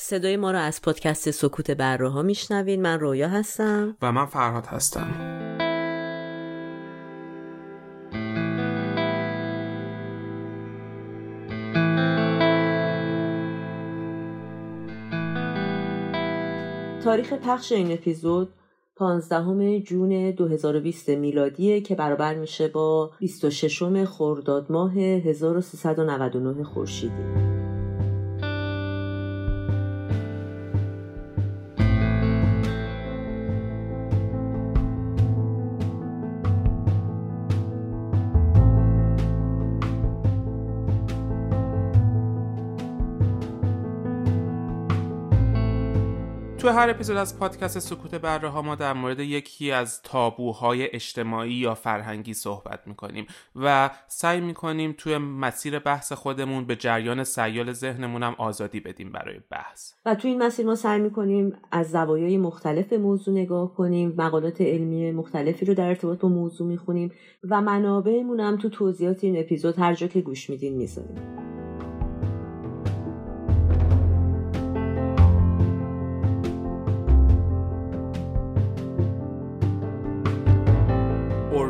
صدای ما رو از پادکست سکوت بره ها میشنوین من رویا هستم. و من فرهاد هستم. تاریخ پخش این اپیزود 15 جون 2020 میلادیه که برابر میشه با 26 خرداد ماه 1399 خورشیدی. تو هر اپیزود از پادکست سکوت بره ها ما در مورد یکی از تابوهای اجتماعی یا فرهنگی صحبت می‌کنیم و سعی می‌کنیم توی مسیر بحث خودمون به جریان سیال ذهنمون هم آزادی بدیم برای بحث. و تو این مسیر ما سعی می‌کنیم از زوایای مختلف موضوع نگاه کنیم مقالات علمی مختلفی رو در ارتباط با موضوع می‌خونیم و منابعمون هم تو توضیحات این اپیزود هر جا که گوش میدین می‌ذاریم.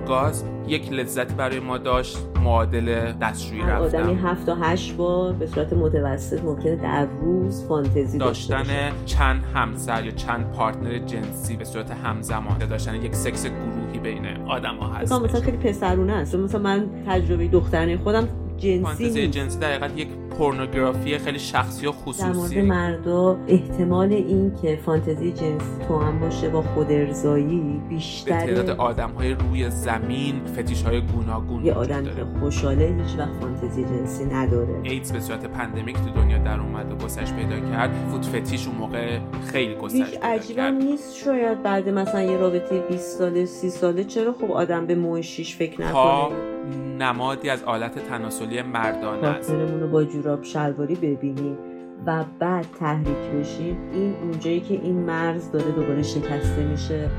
گاز یک لذتی برای ما داشت معادل دستشویی رفتن آدمی هفت تا هشت بار به صورت متوسط ممکنه در روز فانتزی داشتن چند همسر یا چند پارتنر جنسی به صورت همزمان داشتن یک سکس گروهی بین آدم ها هست. مثلا خیلی پسرونه است مثلا من تجربه دخترانه خودم جنسی فانتزی جنسی در یک پورنوگرافی خیلی شخصی و خصوصی در مورد مردا احتمال این که فانتزی جنسی تو هم باشه با خودرزایی بیشتر به تعداد آدم های روی زمین فتیش های گوناگون یه آدم که خوشحاله هیچ وقت فانتزی جنسی نداره. ایدز به صورت pandemic تو دنیا در اومد و گسترش پیدا کرد. foot fetish اون موقع خیلی گسترش هیچ عجیبا نیست شاید بعد مثلا یه رابطه 20 ساله 30 ساله چرا خب آدم به موه شیش فکر نکنه؟ نمادی از آلت تناسلی مردانه است. با جوراب شلواری ببینیم و بعد تحریک بشیم این اونجایی که این مرز داره دوباره شکسته میشه.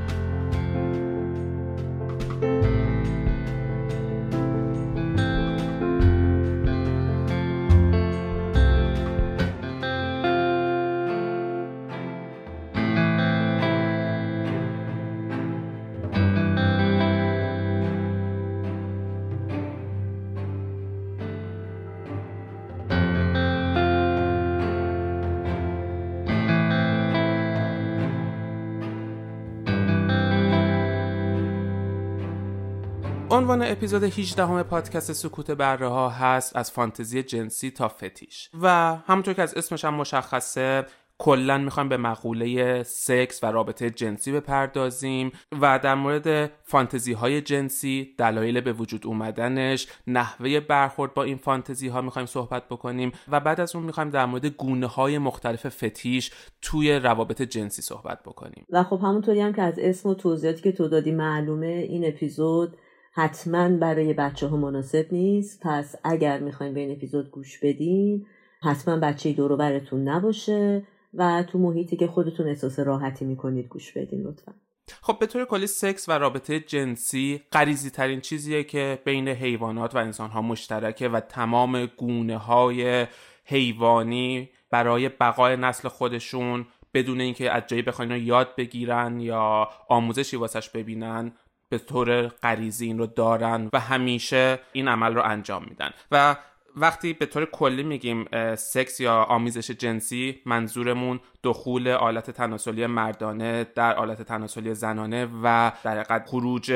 عنوان اپیزود 18 همه پادکست سکوت بره ها هست از فانتزی جنسی تا فتیش. و همونطور که از اسمش هم مشخصه کلا می‌خوایم به مقوله سکس و رابطه جنسی بپردازیم و در مورد فانتزی های جنسی دلایل به وجود اومدنش نحوه برخورد با این فانتزی ها می‌خوایم صحبت بکنیم و بعد از اون می‌خوایم در مورد گونه های مختلف فتیش توی روابط جنسی صحبت بکنیم. و خب همونطوری هم که از اسم و توضیحاتی که تو دادی معلومه این اپیزود حتما برای بچه ها مناسب نیست. پس اگر می‌خواین به این اپیزود گوش بدین حتما بچه دورو براتون نباشه و تو محیطی که خودتون احساس راحتی می‌کنید گوش بدین لطفا. خب به طور کلی سکس و رابطه جنسی قریزی ترین چیزیه که بین حیوانات و انسان ها مشترکه و تمام گونه های حیوانی برای بقای نسل خودشون بدون اینکه از جایی بخواین یاد بگیرن یا آموزشی واسش ببینن به طور غریزی این رو دارن و همیشه این عمل رو انجام میدن. و وقتی به طور کلی میگیم سکس یا آمیزش جنسی منظورمون دخول آلت تناسلی مردانه در آلت تناسلی زنانه و در خروج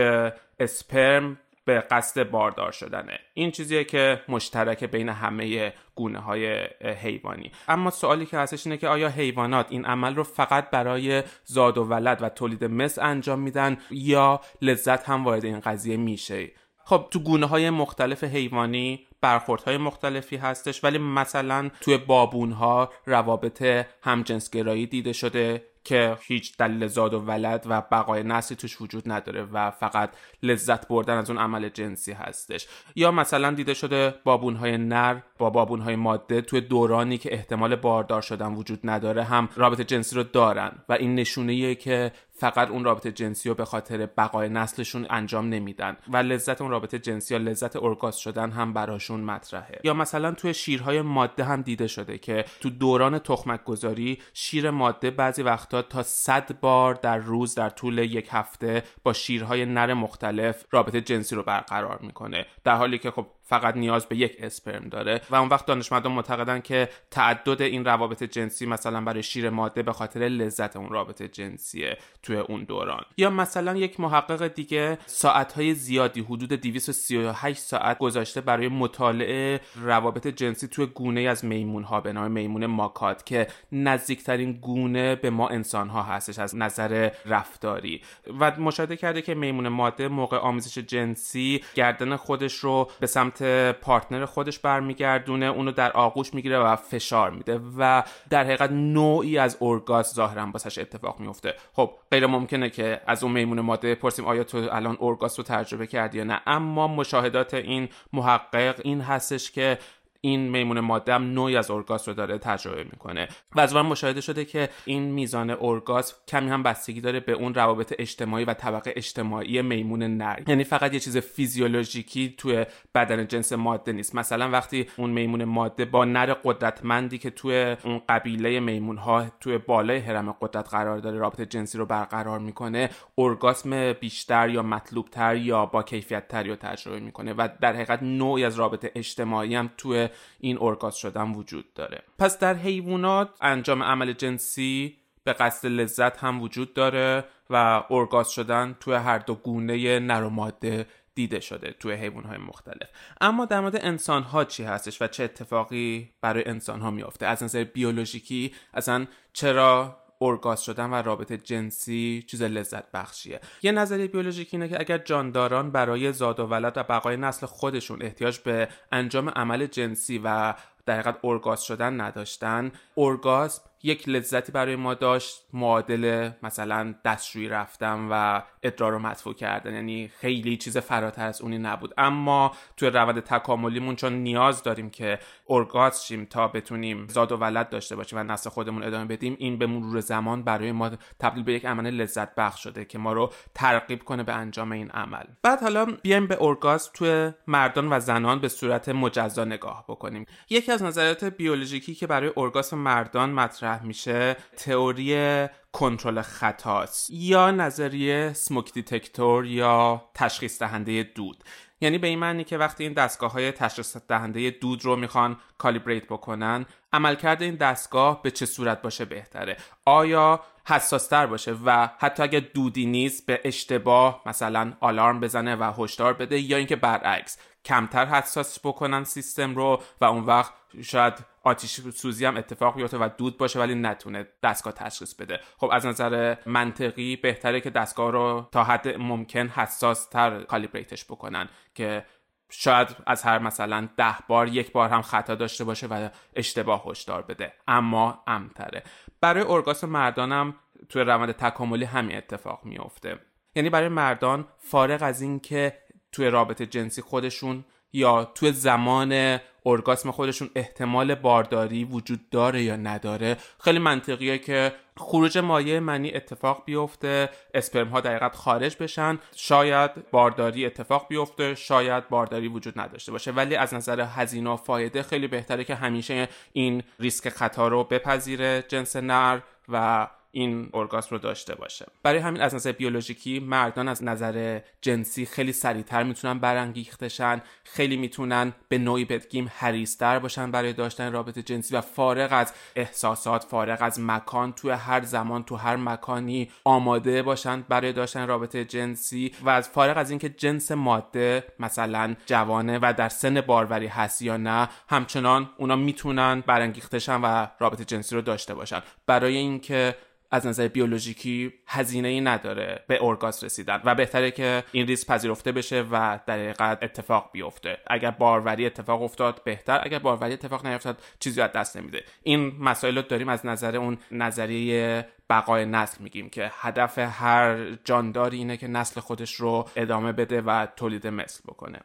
اسپرم به قصد باردار شدنه. این چیزیه که مشترک بین همه گونه های حیوانی. اما سوالی که هستش اینه که آیا حیوانات این عمل رو فقط برای زاد و ولد و تولید مثل انجام میدن یا لذت هم وارد این قضیه میشه؟ خب تو گونه های مختلف حیوانی برخوردهای مختلفی هستش ولی مثلا توی بابون ها روابط همجنسگرایی دیده شده که هیچ دلیل زاد و ولد و بقای نسلی توش وجود نداره و فقط لذت بردن از اون عمل جنسی هستش. یا مثلا دیده شده بابونهای نر با بابونهای ماده توی دورانی که احتمال باردار شدن وجود نداره هم رابطه جنسی رو دارن و این نشونه که فقط اون رابطه جنسی رو به خاطر بقای نسلشون انجام نمیدن و لذت اون رابطه جنسی یا لذت ارگاز شدن هم براشون مطرحه. یا مثلا توی شیرهای ماده هم دیده شده که تو دوران تخمک گذاری شیر ماده بعضی وقتا تا صد بار در روز در طول یک هفته با شیرهای نر مختلف رابطه جنسی رو برقرار می‌کنه. در حالی که خب فقط نیاز به یک اسپرم داره. و اون وقت دانشمندان معتقدن که تعدد این روابط جنسی مثلا برای شیر ماده به خاطر لذت اون رابطه جنسیه توی اون دوران. یا مثلا یک محقق دیگه ساعتهای زیادی حدود 238 ساعت گذاشته برای مطالعه روابط جنسی توی گونه از میمون ها به نام میمون ماکات که نزدیکترین گونه به ما انسان ها هستش از نظر رفتاری. و مشاهده کرده که میمون ماده موقع آمیزش جنسی گردن خودش رو به سمت پارتنر خودش برمیگردونه اونو در آغوش می‌گیره و فشار میده و در حقیقت نوعی از اورگاز ظاهرا باسش اتفاق میفته. خب غیر ممکنه که از اون میمون ماده پرسیم آیا تو الان اورگاز رو تجربه کردی یا نه. اما مشاهدات این محقق این هستش که این میمون ماده هم نوعی از اورگاز رو داره تجربه می‌کنه. و از مشاهده شده که این میزان اورگاز کمی هم بستگی داره به اون روابط اجتماعی و طبقه اجتماعی میمون نر. یعنی فقط یه چیز فیزیولوژیکی توی بدن جنس ماده نیست. مثلا وقتی اون میمون ماده با نر قدرتمندی که توی اون قبیله میمون ها توی بالای حرم قدرت قرار داره رابطه جنسی رو برقرار می‌کنه اورگاسم بیشتر یا مطلوب تر یا با کیفیت تری رو تجربه می‌کنه و در حقیقت نوعی از رابطه اجتماعی هم توی این ارگاز شدن وجود داره. پس در حیوانات انجام عمل جنسی به قصد لذت هم وجود داره و ارگاز شدن توی هر دو گونه نر و ماده دیده شده توی حیوان های مختلف. اما در مورد انسان ها چی هستش و چه اتفاقی برای انسان ها میافته؟ از نظر بیولوژیکی اصلا چرا ارگاز شدن و رابطه جنسی چیز لذت بخشیه. یه نظریه بیولوژیکی اینه که اگر جانداران برای زاد و ولد و بقای نسل خودشون احتیاج به انجام عمل جنسی و در حقیقت ارگاز شدن نداشتن ارگاز یک لذتی برای ما داشت معادل مثلا دستشویی رفتن و ادرار رو مدفوع کردن. یعنی خیلی چیز فراتر از اونی نبود. اما توی روند تکاملیمون چون نیاز داریم که ارگاز شیم تا بتونیم زاد و ولد داشته باشیم و نسل خودمون ادامه بدیم این به مرور زمان برای ما تبدیل به یک عمل لذت بخش شده که ما رو ترغیب کنه به انجام این عمل. بعد حالا بیایم به ارگاز توی مردان و زنان به صورت مجزا نگاه بکنیم. یکی از نظریات بیولوژیکی که برای ارگاسم مردان مطرح میشه تئوری کنترل خطاست یا نظریه سموک دیتکتور یا تشخیص دهنده دود. یعنی به این معنی که وقتی این دستگاه های تشخیص دهنده دود رو می‌خوان calibrate بکنن عملکرد این دستگاه به چه صورت باشه بهتره؟ آیا حساستر باشه و حتی اگر دودی نیست به اشتباه مثلا آلارم بزنه و هشدار بده یا اینکه برعکس کمتر حساس بکنن سیستم رو و اون وقت شاید آتیش سوزی هم اتفاق بیفته و دود باشه ولی نتونه دستگاه تشخیص بده. خب از نظر منطقی بهتره که دستگاه رو تا حد ممکن حساس تر calibrate ش بکنن که شاید از هر مثلا ده بار یک بار هم خطا داشته باشه و اشتباه هشدار بده. اما امتره. برای ارگاس مردانم توی روند تکاملی همین اتفاق میافته. یعنی برای مردان فارغ از اینکه توی رابطه جنسی خودشون یا توی زمان ارگاسم خودشون احتمال بارداری وجود داره یا نداره؟ خیلی منطقیه که خروج مایع منی اتفاق بیفته اسپرم ها دقیقت خارج بشن. شاید بارداری اتفاق بیفته شاید بارداری وجود نداشته باشه. ولی از نظر هزینه و فایده خیلی بهتره که همیشه این ریسک خطا رو بپذیره جنس نر و این ارگاسم رو داشته باشه. برای همین از نظر بیولوژیکی مردان از نظر جنسی خیلی سریعتر می‌تونن برانگیختشن خیلی می‌تونن به نوعی بگیم حریستر باشن برای داشتن رابطه جنسی و فارغ از احساسات فارغ از مکان توی هر زمان تو هر مکانی آماده باشن برای داشتن رابطه جنسی و از فارغ از اینکه جنس ماده مثلا جوانه و در سن باروری هست یا نه همچنان اونا می‌تونن برانگیختشن و رابطه جنسی رو داشته باشن. برای اینکه از نظر بیولوژیکی هزینه ای نداره به ارگاز رسیدن و بهتره که این ریسک پذیرفته بشه و در حقیقت اتفاق بیفته. اگر باروری اتفاق افتاد بهتر. اگر باروری اتفاق نیفتاد چیزی از دست نمیده. این مسائل رو داریم از نظر اون نظریه بقای نسل میگیم که هدف هر جانداری اینه که نسل خودش رو ادامه بده و تولید مثل بکنه.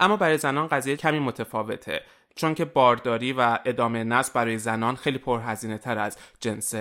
اما برای زنان قضیه کمی متفاوته. چون که بارداری و ادامه نسل برای زنان خیلی پرهزینه تر از جنس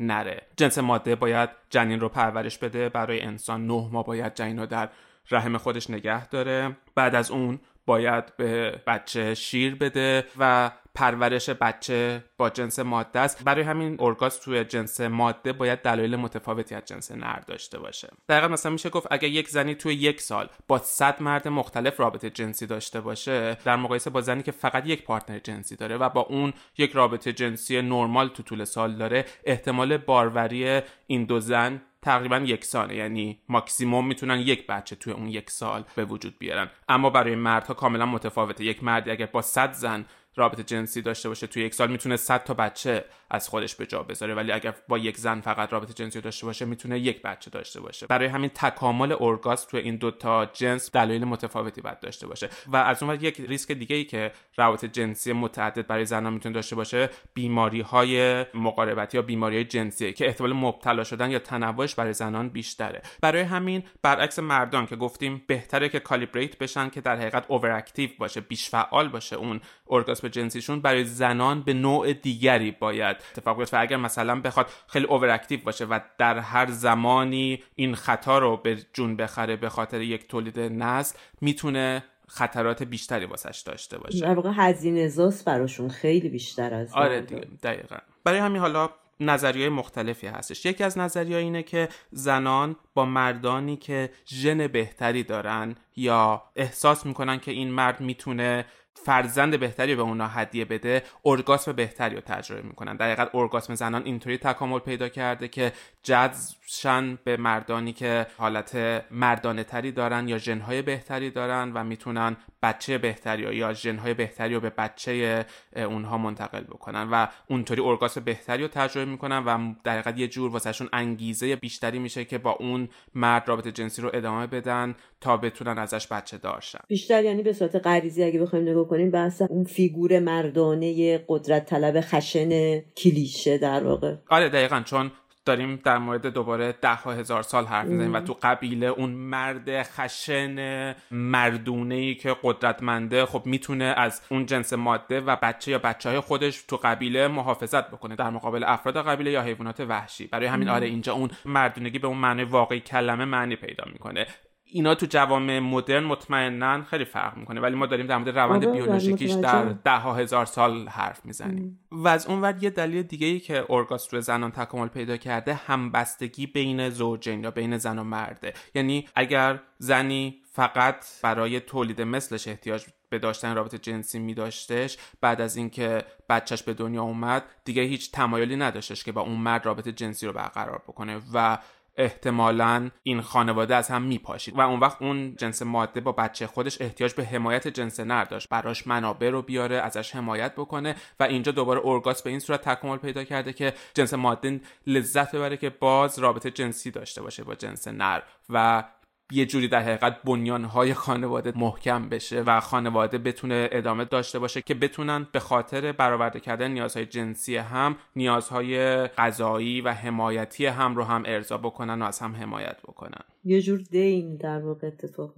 نره. جنس ماده باید جنین رو پرورش بده برای انسان نه ماه باید جنین رو در رحم خودش نگه داره. بعد از اون باید به بچه شیر بده و پرورش بچه با جنس ماده است. برای همین ارگاز توی جنس ماده باید دلایل متفاوتی از جنس نر داشته باشه. دقیقا مثلا میشه گفت اگر یک زنی توی یک سال با صد مرد مختلف رابطه جنسی داشته باشه در مقایسه با زنی که فقط یک پارتنر جنسی داره و با اون یک رابطه جنسی نرمال تو طول سال داره احتمال باروری این دو زن تقریبا یکسانه یعنی ماکسیموم می‌تونن یک بچه توی اون یک سال به وجود بیارن. اما برای مردها کاملا متفاوته. یک مردی اگر با صد زن رابطه جنسی داشته باشه توی یک سال می‌تونه 100 تا بچه از خودش به جا بذاره ولی اگر با یک زن فقط رابطه جنسی داشته باشه می‌تونه یک بچه داشته باشه. برای همین تکامل ارگاسم توی این دوتا جنس دلایل متفاوتی باید داشته باشه. و از اون یک ریسک دیگه ای که روابط جنسی متعدد برای زنان می‌تونه داشته باشه بیماری های مقاربتی یا بیماری های جنسی که احتمال مبتلا شدن یا تنوعش برای زنان بیشتره. برای همین برعکس مردان که گفتیم بهتره که calibrate بشن که در حقیقت اوور باشه بیش فعال باشه اون ارگاسم جنسیشون برای زنان به نوع دیگری باید اتفاق بیفته. اگر مثلا بخواد خیلی اووراکتیو باشه و در هر زمانی این خطا رو به جون بخره به خاطر یک تولید نسل می‌تونه خطرات بیشتری واسش داشته باشه. در واقع هزینه زاست براشون خیلی بیشتر از آره دیگه دقیقا. برای همین حالا نظریه مختلفی هستش. یکی از نظریه اینه که زنان با مردانی که ژن بهتری دارن یا احساس می‌کنن که این مرد می‌تونه فرزند بهتری به اونا هدیه بده ارگاسم بهتری رو تجربه می‌کنن. در حقیقت ارگاسم زنان اینطوری تکامل پیدا کرده که جذبشن به مردانی که حالت مردانه تری دارن یا جنهای بهتری دارن و می‌تونن بچه بهتری یا جنهای بهتری رو به بچه اونها منتقل بکنن و اونطوری ارگاسم بهتری رو تجربه می‌کنن و در حقیقت یه جور واسهشون انگیزه بیشتری میشه که با اون مرد رابطه جنسی رو ادامه بدن تا بتونن ازش بچه داشتن. بیشتر یعنی به صورت غریزی اگه بخوایم نگاه کنیم بحث اون فیگور مردانه قدرت طلب خشن کلیشه در واقع. آره دقیقا چون داریم در مورد دوباره ده ها هزار سال حرف می‌زنیم و تو قبیله اون مرد خشن مردونه ای که قدرتمنده خب می‌تونه از اون جنس ماده و بچه یا بچه های خودش تو قبیله محافظت بکنه در مقابل افراد قبیله یا حیوانات وحشی. برای همین آره اینجا اون مردونگی به اون معنی واقعی کلمه معنی پیدا می‌کنه. اینا تو جوامع مدرن مطمئنا خیلی فرق می‌کنه ولی ما داریم در مورد روند آره، بیولوژیکیش در ده ها هزار سال حرف می‌زنیم. و از اون ور یه دلیل دیگه ای که ارگاس روی زنان تکامل پیدا کرده همبستگی بین زوجین یا بین زن و مرده. یعنی اگر زنی فقط برای تولید مثلش احتیاج به داشتن رابطه جنسی می داشتش بعد از اینکه بچهش به دنیا اومد دیگه هیچ تمایلی نداشتش که با اون مرد رابطه جنسی رو برقرار بکنه. و احتمالا این خانواده از هم میپاشید. و اون وقت اون جنس ماده با بچه خودش احتیاج به حمایت جنس نر داشت. براش منابع رو بیاره ازش حمایت بکنه و اینجا دوباره اورگاس به این صورت تکامل پیدا کرده که جنس ماده لذت ببره که باز رابطه جنسی داشته باشه با جنس نر و یه جوری در حقیقت بنیانهای خانواده محکم بشه و خانواده بتونه ادامه داشته باشه که بتونن به خاطر برآورده کردن نیازهای جنسی هم نیازهای غذایی و حمایتی هم رو هم ارضا بکنن و از هم حمایت بکنن. یه جور دین در واقع اتفاق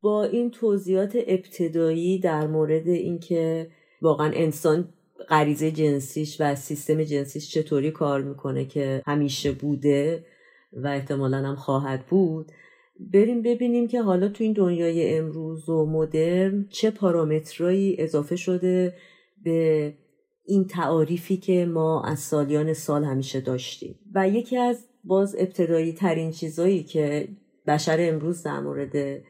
با این توضیحات ابتدایی در مورد اینکه واقعا انسان غریزه جنسیش و سیستم جنسیش چطوری کار می‌کنه که همیشه بوده و احتمالا هم خواهد بود بریم ببینیم که حالا تو این دنیای امروز و مدرن چه پارامترایی اضافه شده به این تعاریفی که ما از سالیان سال همیشه داشتیم. و یکی از باز ابتدایی ترین چیزایی که بشر امروز در مورد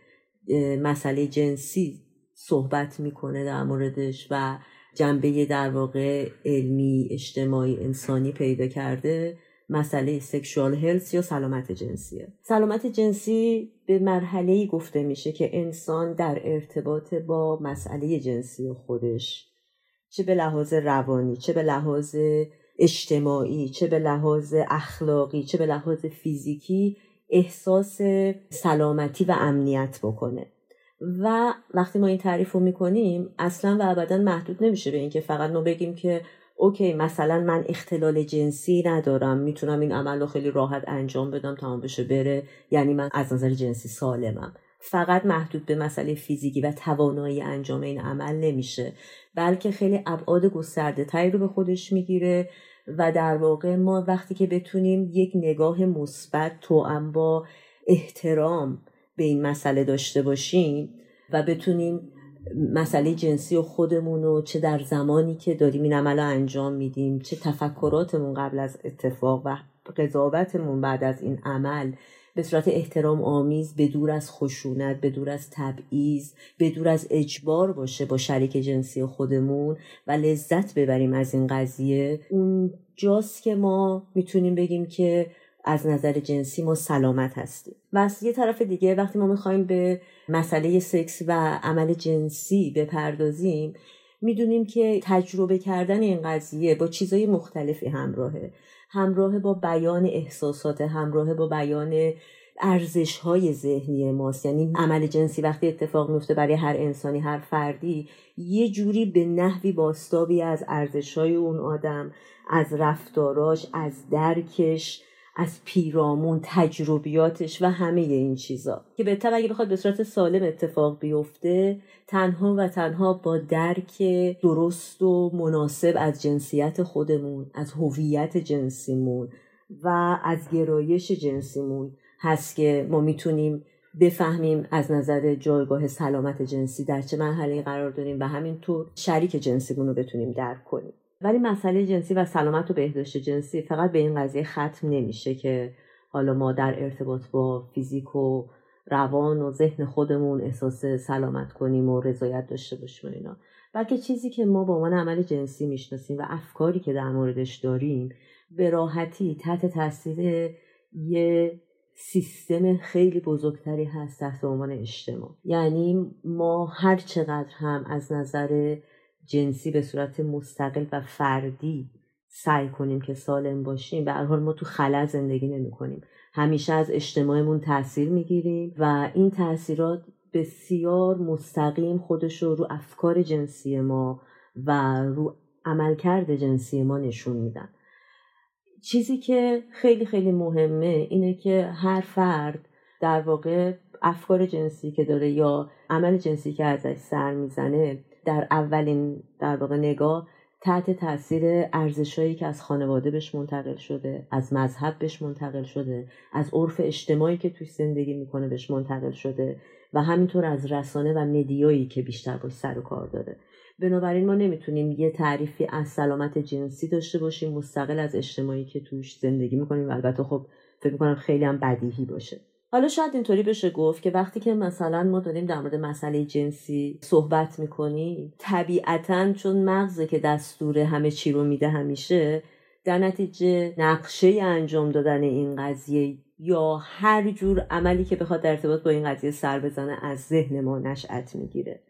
مسئله جنسی صحبت می‌کنه در موردش و جنبه در واقع علمی اجتماعی انسانی پیدا کرده مسئله سکشوال هلس یا سلامت جنسیه سلامت جنسی به مرحله گفته میشه که انسان در ارتباط با مسئله جنسی خودش چه به لحاظ روانی چه به لحاظ اجتماعی چه به لحاظ اخلاقی چه به لحاظ فیزیکی احساس سلامتی و امنیت بکنه. و وقتی ما این تعریف رو می‌کنیم اصلا و ابدا محدود نمیشه به اینکه فقط ما بگیم که اوکی مثلا من اختلال جنسی ندارم می‌تونم این عمل رو خیلی راحت انجام بدم تمام بشه بره. یعنی من از نظر جنسی سالمم. فقط محدود به مسئله فیزیکی و توانایی انجام این عمل نمیشه. بلکه خیلی ابعاد گسترده تری رو به خودش می‌گیره و در واقع ما وقتی که بتونیم یک نگاه مثبت توأم با احترام به این مسئله داشته باشیم و بتونیم مسئله جنسی و خودمون رو چه در زمانی که داریم این عمل انجام میدیم چه تفکراتمون قبل از اتفاق و قضاوتمون بعد از این عمل به صورت احترام آمیز به دور از خشونت به دور از تبعیض به دور از اجبار باشه با شریک جنسی خودمون و لذت ببریم از این قضیه. اون جاست که ما می‌تونیم بگیم که از نظر جنسی ما سلامت هستیم. و از یه طرف دیگه وقتی ما می‌خوایم به مسئله سکس و عمل جنسی بپردازیم می‌دونیم که تجربه کردن این قضیه با چیزای مختلفی همراهه. همراه با بیان احساسات همراه با بیان ارزش های ذهنی ماست. یعنی عمل جنسی وقتی اتفاق میفته برای هر انسانی هر فردی یه جوری به نحوی باستابی از ارزش های اون آدم از رفتاراش از درکش از پیرامون تجربیاتش و همه این چیزا. که به اگه بخواد به صورت سالم اتفاق بیفته تنها و تنها با درک درست و مناسب از جنسیت خودمون از هویت جنسیمون و از گرایش جنسیمون هست که ما می‌تونیم بفهمیم از نظر جایگاه سلامت جنسی در چه مرحله قرار داریم و همینطور شریک جنسیمون رو بتونیم درک کنیم. ولی مسئله جنسی و سلامت و بهداشت جنسی فقط به این قضیه ختم نمیشه که حالا ما در ارتباط با فیزیک و روان و ذهن خودمون احساس سلامت کنیم و رضایت داشته باشیم اینا. بلکه چیزی که ما با عنوان عمل جنسی می‌شناسیم و افکاری که در موردش داریم به راحتی تحت تاثیر یه سیستم خیلی بزرگتری هست تحت عنوان اجتماع. یعنی ما هر چقدر هم از نظر جنسی به صورت مستقل و فردی سعی کنیم که سالم باشیم. به حال ما تو خلا زندگی نمی کنیم. همیشه از اجتماعمون تاثیر می‌گیریم و این تاثیرات بسیار مستقیم خودش رو رو افکار جنسی ما و رو عملکرد جنسی ما نشون میدن. چیزی که خیلی خیلی مهمه اینه که هر فرد در واقع افکار جنسی که داره یا عمل جنسی که ازش سر می‌زنه در اولین در واقع نگاه تحت تاثیر ارزشهایی که از خانواده بهش منتقل شده از مذهب بهش منتقل شده از عرف اجتماعی که توی زندگی می‌کنه بهش منتقل شده و همینطور از رسانه و مدیایی که بیشتر باش سر و کار داره. بنابراین ما نمی‌تونیم یه تعریفی از سلامت جنسی داشته باشیم مستقل از اجتماعی که توش زندگی می‌کنیم. و البته خب فکر می‌کنم خیلی هم بدیهی باشه. حالا شاید اینطوری بشه گفت که وقتی که مثلا ما داریم در مورد مسئله جنسی صحبت می‌کنیم طبیعتا چون مغزه که دستور همه چی رو میده همیشه در نتیجه نقشه انجام دادن این قضیه یا هر جور عملی که بخواد در ارتباط با این قضیه سر بزنه از ذهن ما نشأت می‌گیره.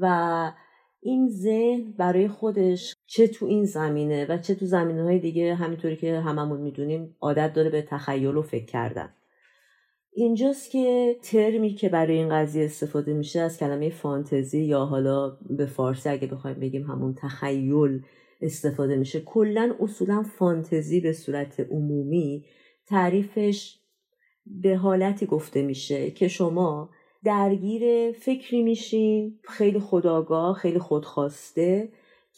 و این ذهن برای خودش چه تو این زمینه و چه تو زمینه های دیگه همینطوری که هممون می‌دونیم عادت داره به تخیل و فکر کردن. اینجاست که ترمی که برای این قضیه استفاده میشه از کلمه فانتزی یا حالا به فارسی اگه بخوایم بگیم همون تخیل استفاده میشه کلا اصولا فانتزی به صورت عمومی تعریفش به حالتی گفته میشه که شما درگیر فکری میشین خیلی خداگاه خیلی خودخواسته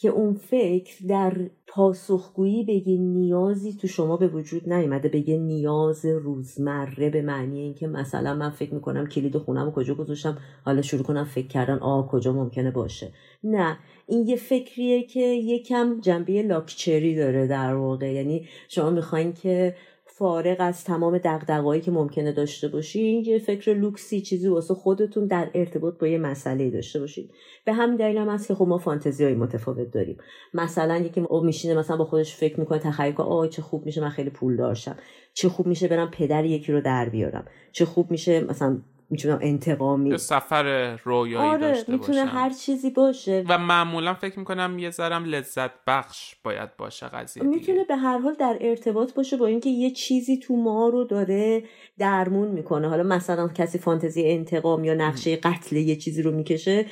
که اون فکر در پاسخگویی به یه نیازی تو شما به وجود نیومده به یه نیاز روزمره به معنی اینکه مثلا من فکر می‌کنم کلید خونم کجا گذاشتم حالا شروع کنم فکر کردن آه کجا ممکنه باشه. نه این یه فکریه که یکم جنبه لاکچری داره در واقع. یعنی شما می‌خواین که فارغ از تمام دغدغه‌ای که ممکنه داشته باشین یه فکر لوکسی چیزی واسه خودتون در ارتباط با یه مسئله داشته باشین. به همین دلیل هم هست که خب ما فانتزی های متفاوت داریم. مثلا یکی او میشینه مثلا با خودش فکر می‌کنه تخیل کنه آه چه خوب میشه من خیلی پول داشتم چه خوب میشه برم پدر یکی رو در بیارم. چه خوب میشه مثلا می‌تونم انتقامی سفر رویایی آره، داشته می‌تونه هر چیزی باشه. و معمولا فکر می‌کنم یه ذرم لذت بخش باید باشه قضیه می‌تونه به هر حال در ارتباط باشه با اینکه یه چیزی تو ما رو داره درمون می‌کنه. حالا مثلا کسی فانتزی انتقام یا نقشه قتل یه چیزی رو می‌کشه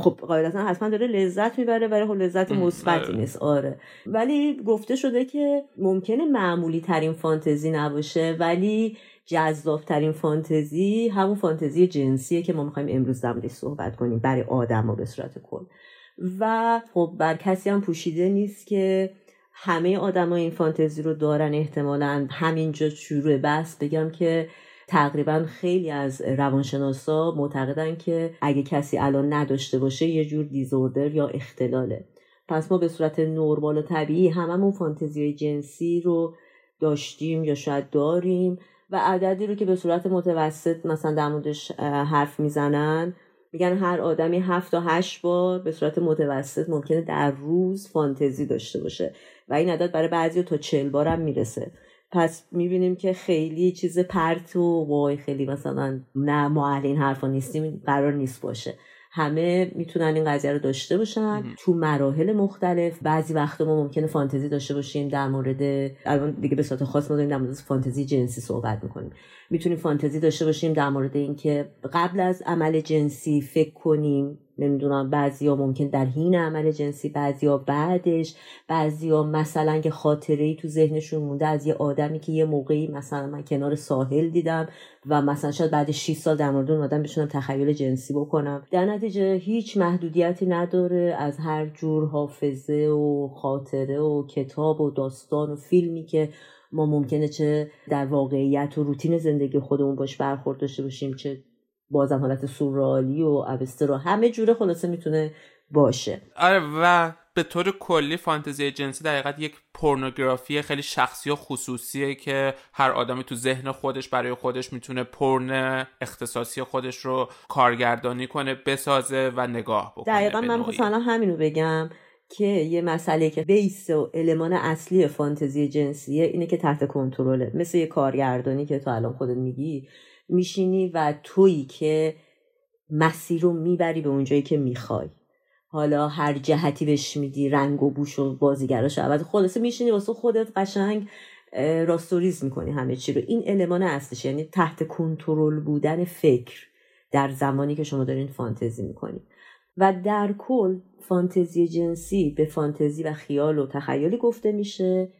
خب قاعدتا حتما داره لذت می‌بره ولی خب لذت مثبتی آره. نیست. آره. ولی گفته شده که ممکنه معمولی ترین فانتزی نباشه ولی جذابترین فانتزی همون فانتزی جنسیه که ما می‌خوایم امروز در صحبت کنیم برای آدم و به صورت کل. و خب بر کسی هم پوشیده نیست که همه آدم این فانتزی رو دارن احتمالا همینجا شروع بس بگم که تقریبا خیلی از روانشناسا معتقدن که اگه کسی الان نداشته باشه یه جور دیزوردر یا اختلاله. پس ما به صورت نرمال و طبیعی هممون فانتزی جنسی رو داشتیم یا شاید داریم. و عددی رو که به صورت متوسط مثلا در موردش حرف می‌زنن میگن هر آدمی هفت تا هشت بار به صورت متوسط ممکنه در روز فانتزی داشته باشه و این عدد برای بعضی تا چل بار هم می‌رسه. پس می‌بینیم که خیلی چیز پرت و وای خیلی مثلا نه ما این حرفا نیستیم قرار نیست باشه. همه می‌تونن این قضیه رو داشته باشن. تو مراحل مختلف بعضی وقتا ما ممکنه فانتزی داشته باشیم در مورد الان دیگه به صورت خاص ما داریم در مورد فانتزی جنسی صحبت می‌کنیم. می‌تونیم فانتزی داشته باشیم در مورد اینکه قبل از عمل جنسی فکر کنیم نمی‌دونم ها ممکن در حین عمل جنسی ها بعدش. ها مثلا که خاطره ای تو ذهنشون مونده از یه آدمی که یه موقعی مثلا من کنار ساحل دیدم و مثلا شاید بعد 6 سال در مورد اون آدم بتونم تخیل جنسی بکنم. در نتیجه هیچ محدودیتی نداره از هر جور حافظه و خاطره و کتاب و داستان و فیلمی که ما ممکنه چه در واقعیت و روتین زندگی خودمون باش برخورد داشته باشیم چه بازم حالت سورالی و اوسته رو همه جوره خلاصه می‌تونه باشه. آره و به طور کلی فانتزی جنسی در حقیقت یک پورنوگرافی خیلی شخصی و خصوصیه که هر آدمی تو ذهن خودش برای خودش می‌تونه پرن اختصاصی خودش رو کارگردانی کنه بسازه و نگاه بکنه دقیقا من مثلا همینو بگم که یه مسئله که بیس و المان اصلی فانتزی جنسیه اینه که تحت کنترله. مثل یه کارگردانی که تو الان خودت میگی میشینی و تویی که مسیر رو می‌بری به اونجایی که می‌خوای. حالا هر جهتی بهش میدی رنگ و بوش و بازیگراش عوض خلاصه میشینی واسه خودت قشنگ راستوریز می‌کنی همه چی رو. این المان اصلش یعنی تحت کنترل بودن فکر در زمانی که شما دارین فانتزی می‌کنید و در کل فانتزی جنسی به فانتزی و خیال و تخیلی گفته میشه.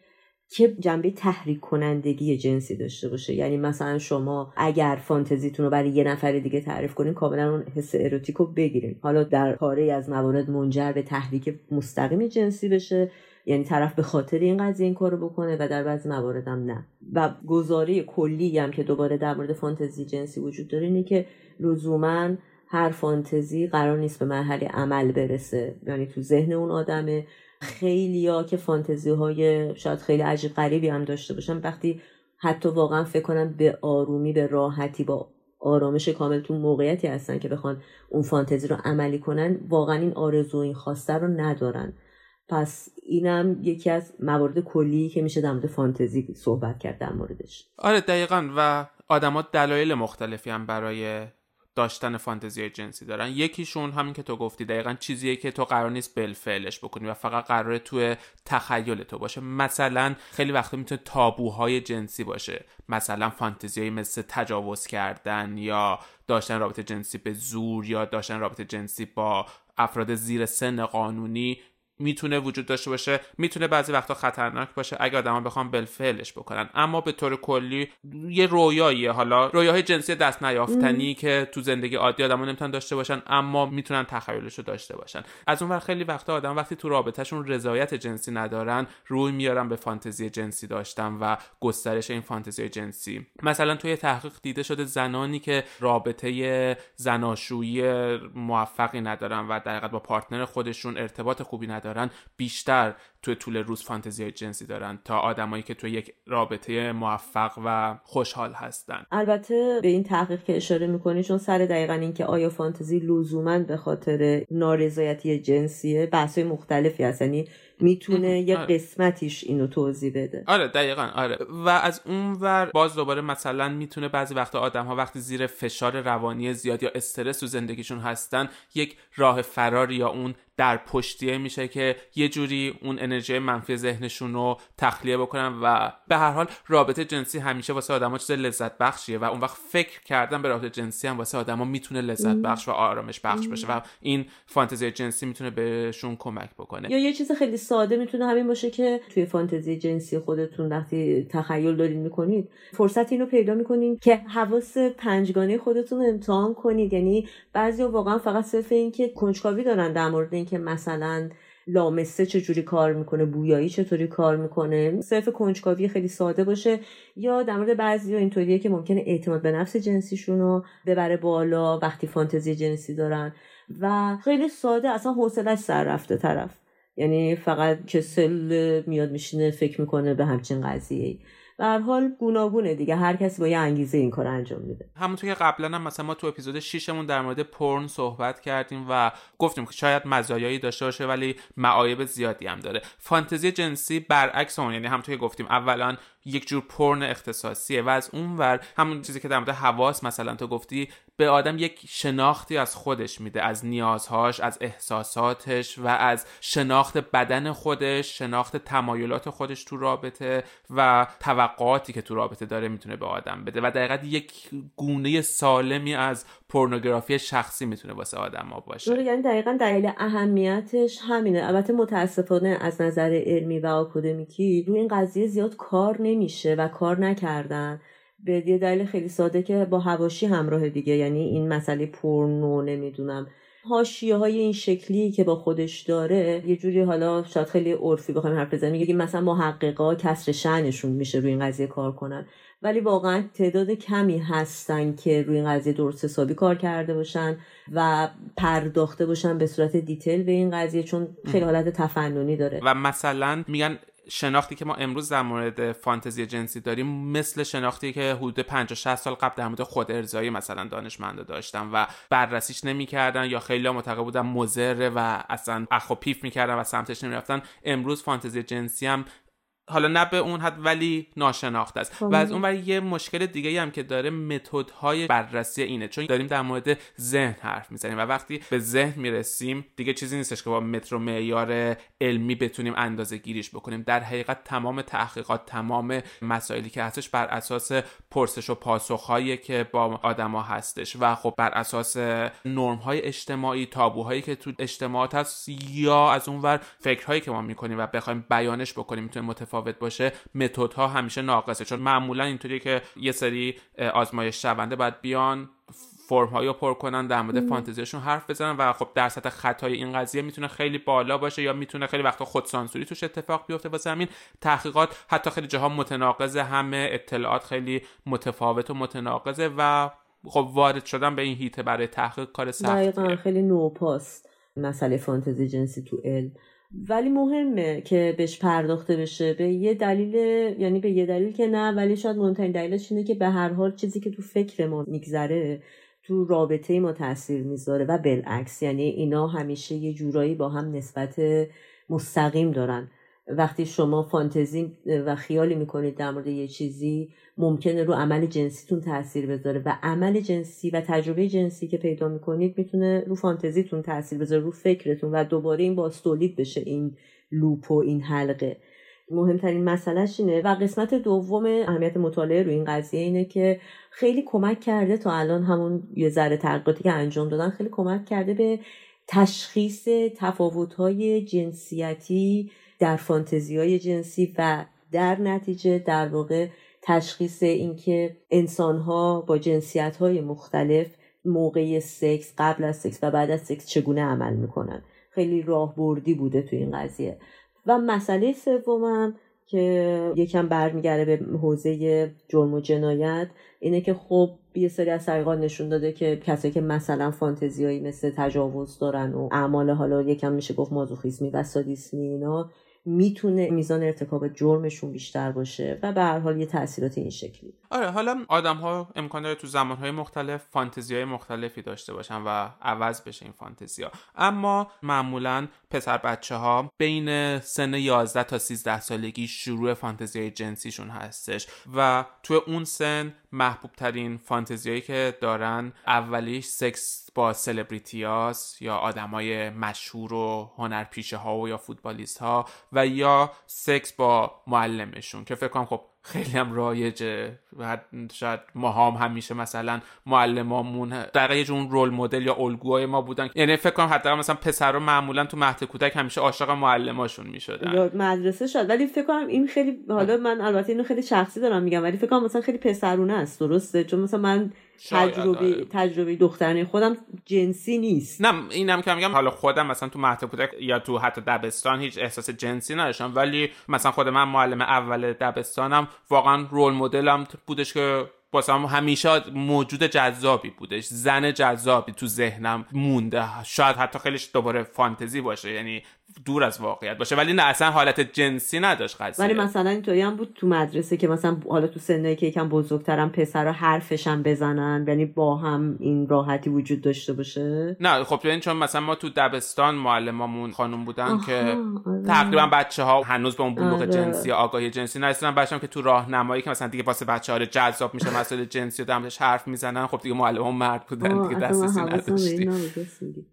که جنبه تحریک کنندگی جنسی داشته باشه؟ یعنی مثلا شما اگر فانتزیتون رو برای یه نفر دیگه تعریف کنین کاملا اون حس اروتیک رو بگیرین. حالا در پاره از موارد منجر به تحریک مستقیم جنسی بشه یعنی طرف به خاطر این قضیه این کارو بکنه و در بعضی موارد هم نه. و گزاره کلی هم که دوباره در مورد فانتزی جنسی وجود داره اینه که لزوما هر فانتزی قرار نیست به مرحله عمل برسه. یعنی تو ذهن اون آدمه. ها که فانتزی های شاید خیلی عجیب غریبی هم داشته باشن وقتی حتی واقعا فکر کنن به آرومی به راحتی با آرامش کامل تو موقعیتی هستن که بخوان اون فانتزی رو عملی کنن واقعا این آرزو این خواسته رو ندارن. پس اینم یکی از موارد کلی که میشه در مورد فانتزی صحبت کرد در موردش. آره دقیقا. و آدما دلایل مختلفی هم برای داشتن فانتزی جنسی دارن. یکیشون همین که تو گفتی دقیقا چیزیه که تو قرار نیست بالفعلش بکنی و فقط قراره تو تخیل تو باشه. مثلا خیلی وقتا می‌تونه تابوهای جنسی باشه. مثلا فانتزی مثل تجاوز کردن یا داشتن رابطه جنسی به زور یا داشتن رابطه جنسی با افراد زیر سن قانونی می‌تونه وجود داشته باشه می‌تونه بعضی وقتا خطرناک باشه اگه آدما بخوام بالفعلش بکنن. اما به طور کلی یه رویاییه حالا رویاهای جنسی دست نیافتنی که تو زندگی عادی آدما نمی‌تونن داشته باشن اما می‌تونن تخیلش رو داشته باشن. از اون خیلی وقتا آدم وقتی تو رابطهشون رضایت جنسی ندارن روی میارن به فانتزی جنسی داشتن و گسترش این فانتزی جنسی. مثلا توی تحقیق دیده شده زنانی که رابطه زناشویی موفقی ندارن و در با پارتنر خودشون ارتباط خوبی ندارن. دارن بیشتر توی طول روز فانتزی جنسی دارن تا آدمایی که توی یک رابطه موفق و خوشحال هستن. البته به این تحقیق که اشاره می‌کنی چون سر دقیقا این که آیا فانتزی لزوما به خاطر نارضایتی جنسیه بحثای مختلفی هست. یعنی می‌تونه یه آره. قسمتیش اینو توضیح بده. آره دقیقا آره. و از اون ور باز دوباره مثلا می‌تونه بعضی وقتا آدم ها وقتی زیر فشار روانی زیاد یا استرس تو زندگیشون هستن یک راه فرار یا اون در پشتیه میشه که یه جوری اون انرژی منفی ذهنشون رو تخلیه بکنن و به هر حال رابطه جنسی همیشه واسه آدما چیز لذت بخشیه و اون وقت فکر کردن به رابطه جنسی هم واسه آدما می‌تونه لذت بخش و آرامش بخش باشه و این فانتزی جنسی می‌تونه بهشون کمک بکنه. یا یه چیز خیلی ساده می‌تونه همین باشه که توی فانتزی جنسی خودتون وقتی تخیل دارین می‌کنید فرصت اینو پیدا می‌کنین که حواس پنجگانه خودتون امتحان کنید. یعنی بعضی واقعا فقط صرف این که کنجکاوی دارن در مورد اینکه مثلا لامسه چجوری کار می‌کنه بویایی چطوری کار می‌کنه. صرف کنجکاوی خیلی ساده باشه. یا در مورد بعضی اینطوریه که ممکنه اعتماد به نفس جنسیشون رو ببره بالا وقتی فانتزی جنسی دارن. و خیلی ساده اصلا حوصلش سر رفته طرف. یعنی فقط کسل میاد میشینه فکر می‌کنه به همچین قضیه به هر حال گوناگونه دیگه هر کسی با یه انگیزه این کار انجام میده. همونطور که قبلا هم مثلا ما تو اپیزود 6 مون در مورد پرن صحبت کردیم و گفتیم که شاید مزایایی داشته باشه ولی معایب زیادی هم داره. فانتزی جنسی برعکس اون یعنی همونطور که گفتیم اولا یک جور پرن اختصاصیه و از اون ور همون چیزی که در مورد حواس مثلا تو گفتی به آدم یک شناختی از خودش میده از نیازهاش از احساساتش و از شناخت بدن خودش شناخت تمایلات خودش تو رابطه و توقعاتی که تو رابطه داره می‌تونه به آدم بده. و دقیقا یک گونه سالمی از پورنوگرافی شخصی می‌تونه واسه آدم ها باشه. یعنی دقیقا دلیل اهمیتش همینه. البته متاسفانه از نظر علمی و آکادمیکی روی این قضیه زیاد کار نمیشه و کار نکردن. به یه دلیل خیلی ساده که با هواشی همراه دیگه یعنی این مسئله پرنو نمی‌دونم. حاشیه های این شکلی که با خودش داره یه جوری حالا شاید خیلی عرفی بخوایم حرف بزنیم میگیم مثلا محققا کسر شنشون میشه روی این قضیه کار کنن. ولی واقعا تعداد کمی هستن که روی این قضیه درست حسابی کار کرده باشن و پرداخته باشن به صورت دیتیل به این قضیه چون خیلی حالت تفننی داره. و مثلا میگن شناختی که ما امروز در مورد فانتزی جنسی داریم مثل شناختی که حدود 50 60 سال قبل در مورد خود ارزایی مثلا دانشمندا داشتن و بررسیش نمی‌کردن یا خیلی معتقد بودن مضره و اصلا اخ و پیف می‌کردن و سمتش نمی‌رفتن. امروز فانتزی جنسی هم حالا نه به اون حد ولی ناشناخته است. و از اون یه مشکل دیگه هم که داره متدهای بررسی اینه چون داریم در مورد ذهن حرف می‌زنیم و وقتی به ذهن می‌رسیم دیگه چیزی نیستش که با متر و معیار علمی بتونیم اندازه گیریش بکنیم. در حقیقت تمام تحقیقات تمام مسائلی که هستش بر اساس پرسش و پاسخهایی که با آدما هستش و خب بر اساس نرم های اجتماعی تابوهایی که تو اجتماعات هست یا از اونور فکرهایی که ما می‌کنیم و بخوایم بیانش بکنیم می‌تونه متفاوت باشه متدها همیشه ناقصه. چون معمولا اینطوری که یه سری آزمایش شونده باید بیان فرم هایی پر کنن در مورد فانتزیشون حرف بزنن و خب در سطح خطای این قضیه می‌تونه خیلی بالا باشه یا می‌تونه خیلی وقتا خودسانسوری توش اتفاق بیفته واسه همین تحقیقات حتی خیلی جاها متناقضه همه اطلاعات خیلی متفاوت و متناقضه و خب وارد شدن به این هیته برای تحقیق کار سختیه. خیلی نوپاست مسئله فانتزی جنسی تو علم. ولی مهمه که بهش پرداخته بشه. به یه دلیل یعنی به یه دلیل که نه ولی شاید مهمترین دلیلش اینه که به هر حال چیزی که تو فکر ما میگذره تو رابطه ما تاثیر می‌ذاره و بالعکس. یعنی اینا همیشه یه جورایی با هم نسبت مستقیم دارن. وقتی شما فانتزی و خیالی می‌کنید در مورد یه چیزی ممکنه رو عمل جنسیتون تاثیر بذاره و عمل جنسی و تجربه جنسی که پیدا می‌کنید می‌تونه رو فانتزیتون تاثیر بذاره رو فکرتون و دوباره این باز تولید بشه این لوپ و این حلقه. مهمترین مسئلهش اینه و قسمت دوم اهمیت مطالعه رو این قضیه اینه که خیلی کمک کرده تا الان همون یه ذره تحقیقاتی که انجام دادن خیلی کمک کرده به تشخیص تفاوت‌های جنسیتی در فانتزی های جنسی و در نتیجه در واقع تشخیص اینکه انسان ها با جنسیت های مختلف موقع سکس قبل از سکس و بعد از سکس چگونه عمل می‌کنن. خیلی راهبردی بوده تو این قضیه. و مسئله سومم که یکم برمیگرده به حوزه جرم و جنایت اینه که خب یه سری از تحقیقات نشون داده که کسایی که مثلا فانتزیایی مثل تجاوز دارن و اعمال حالا یکم میشه گفت مازوخیزمی و سادیسمی اینا می‌تونه میزان ارتکاب جرمشون بیشتر باشه و به هر حال یه تاثیرات این شکلی آره حالا آدم ها امکان داره تو زمان های مختلف فانتزی های مختلفی داشته باشن و عوض بشه این فانتزی ها اما معمولا پسر بچه ها بین سن 11 تا 13 سالگی شروع فانتزی های جنسیشون هستش و تو اون سن محبوب ترین فانتزیایی که دارن اولیش سکس با سلبریتیاس یا آدمای مشهور و هنرپیشه ها و یا فوتبالیست ها و یا سکس با معلمشون که فکر کنم خب خیلی هم رایجه. و شاید ما هم همیشه مثلا معلمامون در یه اون رول مدل یا الگوهای ما بودن. یعنی فکر کنم حتی مثلا پسرا معمولا تو مهد کودک همیشه عاشق معلماشون می‌شدن. مدرسه شد. ولی فکر کنم این خیلی حالا من البته اینو خیلی شخصی دارم میگم ولی فکر کنم مثلا خیلی پسرونه است درسته؟ چون مثلا من تجربه آره. تجربه دخترانه خودم جنسی نیست نه اینم که میگم حالا خودم مثلا تو مهد کودک یا تو حتی دبستان هیچ احساس جنسی نداشتم ولی مثلا خود من معلم اول دبستانم واقعا رول مدلم بودش که واسه هم همیشه موجود جذابی بودش زن جذابی تو ذهنم مونده شاید حتی خیلیش دوباره فانتزی باشه یعنی دور از واقعیت باشه. ولی نه اصلا حالت جنسی نداشت قضیه. ولی مثلا اینطوری هم بود تو مدرسه که مثلا حالا تو سنه که یکم بزرگترم پسرا حرفشم بزنن یعنی با هم این راحتی وجود داشته باشه؟ نه خب این چون مثلا ما تو دبستان معلمامون خانم بودن که آره. تقریبا بچه ها هنوز به اون بلوغ آره. جنسی آگاهی جنسی نرسیدن. بچه‌ها که تو راهنمایی که مثلا دیگه واسه بچه‌ها جذاب میشه مسئله جنسی و دمش حرف می‌زنن خب دیگه معلم مرد بودن دیگه دسترسی نداشتی.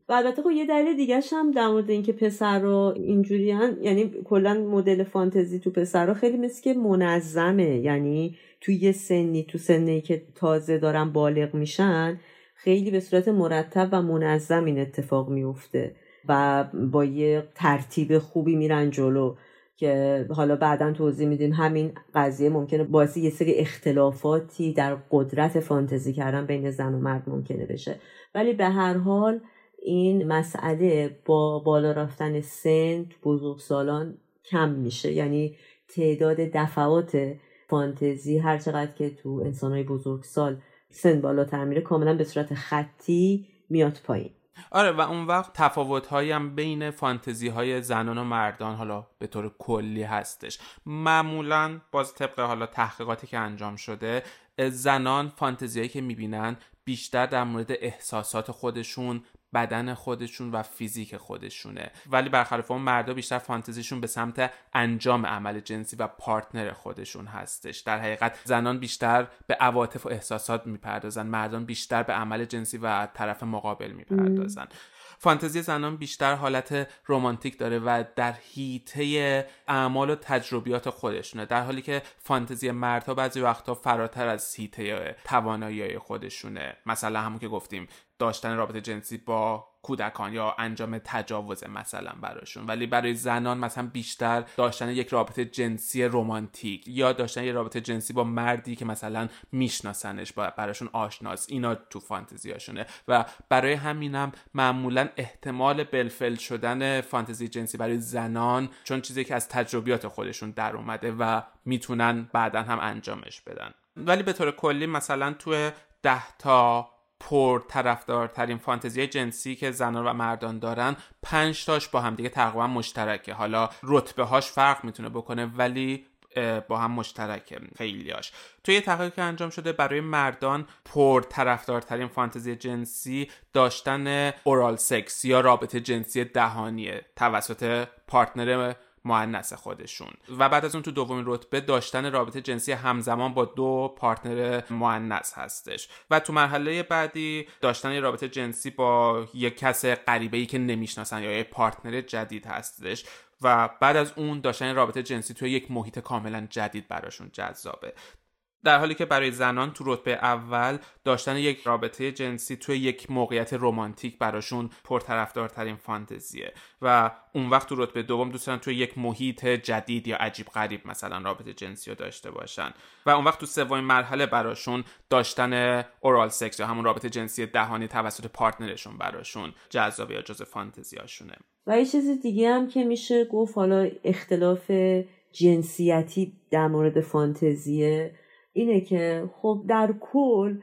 و البته خب یه دلیل دیگه هم در مورد اینکه پسر رو اینجوری یعنی کلا مدل فانتزی تو پسر خیلی مثل که منظمه. یعنی تو یه سنی تو سنی که تازه دارن بالغ میشن خیلی به صورت مرتب و منظم این اتفاق میفته و با یه ترتیب خوبی میرن جلو که حالا بعدا توضیح میدیم. همین قضیه ممکنه باعث یه سری اختلافاتی در قدرت فانتزی کردن بین زن و مرد ممکنه بشه. ولی به هر حال این مسئله با بالا رفتن سن تو سالان کم میشه. یعنی تعداد دفعات فانتزی هر چقدر که تو انسانهای سال سن بالاتر میره کاملا به صورت خطی میاد پایین. آره و اون وقت تفاوت هم بین فانتزی های زنان و مردان حالا به طور کلی هستش. معمولا باز طبق حالا تحقیقاتی که انجام شده زنان فانتزی هایی که می‌بینن بیشتر در مورد احساسات خودشون بدن خودشون و فیزیک خودشونه. ولی برخلاف اون مردا بیشتر فانتزیشون به سمت انجام عمل جنسی و پارتنر خودشون هستش. در حقیقت زنان بیشتر به عواطف و احساسات می‌پردازن. مردان بیشتر به عمل جنسی و طرف مقابل می‌پردازن. فانتزی زنان بیشتر حالت رمانتیک داره و در حیطه اعمال و تجربیات خودشونه در حالی که فانتزی مردها بعضی وقتها فراتر از حیطه توانایی خودشونه. مثلا همون که گفتیم داشتن رابطه جنسی با کودکان یا انجام تجاوز مثلا براشون. ولی برای زنان مثلا بیشتر داشتن یک رابطه جنسی رمانتیک یا داشتن یک رابطه جنسی با مردی که مثلا میشناسنش براشون آشناس. اینا تو فانتزیاشونه و برای همینم معمولا احتمال بلفل شدن فانتزی جنسی برای زنان چون چیزی که از تجربیات خودشون در اومده و می‌تونن بعدا هم انجامش بدن. ولی به طور کلی مثلا تو ده تا پر طرفدارترین فانتزی جنسی که زنان و مردان دارن پنج تاش با هم دیگه تقریبا مشترکه. حالا رتبه هاش فرق می‌تونه بکنه ولی با هم مشترکه خیلیاش توی یه تحقیق که انجام شده برای مردان پر طرفدارترین فانتزی جنسی داشتن اورال سکس یا رابطه جنسی دهانیه. توسط پارتنر معنس خودشون. و بعد از اون تو دومین رتبه داشتن رابطه جنسی همزمان با دو پارتنر معنس هستش. و تو مرحله بعدی داشتن رابطه جنسی با یک کس غریبه ای که نمی‌شناسن یا یه پارتنر جدید هستش. و بعد از اون داشتن رابطه جنسی توی یک محیط کاملا جدید براشون جذابه. در حالی که برای زنان تو رتبه اول داشتن یک رابطه جنسی توی یک موقعیت رمانتیک براشون پرطرفدارترین فانتزیه و اون وقت تو رتبه دوم دوستان توی یک محیط جدید یا عجیب غریب مثلا رابطه جنسی رو داشته باشن و اون وقت تو سومین مرحله براشون داشتن اورال سکس یا همون رابطه جنسی دهانی توسط پارتنرشون براشون جذاب یا جز فانتزیاشونه. و یه چیز دیگه هم که میشه گفت حالا اختلاف جنسیتی در مورد فانتزیه اینه که خب در کل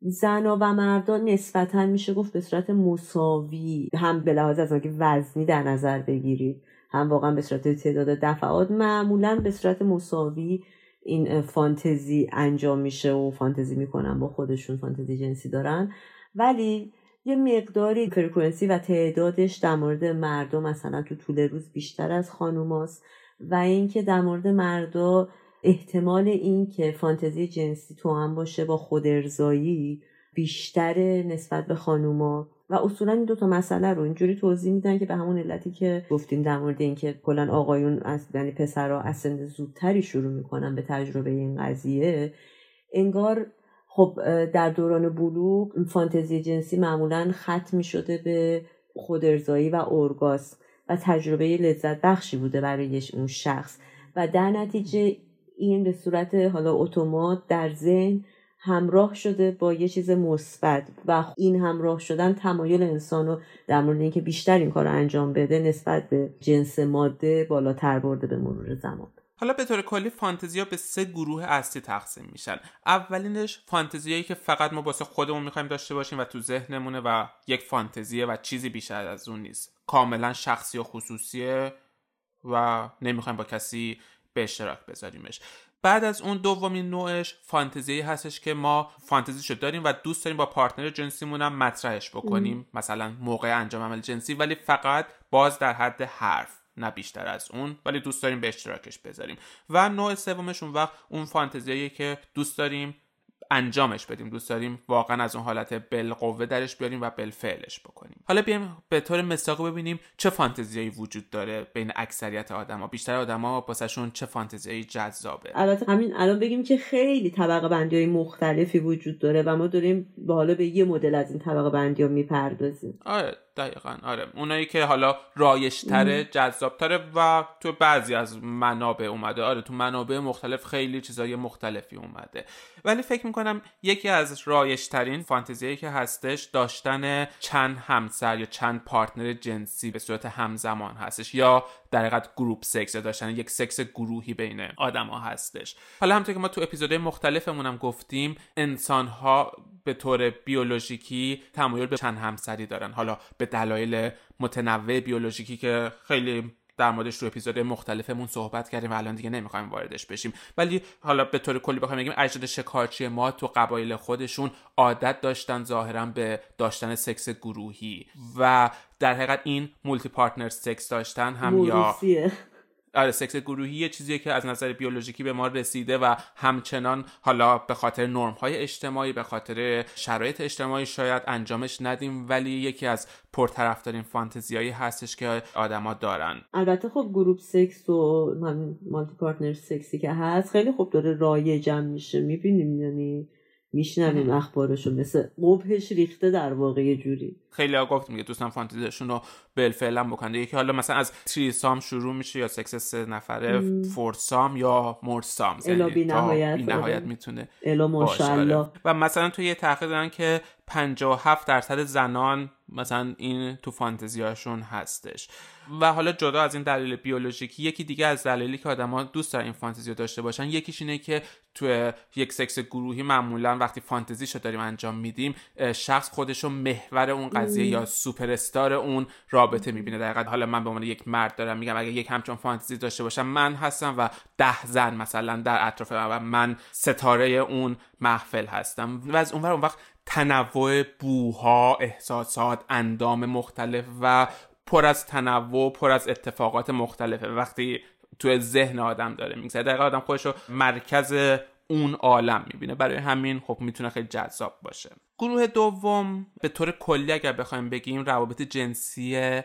زنا و مردان نسبتا میشه گفت به صورت مساوی هم به لحاظ از که وزنی در نظر بگیرید هم واقعا به صورت تعداد دفعات معمولا به صورت مساوی این فانتزی انجام میشه و فانتزی می‌کنن با خودشون فانتزی جنسی دارن. ولی یه مقداری فرکونسی و تعدادش در مورد مردم مثلا تو طول روز بیشتر از خانوماست و اینکه در مورد مردا احتمال این که فانتزی جنسی تو هم باشه با خود ارزایی بیشتر نسبت به خانوما و اصولا این دوتا مسئله رو اینجوری توضیح میدن که به همون علتی که گفتیم در مورد اینکه کلا آقایون از یعنی پسرها از سن زودتری شروع می‌کنن به تجربه این قضیه انگار خب در دوران بلوغ فانتزی جنسی معمولا ختم می‌شده به خودارضایی و اورگاسم و تجربه لذت بخشی بوده برای اون شخص و در نتیجه این به صورت حالا اتومات در ذهن همراه شده با یه چیز مثبت و این همراه شدن تمایل انسان رو در مورد اینکه بیشتر این کار رو انجام بده نسبت به جنس ماده بالاتر برده به مرور زمان. حالا به طور کلی فانتزیا به سه گروه اصلی تقسیم میشن. اولینش فانتزیایی که فقط ما واسه خودمون می‌خوایم داشته باشیم و تو ذهنمونه و یک فانتزیه و چیزی بیشتر از اون نیست. کاملا شخصی و خصوصیه و نمی‌خوایم با کسی به اشتراک بذاریمش. بعد از اون دومین نوعش فانتزی هستش که ما فانتزیشو داریم و دوست داریم با پارتنر جنسیمون هم مطرحش بکنیم. مثلا موقع انجام عمل جنسی ولی فقط باز در حد حرف نه بیشتر از اون. ولی دوست داریم به اشتراکش بذاریم. و نوع سومش اون وقت اون فانتزیایی که دوست داریم انجامش بدیم. دوست داریم واقعا از اون حالت بالقوه درش بیاریم و بالفعلش بکنیم. حالا بیایم به طور مثاق ببینیم چه فانتزیایی وجود داره بین اکثریت آدما. بیشتر آدما واسهشون چه فانتزیایی جذابه؟ البته همین الان بگیم که خیلی طبقه بندی های مختلفی وجود داره و ما داریم به حالا به یه مدل از این طبقه بندی ها می‌پردازیم. آره دقیقا آره. اونایی که حالا رایشتره جذابتره و تو بعضی از منابع اومده. آره تو منابع مختلف خیلی چیزای مختلفی اومده. ولی فکر می‌کنم یکی از رایج‌ترین فانتزیایی که هستش داشتن چند همسر یا چند partner جنسی به صورت همزمان هستش. یا در حقیقت group sex داشتن یک سکس گروهی بین آدما هستش. حالا همونطور که ما تو اپیزودهای مختلفمون هم گفتیم انسان ها به طور بیولوژیکی تمایل به چند همسری دارن. حالا به دلایل متنوع بیولوژیکی که خیلی در موردش رو اپیزود مختلفمون صحبت کردیم و الان دیگه نمی‌خوایم واردش بشیم. ولی حالا به طور کلی بخوایم بگیم اجداد شکارچی ما تو قبایل خودشون عادت داشتن ظاهرا به داشتن سکس گروهی و در حقیقت این multi partner sex داشتن هم یا آره سکس گروهی یه چیزیه که از نظر بیولوژیکی به ما رسیده و همچنان حالا به خاطر نرم های اجتماعی به خاطر شرایط اجتماعی شاید انجامش ندیم ولی یکی از پرطرفدارین فانتزیایی هستش که آدما دارن. البته خب group sex و multi partner sex ی که هست خیلی خوب داره رایجم میشه. می‌بینیم یعنی میشنویم اخبارشو. مثل قبحش ریخته در واقع یه جوری. خیلی ها گفت میگه دوستان فانتزیشون رو بالفعل بکنه. یکی حالا مثلا از threesome شروع میشه یا سکس سه نفره foursome یا moresome الا بی نهایت, بی نهایت می‌تونه الا ماشاءالله. و مثلا تو یه تحقیق دارن که 57 درصد زنان مثلا این تو فانتزیاشون هستش. و حالا جدا از این دلیل بیولوژیکی یکی دیگه از دلایلی که آدما دوست دارن این فانتزی داشته باشن یکیش اینه که تو یک سکس گروهی معمولا وقتی فانتزیشو داریم انجام میدیم شخص خودشو محور اون قضیه یا سوپر استار اون رابطه می‌بینه. دقیقا حالا من به عنوان یک مرد دارم میگم اگه یک همچون فانتزی داشته باشم من هستم و ده زن مثلا در اطراف من و من ستاره اون محفل هستم. و از اون اون وقت تنوع بوها احساسات اندام مختلف و پر از تنوع پر از اتفاقات مختلفه. وقتی تو ذهن آدم داره میگذره دقیقا آدم خودش رو مرکز اون عالم می‌بینه. برای همین خب می‌تونه خیلی جذاب باشه. گروه دوم به طور کلی اگر بخوایم بگیم روابط جنسی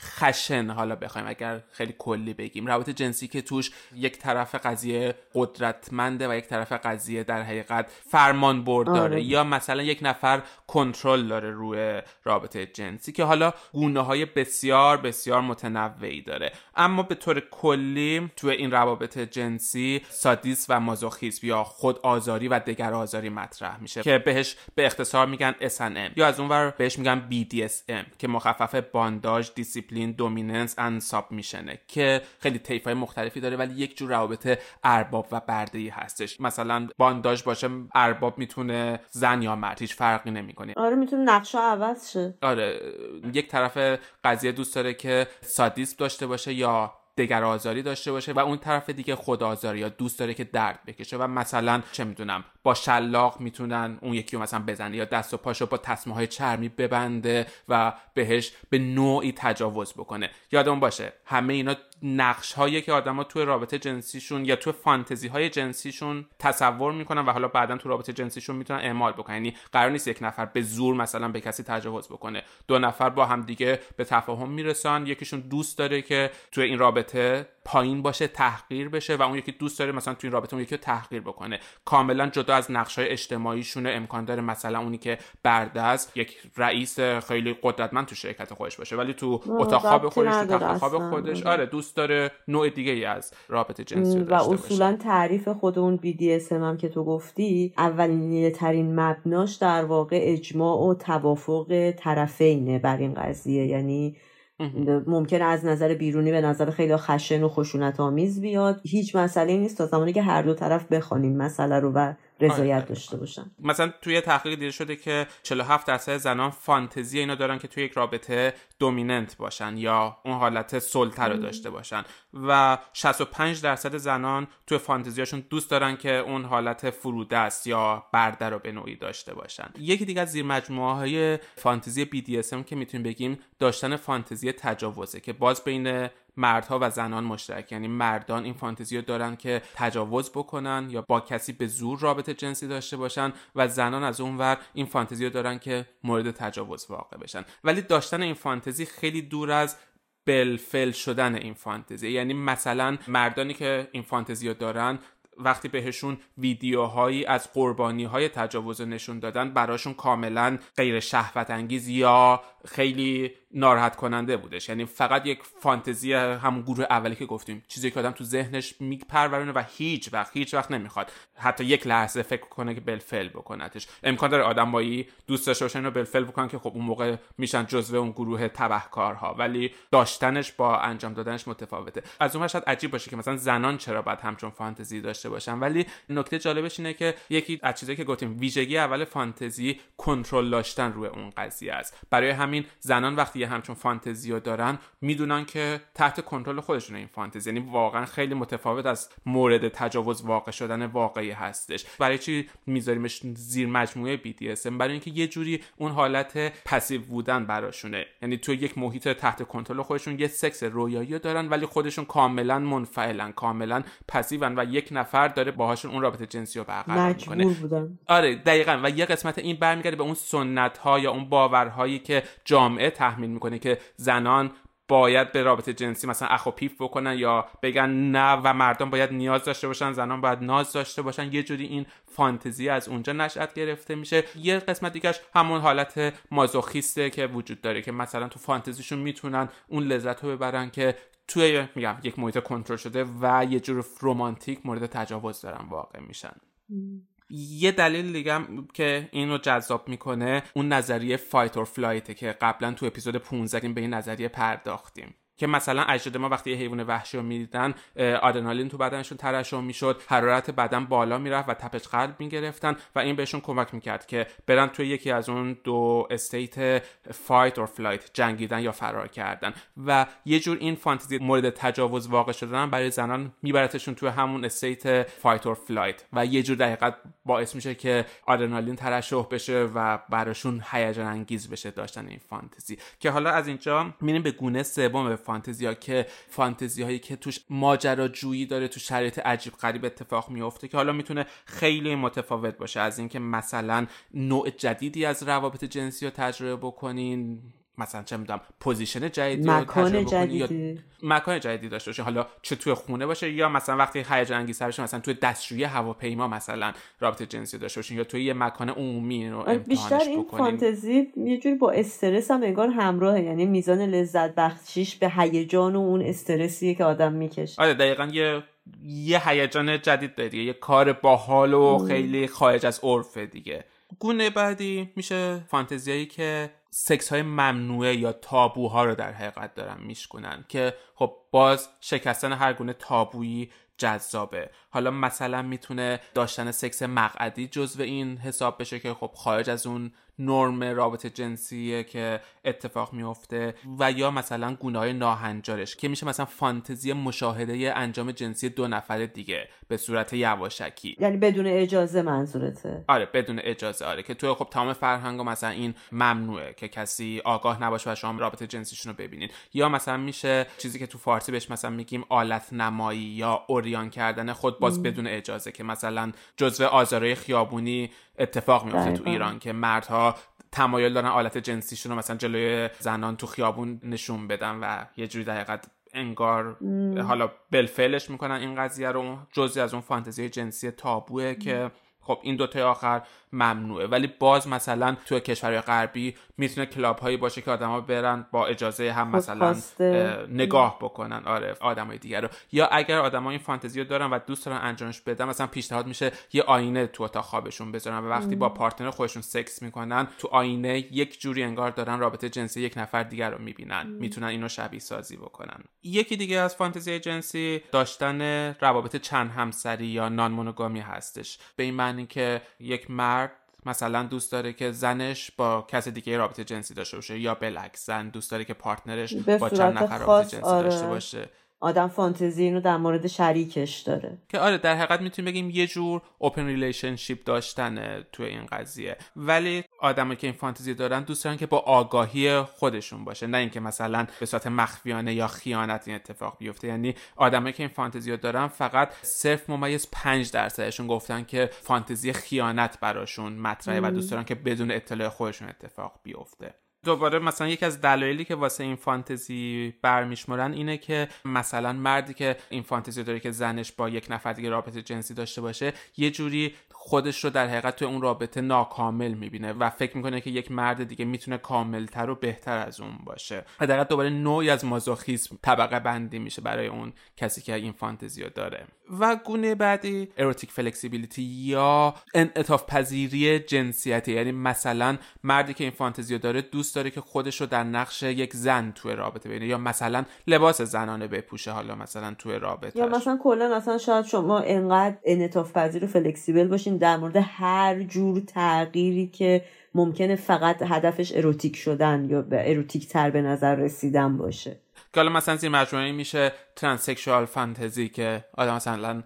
خشن حالا بخوایم اگر خیلی کلی بگیم. روابط جنسی که توش یک طرف قضیه قدرتمنده و یک طرف قضیه در حقیقت فرمان برد داره آره. یا مثلا یک نفر کنترل داره روی رابطه جنسی که حالا گونه های بسیار بسیار متنوعی داره. اما به طور کلی توی این روابط جنسی سادیس و مازوخیسم یا خود آزاری و دگر آزاری مطرح میشه که بهش به اختصار میگن S&M یا از اونور بهش میگن BDSM که مخفف bondage discipline discipline dominance and submission ه که خیلی های مختلفی داره ولی یک جور روابط ارباب و برده ای هستش. مثلا bondage باشه ارباب می‌تونه زن یا مرد هیچ فرقی نمی‌کنه. آره می‌تونه نقشا عوض شه. آره یک طرف قضیه دوست داره که سادیسم داشته باشه یا دگر آزاری داشته باشه و اون طرف دیگه خود آزاری یا دوست داره که درد بکشه و مثلا چه می‌دونم با شلاق می‌تونن اون یکی رو مثلا بزنه یا دست و پاشو با تسمه های چرمی ببنده و بهش به نوعی تجاوز بکنه. یادمون باشه همه اینا نقش هایی که آدما توی رابطه جنسیشون یا توی فانتزی های جنسیشون تصور می‌کنن و حالا بعدا تو رابطه جنسیشون می‌تونن اعمال بکنن. یعنی قرار نیست یک نفر به زور مثلا به کسی تجاوز بکنه. دو نفر با هم دیگه به تفاهم می‌رسن. یکیشون دوست داره که توی این رابطه پایین باشه تحقیر بشه و اون یکی دوست داره مثلا توی این رابطه اون یکی رو تحقیر بکنه. کاملا جدا از نقش های اجتماعیشون امکان داره مثلا اونی که برده یک رئیس خیلی قدرتمند تو شرکت خودش باشه ولی تو اتاق خواب خودش تو تخت خواب خودش. آره دوست داره نوع دیگه ای از رابطه جنسی و اصولا تعریف خود اون BDSM هم که تو گفتی اولین ترین مبناش در واقع اجماع و توافق طرفینه بر این قضیه. یعنی ممکن از نظر بیرونی به نظر خیلی خشن و خشونت آمیز بیاد. هیچ مسئله نیست تا زمانی که هر دو طرف بخوانین مسئله رو و رضایت آره. داشته باشن. مثلا توی تحقیق دیده شده که 47 درصد زنان فانتزی اینا دارن که توی یک رابطه دومیننت باشن یا اون حالت سلطه رو داشته باشن. و 65 درصد زنان توی فانتزیاشون دوست دارن که اون حالت فرودست یا برده رو به نوعی داشته باشن. یکی دیگه از زیر مجموعه های فانتزی BDSM که می‌تونیم بگیم داشتن فانتزی تجاوزه که باز بین مردها و زنان مشترک. یعنی مردان این فانتزی رو دارن که تجاوز بکنن یا با کسی به زور رابطه جنسی داشته باشن و زنان از اون ور این فانتزی رو دارن که مورد تجاوز واقع بشن. ولی داشتن این فانتزی خیلی دور از بلفل شدن این فانتزی. یعنی مثلا مردانی که این فانتزی رو دارن وقتی بهشون ویدیوهایی از قربانی های تجاوز نشون دادن براشون کاملا غیر شهوت انگیز یا خیلی ناراحت کننده بودش. یعنی فقط یک فانتزی همون گروه اولی که گفتیم. چیزی که آدم تو ذهنش میپرورونه و هیچ وقت هیچ وقت نمی‌خواد. حتی یک لحظه فکر کنه که بلفل بکنتش. امکان داره آدم بایی دوست داشته باشن و بلفل بکنن که خب اون موقع میشن جزو اون گروه تبهکارها. ولی داشتنش با انجام دادنش متفاوته. از اون شاید عجیب باشه که مثلا زنان چرا باید همچون فانتزی داشته باشن. ولی نکته جالبش اینه که یکی از چیزایی که گفتیم ویژگی اول فانتزی کنترل داشتن روی اون قضیه است. برای همین زنان وقتی یه همچون فانتزی رو دارن می‌دونن که تحت کنترل خودشون این فانتزی. یعنی واقعا خیلی متفاوت از مورد تجاوز واقع شدن واقعی هستش. برای چی میذاریمش زیر مجموعه BDSM برای اینکه یه جوری اون حالت پسیو بودن براشونه. یعنی تو یک محیط تحت کنترل خودشون یه سکس رویایی دارن ولی خودشون کاملا منفعلن کاملا پسیون و یک نفر داره باهاشون اون رابطه جنسی رو برقرار می‌کنه. آره دقیقا. و یه قسمت این برمیگرده به اون سنت ها یا اون باورهایی که جامعه تحمیل می‌کنه که زنان باید به رابطه جنسی مثلا اخ و پیف بکنن یا بگن نه و مردم باید نیاز داشته باشن زنان باید ناز داشته باشن. یه جوری این فانتزی از اونجا نشأت گرفته میشه. یه قسمت دیگهش همون حالت مازوخیسته که وجود داره که مثلا تو فانتزیشون می‌تونن اون لذت رو ببرن که توی میگم یک محیط کنترل شده و یه جور رومانتیک مورد تجاوز دارن واقع میشن. یه دلیل دیگه که اینو جذاب می‌کنه اون نظریه fight or flight ه که قبلا تو اپیزود 15 به این نظریه پرداختیم. که مثلا اجداد ما وقتی حیوان وحشی رو می‌دیدن آدرنالین تو بدنشون ترشح می‌شد حرارت بدن بالا می‌رفت و تپش قلب می‌گرفتن و این بهشون کمک می‌کرد که برن توی یکی از اون دو state fight or flight جنگیدن یا فرار کردن. و یه جور این فانتزی مورد تجاوز واقع شدن برای زنان میبرتشون توی همون state fight or flight و یه جور در حقیقت باعث میشه که آدرنالین ترشح بشه و براشون هیجان انگیز بشه داشتن این فانتزی. که حالا از اینجا میریم به گونه سوم فانتزیا که فانتزی هایی که توش ماجراجویی داره تو شرایط عجیب غریب اتفاق میفته که حالا می‌تونه خیلی متفاوت باشه. از اینکه مثلا نوع جدیدی از روابط جنسی رو تجربه بکنین مثلا چه می‌دونم position جدیدی مکان جدیدی یا مکان جدیدی داشته باشه حالا چه توی خونه باشه یا مثلا وقتی هیجان انگیز باشه مثلا توی دستشویی هواپیما مثلا رابطه جنسی داشته باشین یا توی یه مکان عمومی رو بیشتر این فانتزی یه جوری با استرس هم انگار همراهه. یعنی میزان لذت بخشیش به هیجان و اون استرسیه که آدم می‌کشه. آره دقیقا یه یه هیجان جدید داره دیگه. یه کار باحال و خیلی خارج از عرفه دیگه. گونه بعدی میشه فانتزیایی که سکس های ممنوعه یا تابوها رو در حقیقت دارن میشکنن که خب باز شکستن هر گونه تابویی جذابه. حالا مثلا می‌تونه داشتن سکس مقعدی جزو این حساب بشه که خب خارج از اون نرم رابطه جنسیه که اتفاق میفته و یا مثلا گونه های ناهنجارش که میشه مثلا فانتزی مشاهده انجام جنسی دو نفر دیگه به صورت یواشکی. یعنی بدون اجازه منظورته؟ آره بدون اجازه آره که توی خب تمام فرهنگ مثلا این ممنوعه که کسی آگاه نباشه و شما رابطه جنسیشون رو ببینین. یا مثلا میشه چیزی که تو فارسی بهش مثلا میگیم آلت نمایی یا اوریان کردن خود باز بدون اجازه که مثلا جزء آزارای خیابونی اتفاق میفته تو ایران که مردها تمایل دارن آلت جنسیشون رو مثلا جلوی زنان تو خیابون نشون بدن و یه جوری دقیقت انگار حالا بلفلش می‌کنن این قضیه رو. جزی از اون فانتزی جنسی تابوه که خب این دوتای آخر ممنوعه. ولی باز مثلا تو کشورهای غربی می‌تونه کلاب هایی باشه که آدما برن با اجازه هم مثلا نگاه بکنن. آره آدمای دیگر رو. یا اگر آدما این فانتزی رو دارن و دوست دارن انجامش بدن مثلا پیشنهاد میشه یه آینه تو اتاق خوابشون بذارن و وقتی با partner خودشون سکس می‌کنن تو آینه یک جوری انگار دارن رابطه جنسی یک نفر دیگر رو می‌بینن. می‌تونن اینو شبیه سازی بکنن. یکی دیگه از فانتزی جنسی داشتن روابط چند همسری یا non monogamy هستش. به این معنی که یک مرد مثلا دوست داره که زنش با کس دیگه رابطه جنسی داشته باشه یا بالعکس زن دوست داره که partner ش با چند نفر رابطه جنسی آره. داشته باشه آدم فانتزی اینو در مورد شریکش داره. که آره در حقیقت می‌تونیم بگیم یه جور open relationship داشتن توی این قضیه. ولی آدمایی که این فانتزی دارن دوست دارن که با آگاهی خودشون باشه. نه اینکه مثلا به صورت مخفیانه یا خیانت این اتفاق بیفته. یعنی آدمایی که این فانتزی دارن فقط صفر ممیز 5 درصدشون گفتن که فانتزی خیانت براشون مطرحه و دوست دارن که بدون اطلاع خودشون اتفاق بیفته. دوباره مثلا یکی از دلایلی که واسه این فانتزی برمیشمرن اینه که مثلا مردی که این فانتزی داره که زنش با یک نفر دیگه رابطه جنسی داشته باشه یه جوری خودش رو در حقیقت تو اون رابطه ناکامل می‌بینه و فکر می‌کنه که یک مرد دیگه می‌تونه کاملتر و بهتر از اون باشه. در دوباره نوعی از مازوخیسم طبقه بندی میشه برای اون کسی که این فانتزی رو داره. و گونه بعدی اروتیک فلکسیبیلیتی یا انعطاف پذیری جنسیتی. یعنی مثلا مردی که این فانتزی رو داره دوست داره که خودش رو در نقش یک زن توی رابطه ببینه یا مثلا لباس زنانه بپوشه حالا مثلا توی رابطه یا مثلا کلا مثلا شاید شما انقدر انعطاف پذیر و flexible باشین در مورد هر جور تغییری که ممکنه فقط هدفش اروتیک شدن یا به اروتیک تر به نظر رسیدن باشه. که حالا مثلا زیر مجموعه میشه transsexual fantasy که آدم مثلا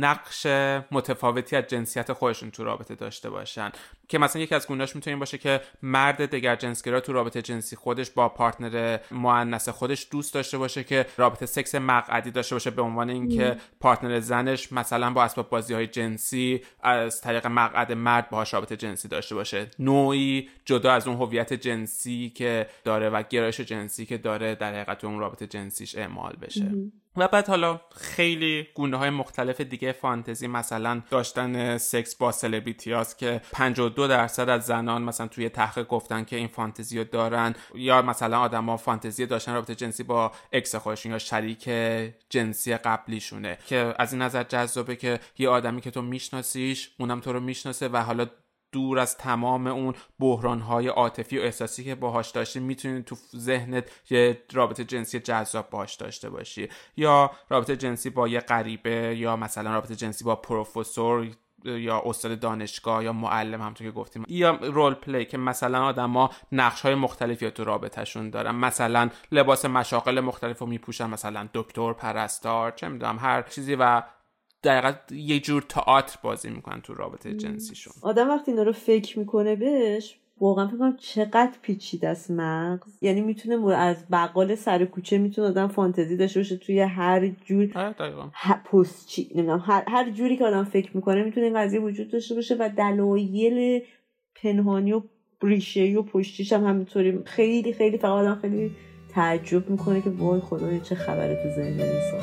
نقش متفاوتی از جنسیت خودشون تو رابطه داشته باشن. که مثلا یکی از گونهاش می‌تونه باشه که مرد دگر جنسگرا تو رابطه جنسی خودش با پارتنر مؤنث خودش دوست داشته باشه که رابطه سکس مقعدی داشته باشه به عنوان اینکه پارتنر زنش مثلا با اسباب بازی های جنسی از طریق مقعد مرد باهاش رابطه جنسی داشته باشه. نوعی جدا از اون هویت جنسی که داره و گرایش جنسی که داره در حقیقت اون رابطه جنسیش اعمال بشه. و بعد حالا خیلی گونه های مختلف دیگه فانتزی مثلا داشتن سکس با سلبریتی که 52 درصد از زنان مثلا توی تحقیق گفتن که این فانتزی رو دارن یا مثلا آدما فانتزی داشتن رابطه جنسی با ex خودشون یا شریک جنسی قبلیشونه که از این نظر جذابه که یه آدمی که تو میشناسیش اونم تو رو می‌شناسه و حالا دور از تمام اون بحرانهای عاطفی و احساسی که باهاش داشتی می‌تونی تو ذهنت یه رابطه جنسی جذاب باهاش داشته باشی. یا رابطه جنسی با یه غریبه یا مثلا رابطه جنسی با پروفسور یا استاد دانشگاه یا معلم همونطور که گفتیم. یا رول پلی که مثلا آدما نقش های مختلفی تو رابطهشون دارن. مثلا لباس مشاقل مختلف رو میپوشن مثلا دکتر پرستار چه می‌دونم هر چیزی و دقیقا یه جور تئاتر بازی می‌کنن تو رابطه جنسیشون. آدم وقتی اینا رو فکر می‌کنه بهش واقعا فکر کنم چقدر پیچیده است مغز. یعنی می‌تونه از بقال سر کوچه می‌تونه آدم فانتزی داشته باشه توی هر جور آره، پست چی نمی‌دونم هر... هر جوری که آدم فکر می‌کنه می‌تونه این قضیه وجود داشته باشه و دلایل پنهانی و ریشه و پشتیش هم همینطوری. خیلی خیلی فقط آدم خیلی تعجب می‌کنه که وای خدای چه خبره تو ذهن انسان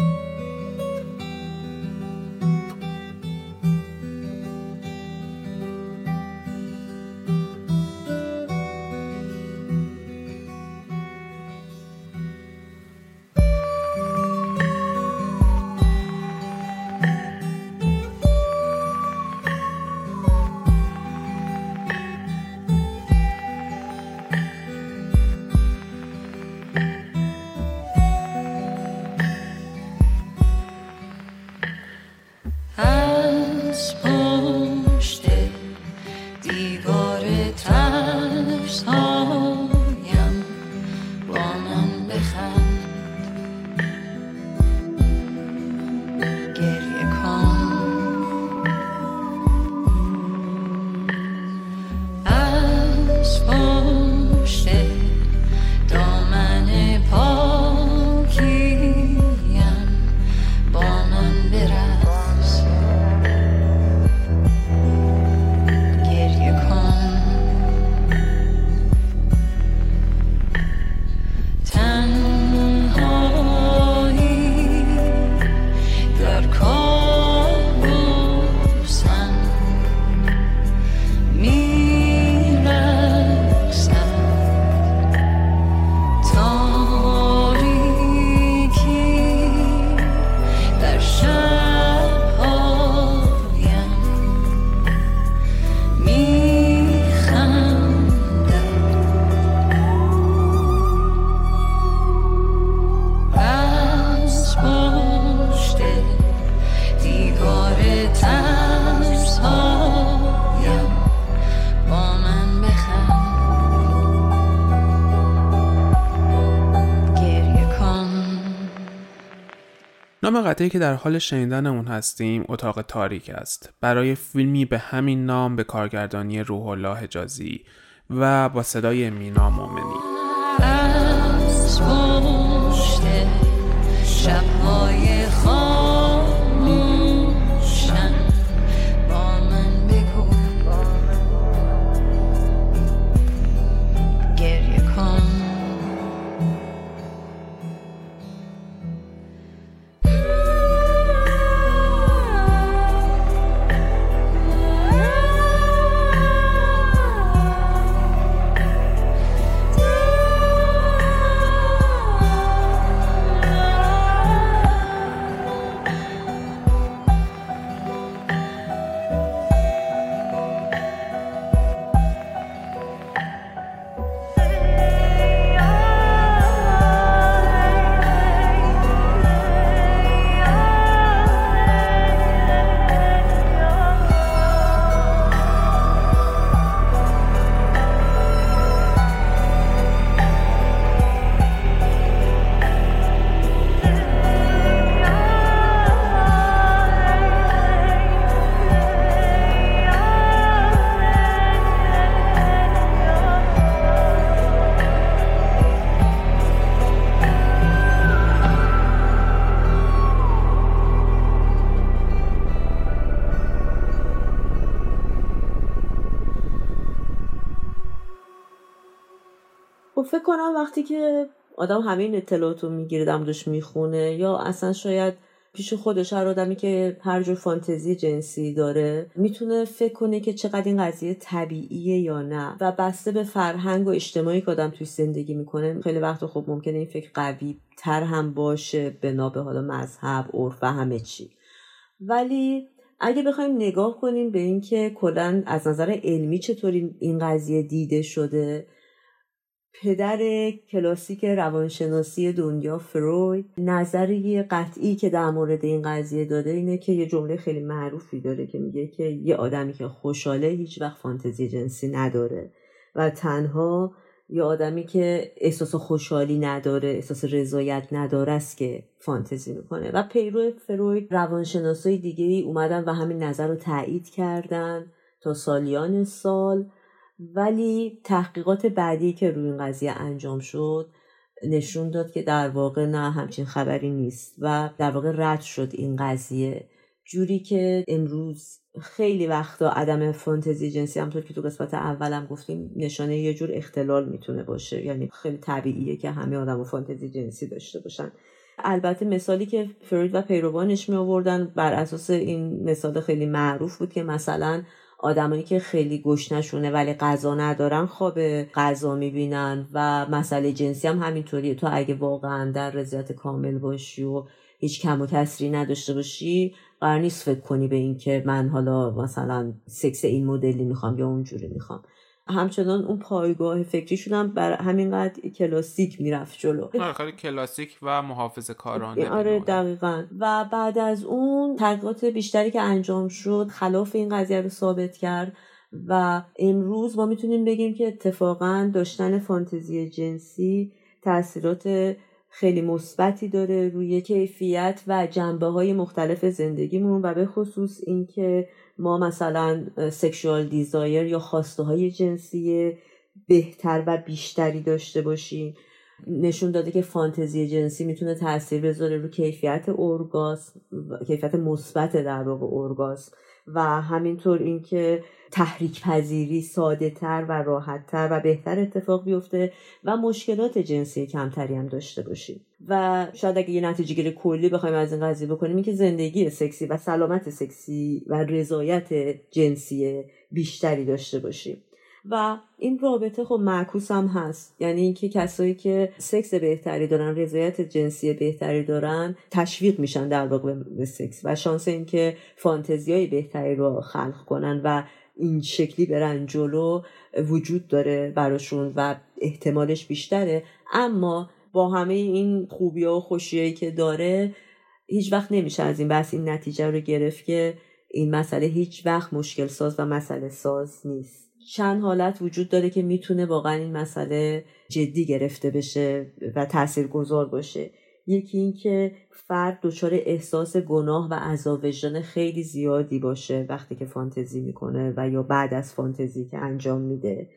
نام قطعی که در حال شنیدن اون هستیم اتاق تاریک است. برای فیلمی به همین نام به کارگردانی روح الله حجازی و با صدای مینا مومنی. آدم همه این اطلاعات رو می‌گیره دمدش می‌خونه یا اصلا شاید پیش خودش هر آدمی که هر جور فانتزی جنسی داره می‌تونه فکر کنه که چقدر این قضیه طبیعیه یا نه و بسته به فرهنگ و اجتماعی که آدم توی زندگی می‌کنه خیلی وقت خب ممکنه این فکر قوی تر هم باشه به به حالا مذهب عرف و همه چی. ولی اگه بخوایم نگاه کنیم به اینکه کلا از نظر علمی چطوری این قضیه دیده شده پدر کلاسیک روانشناسی دنیا فروید. نظری قطعی که در مورد این قضیه داده اینه که یه جمله خیلی معروفی داره که میگه که یه آدمی که خوشحاله هیچ وقت فانتزی جنسی نداره و تنها یه آدمی که احساس خوشحالی نداره احساس رضایت نداره است که فانتزی می‌کنه. و پیرو فروید روانشناسای دیگه اومدن و همین نظر رو تایید کردن تا سالیان سال ولی تحقیقات بعدی که روی این قضیه انجام شد نشون داد که در واقع نه همچین خبری نیست و در واقع رد شد این قضیه. جوری که امروز خیلی وقتا عدم فانتزی جنسی همطور که تو قسمت اولم گفتیم نشانه یه جور اختلال می‌تونه باشه. یعنی خیلی طبیعیه که همه آدم فانتزی جنسی داشته باشن. البته مثالی که فروید و پیروانش می آوردن بر اساس این مثال خیلی معروف بود که مثلا آدمایی که خیلی گشنشونه ولی غذا ندارن خواب غذا می‌بینن و مسئله جنسی هم همینطوریه. تو اگه واقعا در رضایت کامل باشی و هیچ کم و کسری نداشته باشی قرار نیست فکر کنی به اینکه من حالا مثلا سکس این مدلی می‌خوام یا اونجوری می‌خوام. همچنان اون پایگاه فکریشون هم بر همینقدر کلاسیک می‌رفت جلو. آره، خیلی کلاسیک و محافظ کارانه آره دقیقا. و بعد از اون تحقیقات بیشتری که انجام شد خلاف این قضیه رو ثابت کرد و امروز ما می‌تونیم بگیم که اتفاقا داشتن فانتزی جنسی تاثیرات خیلی مثبتی داره روی کیفیت و جنبه های مختلف زندگیمون و به خصوص اینکه ما مثلا سکشوال دیزایر یا خواسته های جنسی بهتر و بیشتری داشته باشیم. نشون داده که فانتزی جنسی می‌تونه تاثیر بذاره رو کیفیت اورگاسم کیفیت مثبت در واقع اورگاسم و همینطور اینکه تحریک پذیری ساده تر و راحت تر و بهتر اتفاق بیفته و مشکلات جنسی کمتری هم داشته باشیم. و شاید اگه یه نتیجه گیری کلی بخوایم از این قضیه بکنیم این که زندگی سکسی و سلامت سکسی و رضایت جنسی بیشتری داشته باشیم. و این رابطه خب معکوس هم هست. یعنی اینکه کسایی که سکس بهتری دارن رضایت جنسی بهتری دارن تشویق میشن در واقع به سکس و شانس اینکه فانتزیای بهتری رو خلق کنن و این شکلی برن جلو وجود داره براشون و احتمالش بیشتره. اما با همه این خوبی و خوشیایی که داره هیچ وقت نمیشه از این بحث این نتیجه رو گرفت که این مسئله هیچ وقت مشکل ساز و مسئله ساز نیست. چند حالت وجود داره که می‌تونه واقعا این مسئله جدی گرفته بشه و تاثیر گذار باشه. یکی اینکه فرد دچار احساس گناه و عذاب وجدان خیلی زیادی باشه وقتی که فانتزی می‌کنه و یا بعد از فانتزی که انجام میده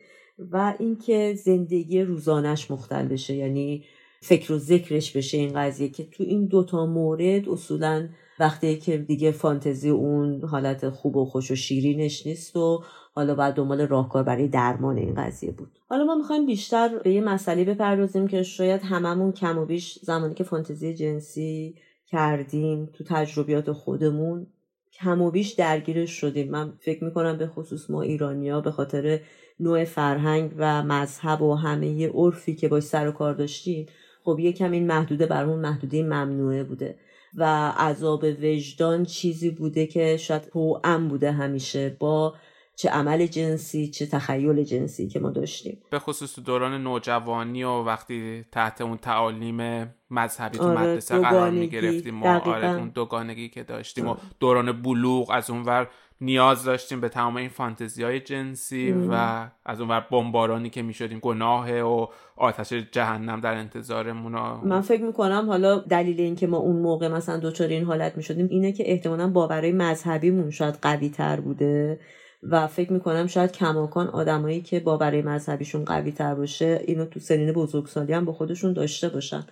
و اینکه زندگی روزانش مختل بشه یعنی فکر و ذکرش بشه این قضیه که تو این دوتا مورد اصولا وقتی که دیگه فانتزی اون حالت خوب و خوش و شیرینش نیست و حالا بعد دنبال راهکار برای درمان این قضیه بود. حالا ما می‌خوایم بیشتر به یه مسئله بپردازیم که شاید هممون کم و بیش زمانی که فانتزی جنسی کردیم تو تجربیات خودمون کم و بیش درگیرش شدیم. من فکر می‌کنم به خصوص ما ایرانیا به خاطر نوع فرهنگ و مذهب و همه عرفی که باش سر و کار داشتیم خب یکم این محدوده برامون محدوده ممنوعه بوده و عذاب وجدان چیزی بوده که شاید ام بوده همیشه با چه عمل جنسی چه تخیل جنسی که ما داشتیم. به خصوص تو دوران نوجوانی و وقتی تحت اون تعالیم مذهبی تو آره، مدرسه قرار می‌گرفتیم و. آره اون دوگانگی که داشتیم و دوران بلوغ از اون ور نیاز داشتیم به تمام این فانتزی های جنسی و از اون ور بمبارانی که می‌شدیم گناه و آتش جهنم در انتظارمون من فکر می‌کنم حالا دلیل اینکه ما اون موقع مثلا دچار این حالت می‌شدیم اینه که احتمالا باورهای مذهبیمون شاید قوی تر بوده. و فکر می‌کنم شاید کماکان آدمایی که باورهای مذهبیشون قوی تر باشه اینو تو سنین بزرگسالی هم با خودشون داشته باشن.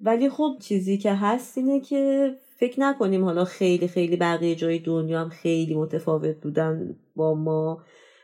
ولی خب چیزی که هست اینه که فکر نکنیم حالا خیلی خیلی بقیه جای دنیا هم خیلی متفاوت بودن با ما.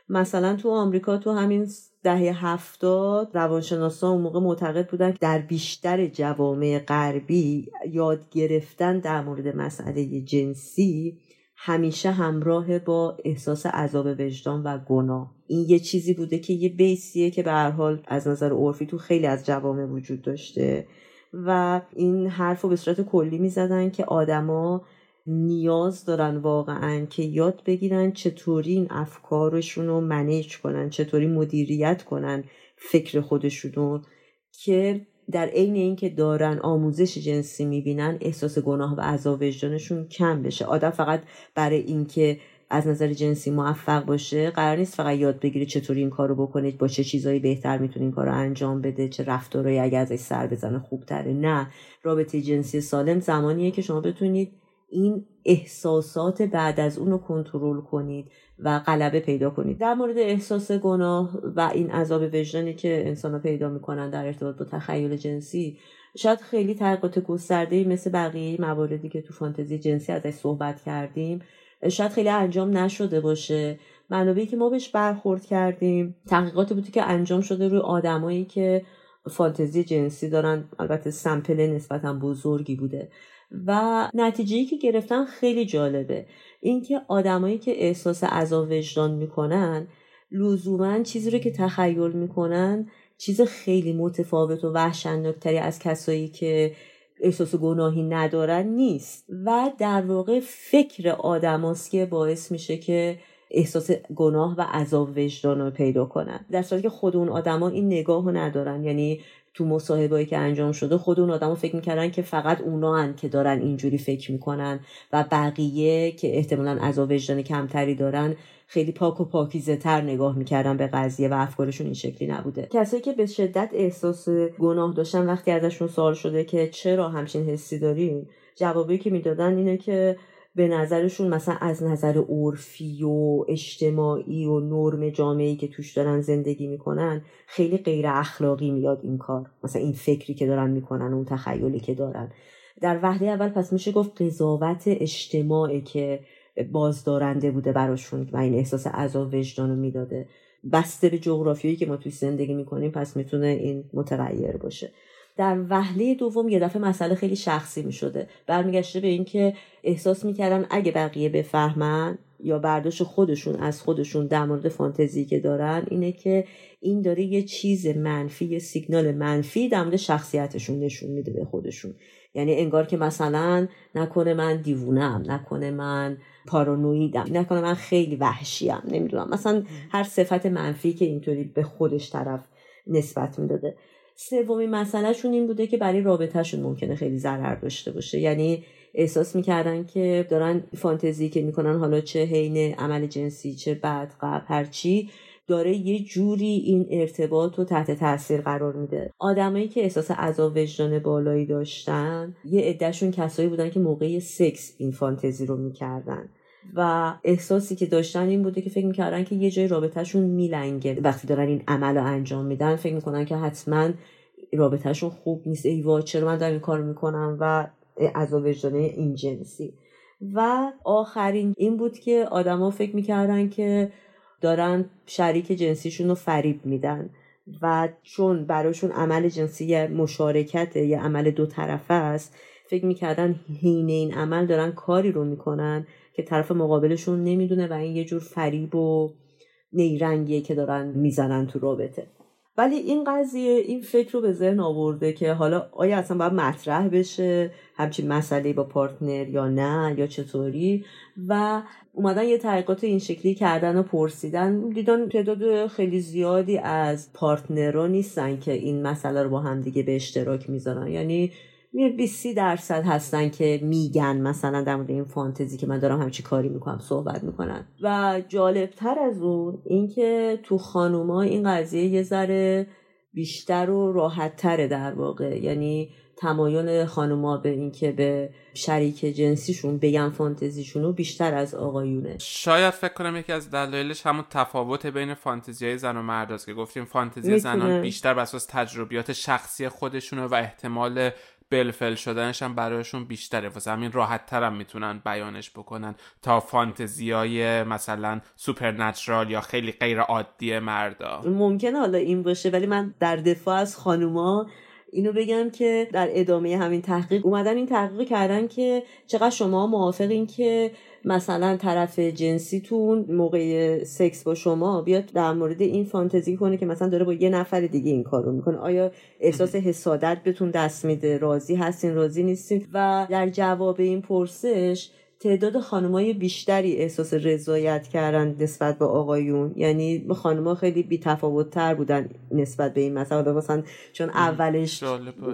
مثلا تو آمریکا تو همین دهه هفتاد روانشناسا اون موقع معتقد بودن که در بیشتر جوامع غربی یاد گرفتن در مورد مسئله جنسی همیشه همراه با احساس عذاب وجدان و گناه. این یه چیزی بوده که یه بیسیه که به هر حال از نظر عرفی تو خیلی از جوامع وجود داشته و این حرف رو به صورت کلی می‌زدن که آدما نیاز دارن واقعا که یاد بگیرن چطوری این افکارشون رو منیج کنن چطوری مدیریت کنن فکر خودشون که در عین اینکه دارن آموزش جنسی می‌بینن احساس گناه و عذاب وجدانشون کم بشه. آدم فقط برای اینکه از نظر جنسی موفق باشه قرار نیست فقط یاد بگیره چطوری این کارو بکنه با چه چیزایی بهتر می‌تونه این کارو انجام بده چه رفتارهایی اگه ازش سر بزنه خوبتره. نه رابطه جنسی سالم زمانیه که شما بتونید این احساسات بعد از اون رو کنترل کنید و غلبه پیدا کنید. در مورد احساس گناه و این عذاب وجدانی که انسان پیدا می‌کنن در ارتباط با تخیل جنسی شاید خیلی تحقیقات گسترده مثل بقیه مواردی که تو فانتزی جنسی ازش صحبت کردیم شاید خیلی انجام نشده باشه. منابعی که ما بهش برخورد کردیم تحقیقاتی بودی که انجام شده روی آدمایی که فانتزی جنسی دارن. البته سمپل نسبتا بزرگی بوده. و نتیجه که گرفتن خیلی جالبه. اینکه آدمایی که احساس عذاب وجدان می‌کنن لزوما چیزی رو که تخیل می‌کنن چیز خیلی متفاوت و وحشتناکتری از کسایی که احساس گناهی ندارن نیست. و در واقع فکر آدماست که باعث میشه که احساس گناه و عذاب وجدان رو پیدا کنن. در صورتی که خود اون آدما این نگاه رو ندارن. یعنی تو مصاحبهایی که انجام شده خود اون آدما فکر می‌کردن که فقط اونا هن که دارن اینجوری فکر می‌کنن و بقیه که احتمالا عذاب وجدان کمتری دارن خیلی پاک و پاکیزه تر نگاه می‌کردن به قضیه و افکارشون این شکلی نبوده. کسایی که به شدت احساس گناه داشتن وقتی ازشون سوال شده که چرا همچین حسی دارین جوابی که می‌دادن اینه که به نظرشون مثلا از نظر عرفی و اجتماعی و نرم جامعه‌ای که توش دارن زندگی می‌کنن خیلی غیر اخلاقی میاد این کار. مثلا این فکری که دارن می‌کنن اون تخیلی که دارن. در وهله اول پس میشه گفت قضاوت اجتماعی که بازدارنده بوده براشون و این احساس عذاب وجدان رو می‌داده. بسته به جغرافیایی که ما توی زندگی می‌کنیم پس می‌تونه این متغیر باشه. در وهله دوم یه دفعه مسئله خیلی شخصی می شده برمیگشته به اینکه احساس می‌کردن اگه بقیه بفهمن یا برداشت خودشون از خودشون در مورد فانتزی که دارن اینه که این داره یه چیز منفی یه سیگنال منفی در مورد شخصیتشون نشون میده به خودشون. یعنی انگار که مثلا نکنه من دیوونم نکنه من پارانویدم نکنه من خیلی وحشیم نمی‌دونم. مثلا هر صفت منفی که اینطوری به خودش طرف نسبت می‌داده. سومین مسئلهشون این بوده که برای رابطهشون ممکنه خیلی ضرر داشته باشه. یعنی احساس می‌کردن که دارن فانتزی که می‌کنن حالا چه حین عمل جنسی چه بعد قبل هرچی داره یه جوری این ارتباط رو تحت تاثیر قرار میده. آدمایی که احساس عذاب وجدان بالایی داشتن یه عدهشون کسایی بودن که موقع سکس این فانتزی رو می‌کردن. و احساسی که داشتن این بوده که فکر می‌کردن که یه جای رابطهشون میلنگه. وقتی دارن این عمل رو انجام میدن فکر می‌کنن که حتما رابطهشون خوب نیست. ای وا چرا من دارم این کار می‌کنم و از وجدانه این جنسی. و آخرین این بود که آدما فکر می‌کردن که دارن شریک جنسیشون رو فریب میدن. و چون براشون عمل جنسی مشارکت یه عمل دو طرفه است فکر می‌کردن حین این عمل دارن کاری رو می‌کنن. که طرف مقابلشون نمی‌دونه و این یه جور فریب و نیرنگیه که دارن می‌زنن تو رابطه. ولی این قضیه این فکر رو به ذهن آورده که حالا آیا اصلا باید مطرح بشه همچین مسئله با پارتنر یا نه یا چطوری؟ و اومدن یه تحقیقات این شکلی کردن و پرسیدن دیدن تعداد خیلی زیادی از پارتنرها نیستن که این مسئله رو با همدیگه به اشتراک می‌ذارن. یعنی 20 درصد هستن که میگن مثلا در مورد این فانتزی که من دارم همچی کاری می‌کنم صحبت می‌کنن. و جالبتر از اون اینکه تو خانوما این قضیه یه ذره بیشتر و راحتتره در واقع. یعنی تمایل خانوما به اینکه به شریک جنسیشون بگن فانتزیشونو بیشتر از آقایونه. شاید فکر کنم یکی از دلایلش همون تفاوت بین فانتزی های زن و مرد که گفتیم فانتزی زنان بیشتر بر اساس تجربیات شخصی خودشونه و احتمال بالفعل شدنش هم برایشون بیشتره. واسه همین راحت ترم می‌تونن بیانش بکنن تا فانتزی های مثلا supernatural یا خیلی غیر عادی مردا. ممکنه حالا این باشه ولی من در دفاع از خانوما اینو بگم که در ادامه همین تحقیق اومدن این تحقیق کردن که چقدر شما موافقین که مثلا طرف جنسیتون موقع سکس با شما بیاد در مورد این فانتزی کنه که مثلا داره با یه نفر دیگه این کارو می‌کنه. آیا احساس حسادت بهتون دست میده؟ راضی هستین؟ راضی نیستین؟ و در جواب این پرسش تعداد خانمای بیشتری احساس رضایت کردن نسبت به آقایون. یعنی خانما خیلی بی تر بودن نسبت به این مثلا مثلا چون اولش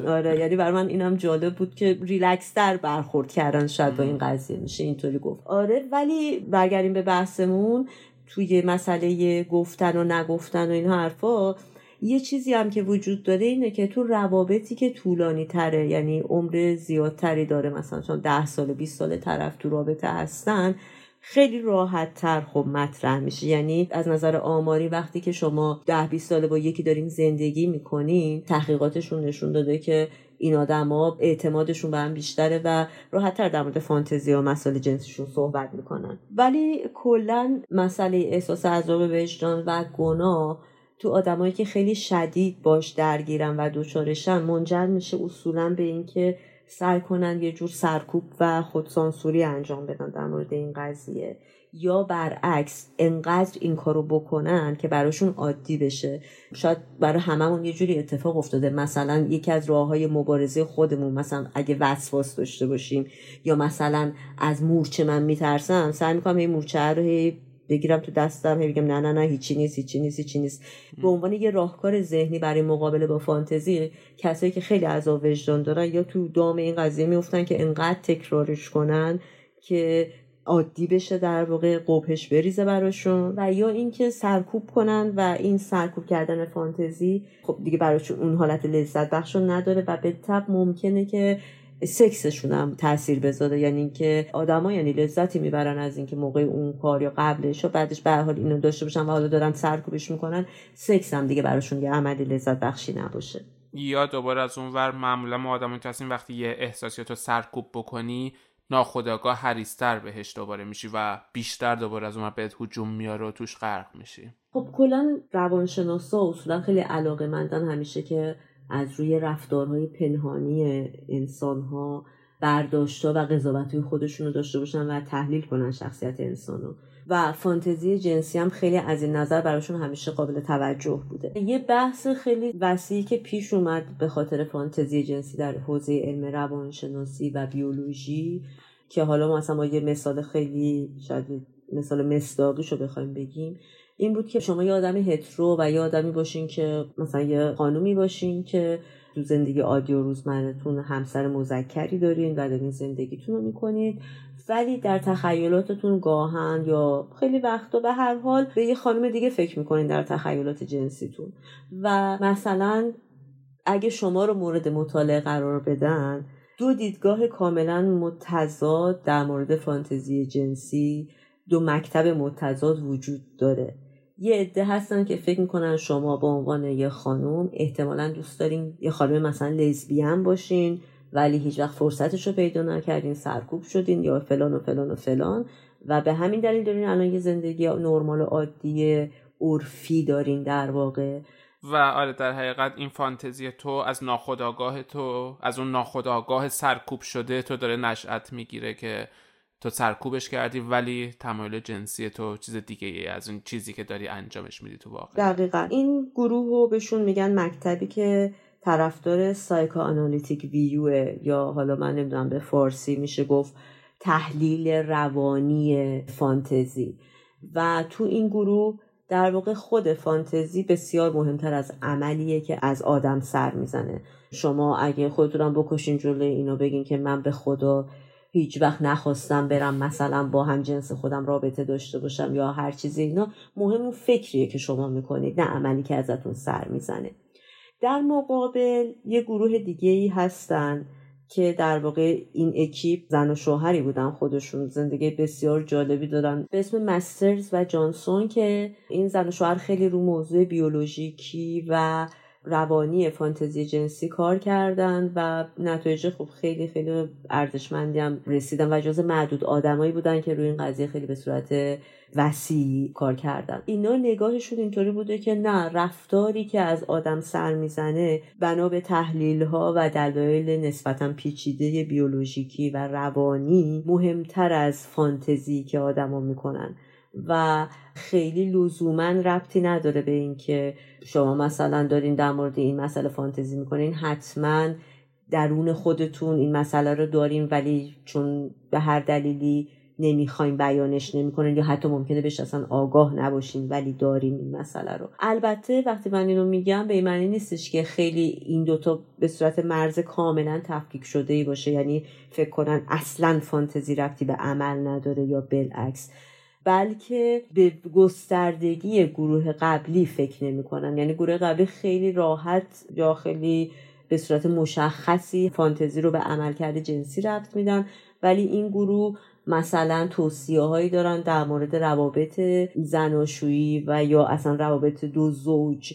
آره یعنی برای من اینم جالب بود که ریلکس تر برخورد کردن شاید با این قضیه. میشه اینطوری گفت. آره ولی برگردیم به بحثمون. توی مسئله گفتن و نگفتن و این حرفا یه چیزی هم که وجود داره اینه که تو روابطی که طولانی تره یعنی عمر زیادتری داره مثلا چون ده سال 20 سال طرف تو رابطه هستن خیلی راحت تر خب مطرح میشه. یعنی از نظر آماری وقتی که شما ده 20 ساله با یکی دارین زندگی می‌کنین تحقیقاتشون نشون داده که این آدما اعتمادشون به هم بیشتره و راحتتر در مورد فانتزی و مسائل جنسیشون صحبت می‌کنن. ولی کلا مسئله احساس عذاب وجدان و گناه تو آدمایی که خیلی شدید باش درگیرن و دوچارشن منجر میشه اصولا به اینکه سعی کنن یه جور سرکوب و خودسانسوری انجام بدن در مورد این قضیه. یا برعکس انقدر این کارو بکنن که براشون عادی بشه. شاید برای هممون یه جوری اتفاق افتاده. مثلا یکی از راه های مبارزه خودمون مثلا اگه وسواس داشته باشیم یا مثلا از مورچه من میترسم سعی می‌کنم این مورچه رو بگیرم تو دستم هی بگم نه نه نه هیچی نیست هیچی نیست هیچی نیست. به عنوان یه راهکار ذهنی برای مقابله با فانتزی کسایی که خیلی عذاب وجدان دارن یا تو دام این قضیه میفتن که انقدر تکرارش کنن که عادی بشه در واقع قبهش بریزه براشون و یا اینکه سرکوب کنن و این سرکوب کردن فانتزی خب دیگه براشون اون حالت لذت بخشون نداره و به تب ممکنه که سکسشون هم تاثیر بذاره. یعنی اینکه آدما یعنی لذتی می‌برن از اینکه موقع اون کار یا قبلش و بعدش به حال اینو داشته باشن و حالا دارن سرکوبش می‌کنن سکس هم دیگه براشون یه عملی لذت بخشی نباشه. یا دوباره از اون ور معمولا ما آدم هستیم وقتی یه احساسیات رو سرکوب بکنی ناخداگاه حریستر بهش دوباره میشی و بیشتر دوباره از اون بهت هجوم میاره و توش غرق میشی. خب کلا روانشناسا اصولا خیلی علاقه مندن همیشه که از روی رفتارهای پنهانی انسانها برداشتا و قضاوتهای خودشون رو داشته باشن و تحلیل کنن شخصیت انسانو. و فانتزی جنسی هم خیلی از این نظر براشون همیشه قابل توجه بوده. یه بحث خیلی وسیعی که پیش اومد به خاطر فانتزی جنسی در حوزه علم روانشناسی و بیولوژی که حالا مثلا ما یه مثال خیلی شاید مثال مصداقیشو بخوایم بگیم این بود که شما یه آدمی هترو و یه آدمی باشین که مثلا یه خانومی باشین که تو زندگی عادی و روزمرتون همسر مذکری دارین و دارین زندگیتون رو می‌کنید ولی در تخیلاتتون گاهن یا خیلی وقتا به هر حال به یه خانم دیگه فکر می‌کنین در تخیلات جنسیتون. و مثلا اگه شما رو مورد مطالعه قرار بدن دو دیدگاه کاملا متضاد در مورد فانتزی جنسی دو مکتب متضاد وجود داره. یه عده هستن که فکر می‌کنن شما به عنوان یه خانم احتمالا دوست دارین یه خانم مثلا لزبیان باشین ولی هیچ وقت فرصتش رو پیدا نکردین سرکوب شدین یا فلان و فلان و فلان. و به همین دلیل دارین الان یه زندگی نرمال و عادی عرفی دارین در واقع. و آره در حقیقت این فانتزی تو از ناخداگاه تو از اون ناخداگاه سرکوب شده تو داره نشأت می‌گیره که تو سرکوبش کردی ولی تمایل جنسی تو چیز دیگه ای از اون چیزی که داری انجامش میدی تو واقع. دقیقا. این گروه رو بهشون میگن مکتبی که طرفدار سایکو آنالیتیک ویوه یا حالا من نمی‌دونم به فارسی میشه گفت تحلیل روانی فانتزی. و تو این گروه در واقع خود فانتزی بسیار مهمتر از عملیه که از آدم سر می‌زنه. شما اگه خودتونم بکشین جلوی اینو بگین که من به خدا هیچ وقت نخواستم برم مثلا با هم جنس خودم رابطه داشته باشم یا هر چیزی اینا. مهم اون فکریه که شما می‌کنید نه عملی که ازتون سر می‌زنه. در مقابل یه گروه دیگه ای هستن که در واقع این اکیپ زن و شوهری بودن خودشون. زندگی بسیار جالبی دارن. به اسم مسترز و جانسون که این زن و شوهر خیلی رو موضوع بیولوژیکی و روانی فانتزی جنسی کار کردن و نتایج خوب خیلی خیلی ارزشمندی هم رسیدن و جز معدود آدمایی بودن که روی این قضیه خیلی به صورت وسیع کار کردن. اینا نگاهشون اینطوری بوده که نه رفتاری که از آدم سر می‌زنه بنا به تحلیل ها و دلایل نسبتا پیچیده بیولوژیکی و روانی مهمتر از فانتزی که آدما می‌کنن. و خیلی لزوما ربطی نداره به اینکه شما مثلا دارین در مورد این مسئله فانتزی می‌کنین حتما درون خودتون این مسئله رو داریم ولی چون به هر دلیلی نمی‌خوایم بیانش نمی‌کنین یا حتی ممکنه بهش اصلا آگاه نباشین ولی داریم این مسئله رو. البته وقتی من اینو میگم به این معنی نیستش که خیلی این دوتا به صورت مرز کاملا تفکیک شده ای باشه یعنی فکر کنن اصلا فانتزی رفتی به عمل نداره یا بالعکس. بلکه به گستردگی گروه قبلی فکر نمی‌کنن یعنی گروه قبلی خیلی راحت یا خیلی به صورت مشخصی فانتزی رو به عملکرد جنسی ربط میدن. ولی این گروه مثلا توصیه هایی دارن در مورد روابط زناشویی و یا اصلا روابط دو زوج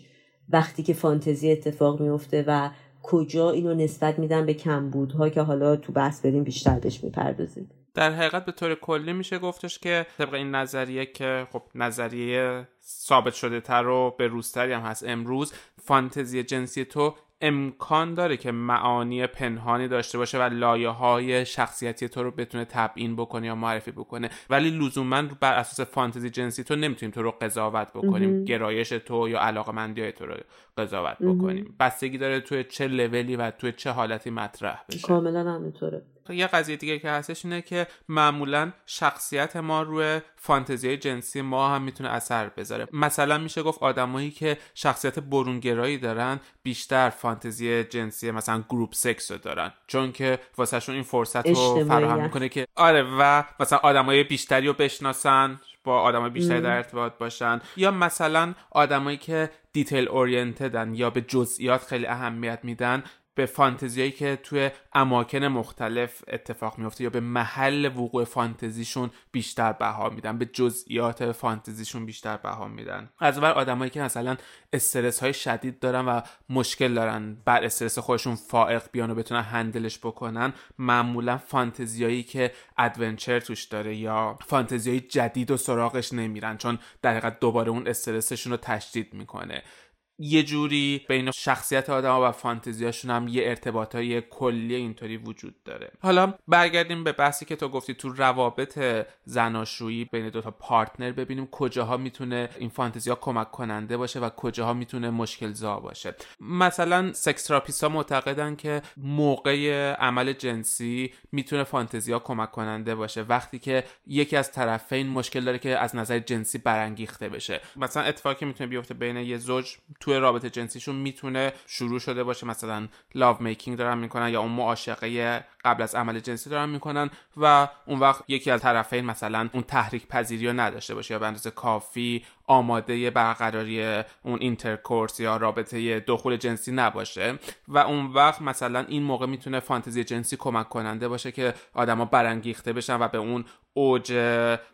وقتی که فانتزی اتفاق میفته و کجا اینو نسبت میدن به کمبودها که حالا تو بحث بریم بیشتر بهش می‌پردازیم. در حقیقت به طور کلی میشه گفتش که طبق این نظریه که خب نظریه ثابت شده تر و به روزتری هم هست. امروز فانتزی جنسی تو امکان داره که معانی پنهانی داشته باشه و لایه های شخصیتی تو رو بتونه تبیین بکنه یا معرفی بکنه. ولی لزوما بر اساس فانتزی جنسی تو نمی‌تونیم تو رو قضاوت بکنیم. گرایش تو یا علاقه مندی تو رو قضاوت بکنیم. بستگی داره توی چه لولی و توی چه حالتی مطرح بشه. کاملا همینطوره. یه قضیه دیگه که هستش اینه که معمولا شخصیت ما روی فانتزی جنسی ما هم می‌تونه اثر بذاره. مثلا میشه گفت آدمایی که شخصیت برونگرایی دارن بیشتر فانتزی جنسی مثلا group sex رو دارن. چون که واسهشون این فرصت رو فراهم می‌کنه که آره و مثلا آدمای بیشتری رو بشناسن با آدمای بیشتری در ارتباط باشن. یا مثلا آدمایی که detail oriented ن یا به جزئیات خیلی اهمیت میدن به فانتزیایی که توی اماکن مختلف اتفاق میفته یا به محل وقوع فانتزیشون بیشتر بها میدن به جزئیات فانتزیشون بیشتر بها میدن. از اول آدمایی که مثلا استرس های شدید دارن و مشکل دارن بر استرس خودشون فائق بیان و بتونن هندلش بکنن معمولا فانتزیایی که ادونچر توش داره یا فانتزیای جدید و سراغش نمیرن چون در دوباره اون استرسشون رو تشدید می‌کنه. یه جوری بین شخصیت آدم و فانتزیاشون هم یه ارتباط های کلی اینطوری وجود داره. حالا برگردیم به بحثی که تو گفتی تو روابط زناشویی بین دوتا پارتنر ببینیم کجاها می‌تونه این فانتزیا کمک کننده باشه و کجاها می‌تونه مشکل زا باشه. مثلا سکس ها معتقدن که موقع عمل جنسی می‌تونه فانتزیا کمک کننده باشه وقتی که یکی از طرفین مشکل داره که از نظر جنسی برانگیخته بشه. مثلا اتفاقی می‌تونه بیفته بین یه زوج تو رابطه جنسیشون می‌تونه شروع شده باشه. مثلا love making دارن می‌کنن یا اون معاشقه قبل از عمل جنسی دارن می‌کنن و اون وقت یکی از طرفین مثلا اون تحریک پذیری رو نداشته باشه یا به اندازه کافی آماده برقراری اون intercourse یا رابطه دخول جنسی نباشه و اون وقت مثلا این موقع می‌تونه فانتزی جنسی کمک کننده باشه که آدما برانگیخته بشن و به اون اوج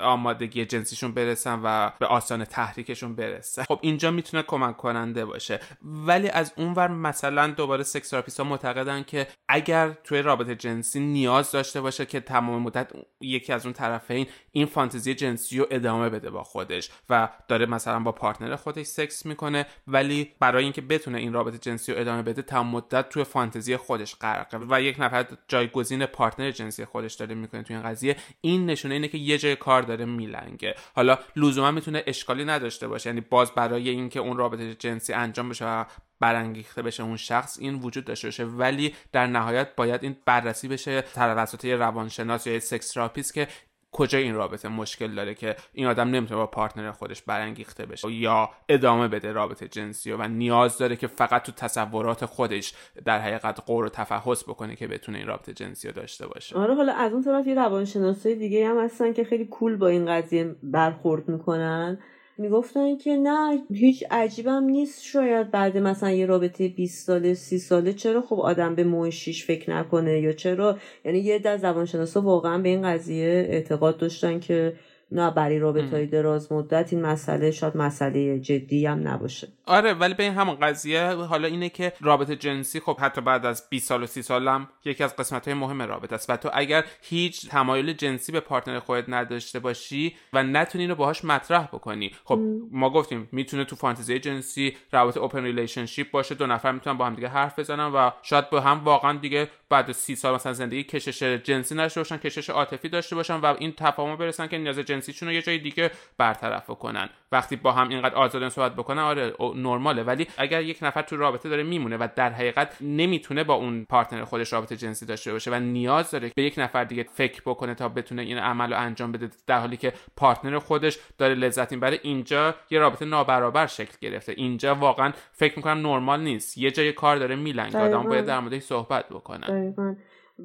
آمادگی جنسیشون برسن و به آستانه تحریکشون برسن. خب اینجا می‌تونه کمک کننده باشه. ولی از اونور مثلا دوباره سکس ها معتقدن که اگر توی رابطه جنسی نیاز داشته باشه که تمام مدت یکی از اون طرفین این فانتزی جنسی رو ادامه بده با خودش و داره مثلا با partner خودش سکس می‌کنه ولی برای اینکه بتونه این رابطه جنسی رو ادامه بده تمام مدت توی فانتزی خودش غرقه و یک نفر جایگزین partner جنسی خودش داره می‌کنه توی این قضیه. این نشونه اینه که یه جای کار داره میلنگه. حالا لزوما می‌تونه اشکالی نداشته باشه. یعنی باز برای اینکه اون رابطه جنسی انجام بشه برانگیخته بشه اون شخص این وجود داشته باشه. ولی در نهایت باید این بررسی بشه توسط روانشناس یا sex therapist که کجا این رابطه مشکل داره که این آدم نمی‌تونه با پارتنر خودش برانگیخته بشه یا ادامه بده رابطه جنسی و نیاز داره که فقط تو تصورات خودش در حقیقت قور و تفحص بکنه که بتونه این رابطه جنسی رو داشته باشه. آره حالا از اون طرف یه روانشناسای دیگه هم هستن که خیلی کول با این قضیه برخورد می‌کنن. می‌گفتن که نه هیچ عجیبم نیست شاید بعد مثلا یه رابطه 20 ساله 30 ساله چرا خب آدم به موه فکر نکنه؟ یا چرا؟ یعنی یه در روانشناسا واقعا به این قضیه اعتقاد داشتن که نه برای رابطه های دراز مدت این مسئله شاید مسئله جدی هم نباشه. آره ولی به این همون قضیه حالا اینه که رابطه جنسی خب حتی بعد از 20 سال و 30 سال هم یکی از قسمت های مهم رابطه است. و تو اگر هیچ تمایل جنسی به partner خودت نداشته باشی و نتونی رو باهاش مطرح بکنی. خب ما گفتیم می‌تونه تو فانتزی جنسی رابطه open relationship باشه. دو نفر می‌تونن با هم دیگه حرف بزنن و شاید با هم واقعا دیگه بعد از 30 سال مثلا زندگی کشش جنسی داشته باشن کشش عاطفی داشته باشن و این تفاهم برسن که نیاز جنسیشون رو یه جای دیگه برطرف کنن وقتی با هم اینقدر آزادانه صحبت بکنن آره نرماله. ولی اگر یک نفر تو رابطه داره میمونه و در حقیقت نمی‌تونه با اون پارتنر خودش رابطه جنسی داشته باشه و نیاز داره به یک نفر دیگه فکر بکنه تا بتونه این عمل رو انجام بده در حالی که پارتنر خودش داره لذت می‌بره اینجا یه رابطه نابرابر شکل گرفته. اینجا واقعا فکر می‌کنم نرمال نیست. یه جای کار داره میلنگ آدم باید در موردش صحبت بکنن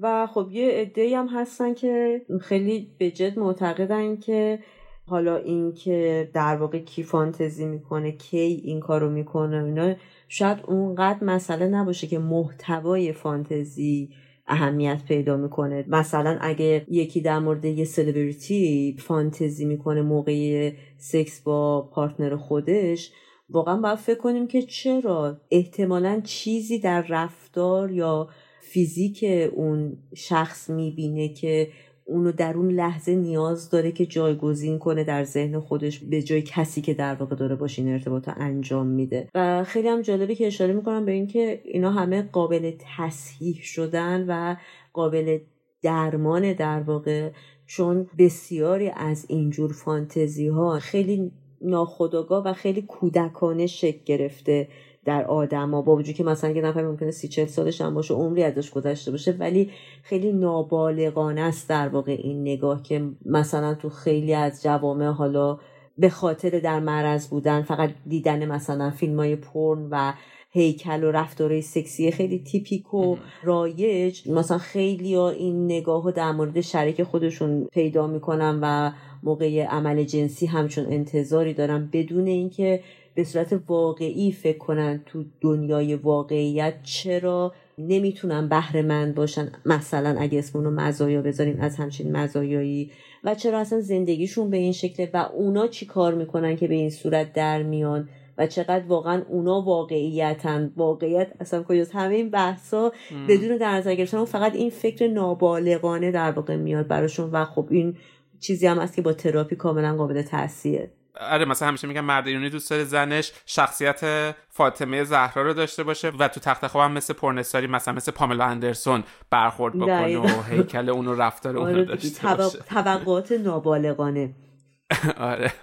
و خب یه عده هم هستن که خیلی به جد معتقدن که حالا اینکه در واقع کی فانتزی می‌کنه کی این کارو می‌کنه اینا شاید اونقدر مسئله نباشه که محتوای فانتزی اهمیت پیدا می‌کنه. مثلا اگه یکی در مورد یه سلبریتی فانتزی می‌کنه موقع سکس با پارتنر خودش واقعا باید فکر کنیم که چرا؟ احتمالا چیزی در رفتار یا فیزیک اون شخص می‌بینه که اونو در اون لحظه نیاز داره که جایگزین کنه در ذهن خودش به جای کسی که در واقع داره باشه این ارتباط انجام میده. و خیلی هم جالبه که اشاره می‌کنم به اینکه اینا همه قابل تصحیح شدن و قابل درمان در واقع چون بسیاری از اینجور فانتزی ها خیلی ناخداگاه و خیلی کودکانه شکل گرفته در آدما با وجود که مثلا یه نفر ممکنه سی چل سالش هم باشه عمری ازش گذشته باشه ولی خیلی نابالغانه است در واقع این نگاه که مثلا تو خیلی از جوامع حالا به خاطر در معرض بودن فقط دیدن مثلا فیلم های پرن و هیکل و رفتارهای سکسی خیلی تیپیک و رایج مثلا خیلی ها این نگاه رو در مورد شریک خودشون پیدا می‌کنن و موقع عمل جنسی همچون انتظاری دارن بدون اینکه به صورت واقعی فکر کنن تو دنیای واقعیت چرا نمی‌تونن بهره مند باشن مثلا اگه اسم رو مزایا بذاریم از همچین مزایایی و چرا اصلا زندگیشون به این شکله و اونا چی کار می‌کنن که به این صورت در میان و چقدر واقعا اونا واقعیتن؟ واقعیت اصلا کجاست؟ همه این بحثا بدون در نظر گرفتن فقط این فکر نابالغانه در واقع میاد براشون و خب این چیزی هم هست که با تراپی کاملا قابل تاثیره آره مثلا همیشه میگن مرد ایرانی دوست داره زنش شخصیت فاطمه زهرا رو داشته باشه و تو تخت خوابم مثل پرنساری مثلا مثل پاملا اندرسون برخورد بکنه و هیکل اون و رفتار اون آره داشته باشه. توقعات نابالغانه. آره.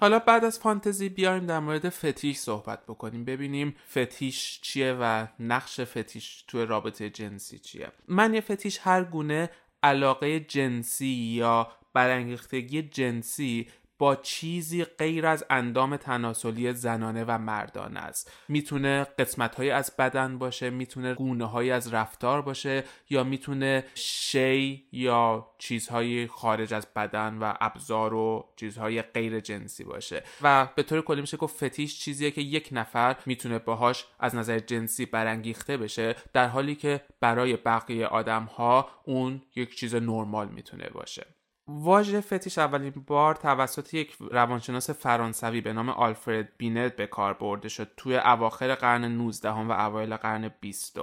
حالا بعد از فانتزی بیایم در مورد فتیش صحبت بکنیم. ببینیم فتیش چیه و نقش فتیش توی رابطه جنسی چیه. من یه فتیش هر گونه علاقه جنسی یا برانگیختگی جنسی با چیزی غیر از اندام تناسلی زنانه و مردانه است. می‌تونه قسمت از بدن باشه می‌تونه گونه های از رفتار باشه یا می‌تونه شی یا چیزهای خارج از بدن و ابزار و چیزهای غیر جنسی باشه. و به طور کلی میشه گفت فتیش چیزیه که یک نفر می‌تونه باهاش از نظر جنسی برانگیخته بشه در حالی که برای بقیه آدم ها اون یک چیز نرمال می‌تونه باشه. واژه فتیش اولین بار توسط یک روانشناس فرانسوی به نام آلفرد بینت به کار برده شد توی اواخر قرن 19 و اوایل قرن 20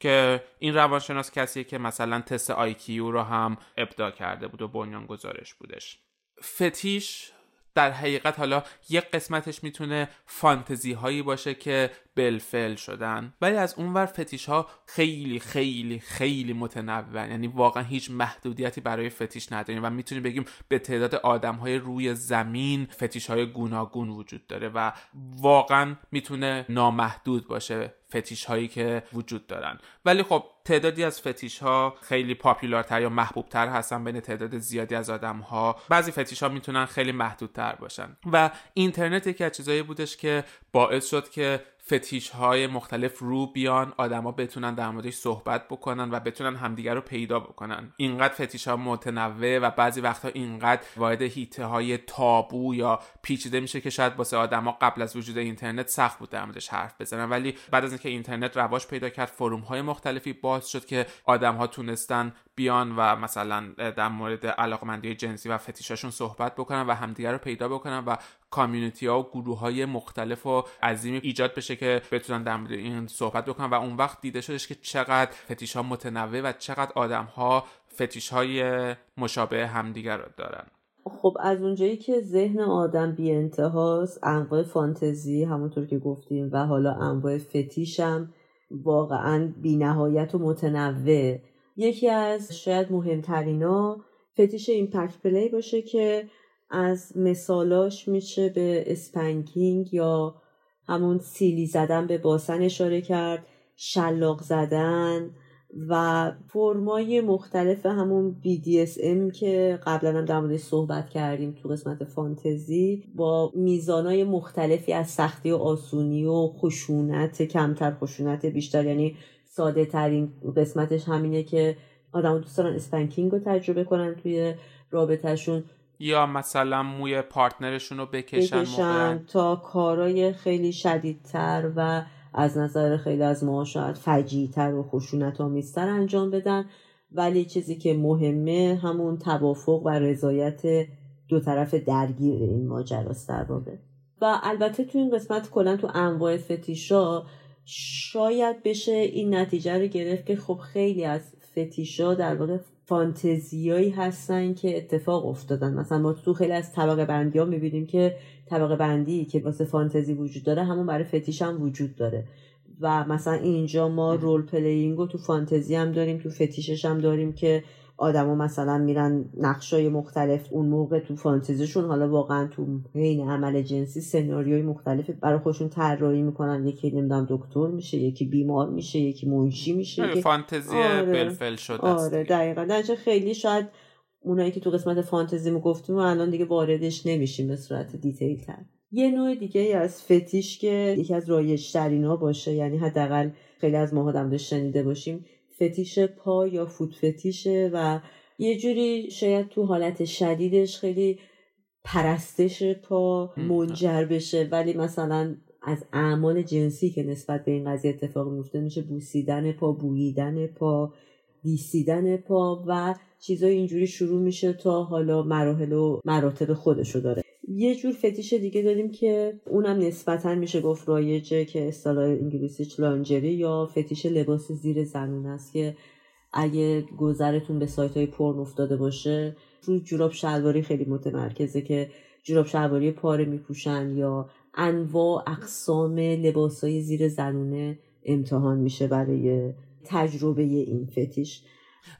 که این روانشناس کسیه که مثلا تست آیکیو رو هم ابدا کرده بود و بنیان گذارش بودش. فتیش در حقیقت حالا یک قسمتش می‌تونه فانتزی هایی باشه که بلفل شدن. ولی از اونور فتیش ها خیلی خیلی خیلی متنوع یعنی واقعا هیچ محدودیتی برای فتیش نداریم و می‌تونیم بگیم به تعداد آدم های روی زمین فتیش های گوناگون وجود داره و واقعا می‌تونه نامحدود باشه. فتیش هایی که وجود دارن. ولی خب تعدادی از فتیش ها خیلی پاپولارتر یا محبوبتر هستن بین تعداد زیادی از آدم ها بعضی فتیش ها می‌تونن خیلی محدودتر باشن. و اینترنت یکی از چیزایی بودش که باعث شد که فتیش های مختلف رو بیان آدما بتونن در موردش صحبت بکنن و بتونن همدیگر رو پیدا بکنن. اینقدر فتیش ها متنوع و بعضی وقتها اینقدر وارد هیته های تابو یا پیچیده میشه که شاید واسه آدما قبل از وجود اینترنت سخت بود در موردش حرف بزنن. ولی بعد از اینکه اینترنت رواج پیدا کرد فروم های مختلفی باز شد که آدم ها تونستن بیان و مثلا در مورد علاقمندی جنسی و فتیشاشون صحبت بکنن و همدیگر رو پیدا بکنن و کامیونیتی ها و گروه های مختلف و عظیمی ایجاد بشه که بتونن در مورد این صحبت بکنن و اون وقت دیده شدش که چقدر فتیش ها متنوع و چقدر آدم ها فتیش های مشابه همدیگر رو دارن. خب از اونجایی که ذهن آدم بی انتهاست انواع فانتزی همونطور که گفتیم و حالا انواع فتیش هم واقعا بی نهایت و متنوع. یکی از شاید مهمترینا فتیش impact play باشه که از مثالاش میشه به spanking یا همون سیلی زدن به باسن اشاره کرد شلاق زدن و فرمای مختلف همون BDSM که قبلا هم در موردش صحبت کردیم تو قسمت فانتزی با میزانای مختلفی از سختی و آسونی و خشونت کمتر خشونت بیشتر یعنی ساده ترین قسمتش همینه که آدم دوست دارن spanking رو تجربه کنن توی رابطهشون. یا مثلا موی partner شون رو بکشن, بکشن تا کارای خیلی شدیدتر و از نظر خیلی از ما شاید فجیع‌تر و خشونت آمیزتر انجام بدن. ولی چیزی که مهمه همون توافق و رضایت دو طرف درگیر این ماجراست در واقع. و البته تو این قسمت کلا تو انواع فتیشا شاید بشه این نتیجه رو گرفت که خب خیلی از فتیشا در واقع فانتزیایی هستن که اتفاق افتادن. مثلا ما تو خیلی از طبقه بندی ها می‌بینیم که طبقه بندی که واسه فانتزی وجود داره همون برای فتیش هم وجود داره. و مثلا اینجا ما role playing رو تو فانتزی هم داریم تو فتیشش هم داریم که آدما مثلا میرن نقشای مختلف اون موقع تو فانتزیشون حالا واقعا تو حین عمل جنسی سناریوی مختلف برای خودشون طراحی می‌کنن. یکی نمی‌دونم دکتر میشه یکی بیمار میشه یکی منشی میشه آره، فانتزی آره. بالفعل شده آره دقیقا. در خیلی شاید اونایی که تو قسمت فانتزی مو گفتیم و الان دیگه واردش نمیشیم به صورت دیتیل تر یه نوع دیگه از فتیش که یکی از رایج ها باشه یعنی حداقل خیلی از ما آدم شنیده باشیم فتیش پا یا فوت فتیشه و یه جوری شاید تو حالت شدیدش خیلی پرستش پا منجر بشه. ولی مثلا از اعمال جنسی که نسبت به این قضیه اتفاق میفته میشه بوسیدن پا بوییدن پا دیسیدن پا و چیزای اینجوری شروع میشه تا حالا مراحل و مراتب خودشو داره. یه جور فتیش دیگه داریم که اونم نسبتا میشه گفت رایجه که اصطلاح انگلیسیش لانجری یا فتیش لباس زیر زنون است که اگه گذرتون به سایت های پرن افتاده باشه رو جوراب شلواری خیلی متمرکزه که جوراب شلواری پاره میپوشن یا انواع اقسام لباسای زیر زنونه امتحان میشه برای تجربه این فتیش.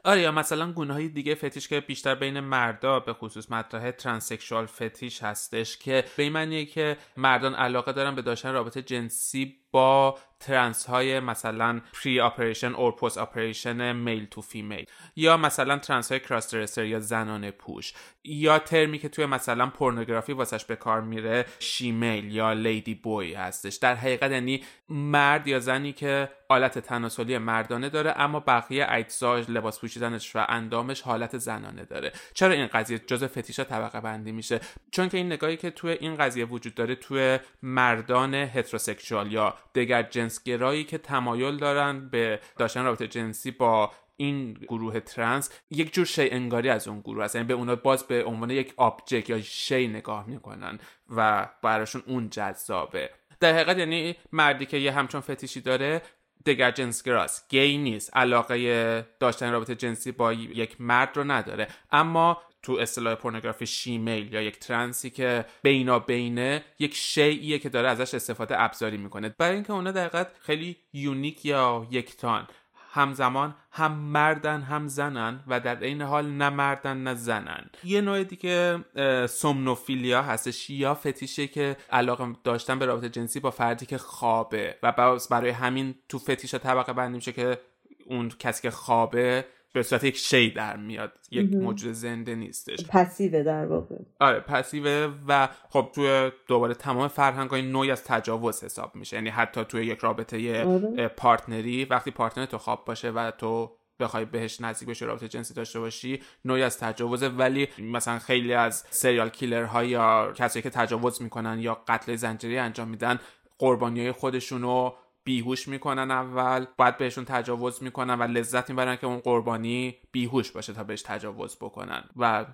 آره یا مثلا گونه های دیگه فتیش که بیشتر بین مردا به خصوص مطرح transsexual fetish هستش که به این معنیه که مردان علاقه دارن به داشتن رابطه جنسی با ترنس های مثلا pre-operation or post-operation male to female یا مثلا ترنس های cross یا زنانه پوش یا ترمی که توی مثلا پورنوگرافی واسش به کار میره shemale یا ladyboy هستش. در حقیقت یعنی مرد یا زنی که آلت تناسلی مردانه داره اما بقیه اجزاش لباس پوشیدنش و اندامش حالت زنانه داره. چرا این قضیه؟ جزء فتیشا طبقه بندی میشه. چون که این نگاهی که توی این قضیه وجود داره توی مردان heterosexual یا دگر جنسگرایی که تمایل دارن به داشتن رابطه جنسی با این گروه ترنس یک جور شی انگاری از اون گروه هست یعنی به اونا باز به عنوان یک object یا شی نگاه می‌کنن و براشون اون جذابه. در حقیقت یعنی مردی که یه همچون فتیشی داره دگر جنسگراست گی نیست. علاقه داشتن رابطه جنسی با یک مرد رو نداره. اما تو اصطلاح پورنوگرافی shemale یا یک ترنسی که بینا بینه یک شیئیه که داره ازش استفاده ابزاری می‌کنه. برای اینکه اونا در خیلی unique یا یکتان. همزمان هم مردن هم زنن و در عین حال نه مردن نه زنن. یه نوع دیگه سومنوفیلیا هستش یا فتیشه که علاقه داشتن به رابطه جنسی با فردی که خوابه. و برای همین تو فتیش طبقه بندی میشه که اون کسی که خوابه به صورت یک شی در میاد یک موجود زنده نیستش. پسیوه در واقع. آره پسیوه و خب توی دوباره تمام فرهنگ های نوعی از تجاوز حساب میشه. یعنی حتی توی یک رابطه آره. پارتنری وقتی پارتنر تو خواب باشه و تو بخوای بهش نزدیک بشی رابطه جنسی داشته باشی نوعی از تجاوزه. ولی مثلا خیلی از سریال کیلر ها یا کسایی که تجاوز می‌کنن یا قتل زنجیری انجام میدن قربانی های خودشونو بیهوش می‌کنن اول باید بهشون تجاوز می‌کنن و لذت می‌برن که اون قربانی بیهوش باشه تا بهش تجاوز بکنن. و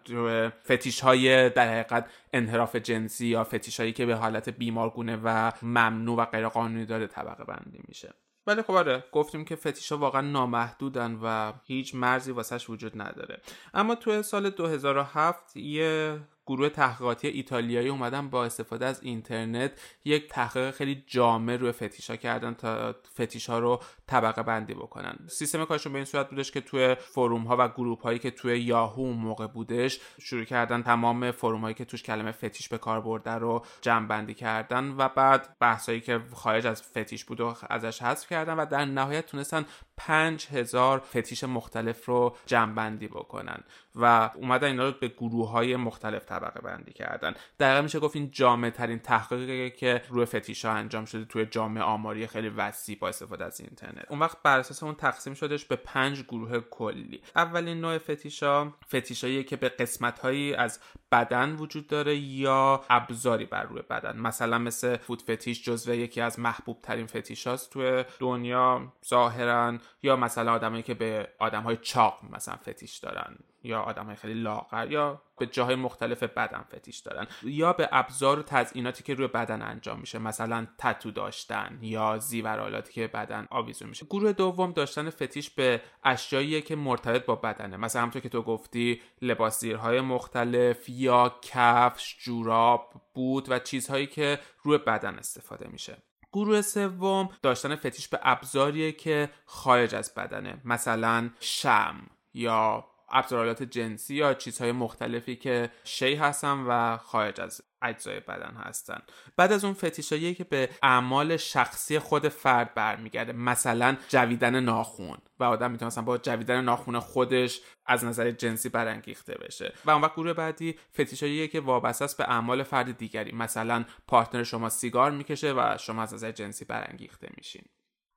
فتیش های در حقیقت انحراف جنسی یا فتیش هایی که به حالت بیمارگونه و ممنوع و غیرقانونی داره طبقه بندی میشه. ولی خب آره گفتیم که فتیش ها واقعا نامحدودن و هیچ مرزی واسش وجود نداره. اما تو سال 2007 یه گروه تحقیقاتی ایتالیایی اومدن با استفاده از اینترنت یک تحقیق خیلی جامع روی فتیش ها کردن تا فتیش ها رو طبقه بندی بکنن. سیستم کارشون به این صورت بودش که توی فروم ها و گروپ هایی که توی یاهو موقع بودش شروع کردن تمام فروم هایی که توش کلمه فتیش به کار برده رو جمع بندی کردن و بعد بحثایی که خارج از فتیش بود و ازش حذف کردن و در نهایت تونستن پنج هزار فتیش مختلف رو جمع بندی بکنن. و اومدن اینا رو به گروه های مختلف طبقه بندی کردن. در میشه گفت این جامع ترین تحقیقی که روی فتیش ها انجام شده توی جامعه آماری خیلی وسیع با استفاده از اینترنت. اون وقت بر اساس اون تقسیم شدش به پنج گروه کلی. اولین نوع فتیشا فتیشایی که به قسمت هایی از بدن وجود داره یا ابزاری بر روی بدن. مثلا مثل فود فتیش جزو یکی از محبوب ترین فتیش هاست توی دنیا ظاهرا یا مثلا آدمایی که به آدم های چاق مثلا فتیش دارن. یا آدم خیلی لاغر یا به جاهای مختلف بدن فتیش دارن یا به ابزار و تزئیناتی که روی بدن انجام میشه مثلا تتو داشتن یا زیورالاتی که بدن آویزون میشه. گروه دوم داشتن فتیش به اشیایی که مرتبط با بدنه. مثلا همونطور که تو گفتی لباس زیرهای مختلف یا کفش جوراب بود و چیزهایی که روی بدن استفاده میشه. گروه سوم داشتن فتیش به ابزاریه که خارج از بدنه. مثلا شم یا ابزارالات جنسی یا چیزهای مختلفی که شی هستن و خارج از اجزای بدن هستن. بعد از اون فتیشایی که به اعمال شخصی خود فرد برمیگرده مثلا جویدن ناخون و آدم می‌تونه مثلا با جویدن ناخون خودش از نظر جنسی برانگیخته بشه. و اون وقت گروه بعدی فتیشایی که وابسته است به اعمال فرد دیگری مثلا پارتنر شما سیگار می‌کشه و شما از نظر جنسی برانگیخته میشین.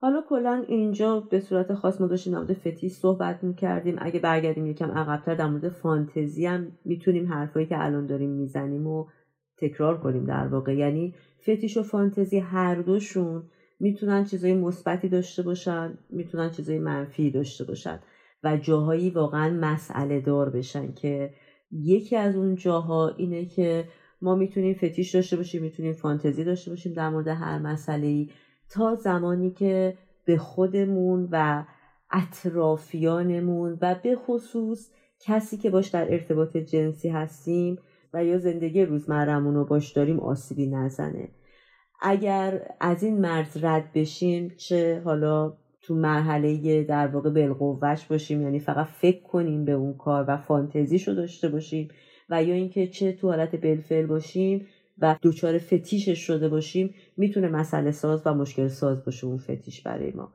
حالا کلا اینجا به صورت خاص ما داشتیم در مورد فتیش صحبت می‌کردیم. اگه برگردیم یکم عقبتر در مورد فانتزی هم می‌تونیم حرفایی که الان داریم می‌زنیم و تکرار کنیم در واقع. یعنی فتیش و فانتزی هر دوشون می‌تونن چیزای مثبتی داشته باشن می‌تونن چیزای منفی داشته باشن و جاهایی واقعا مسئله دار بشن که یکی از اون جاها اینه که ما می‌تونیم فتیش داشته باشیم می‌تونیم فانتزی داشته باشیم در مورد هر مسئله ای تا زمانی که به خودمون و اطرافیانمون و به خصوص کسی که باش در ارتباط جنسی هستیم و یا زندگی روزمرمون رو باش داریم آسیبی نزنه. اگر از این مرز رد بشیم چه حالا تو مرحله در واقع بالقوهش باشیم یعنی فقط فکر کنیم به اون کار و فانتزیشو داشته باشیم و یا اینکه چه تو حالت بلفل باشیم و دوچار فتیشش شده باشیم می‌تونه مسئله ساز و مشکل ساز باشه اون فتیش برای ما.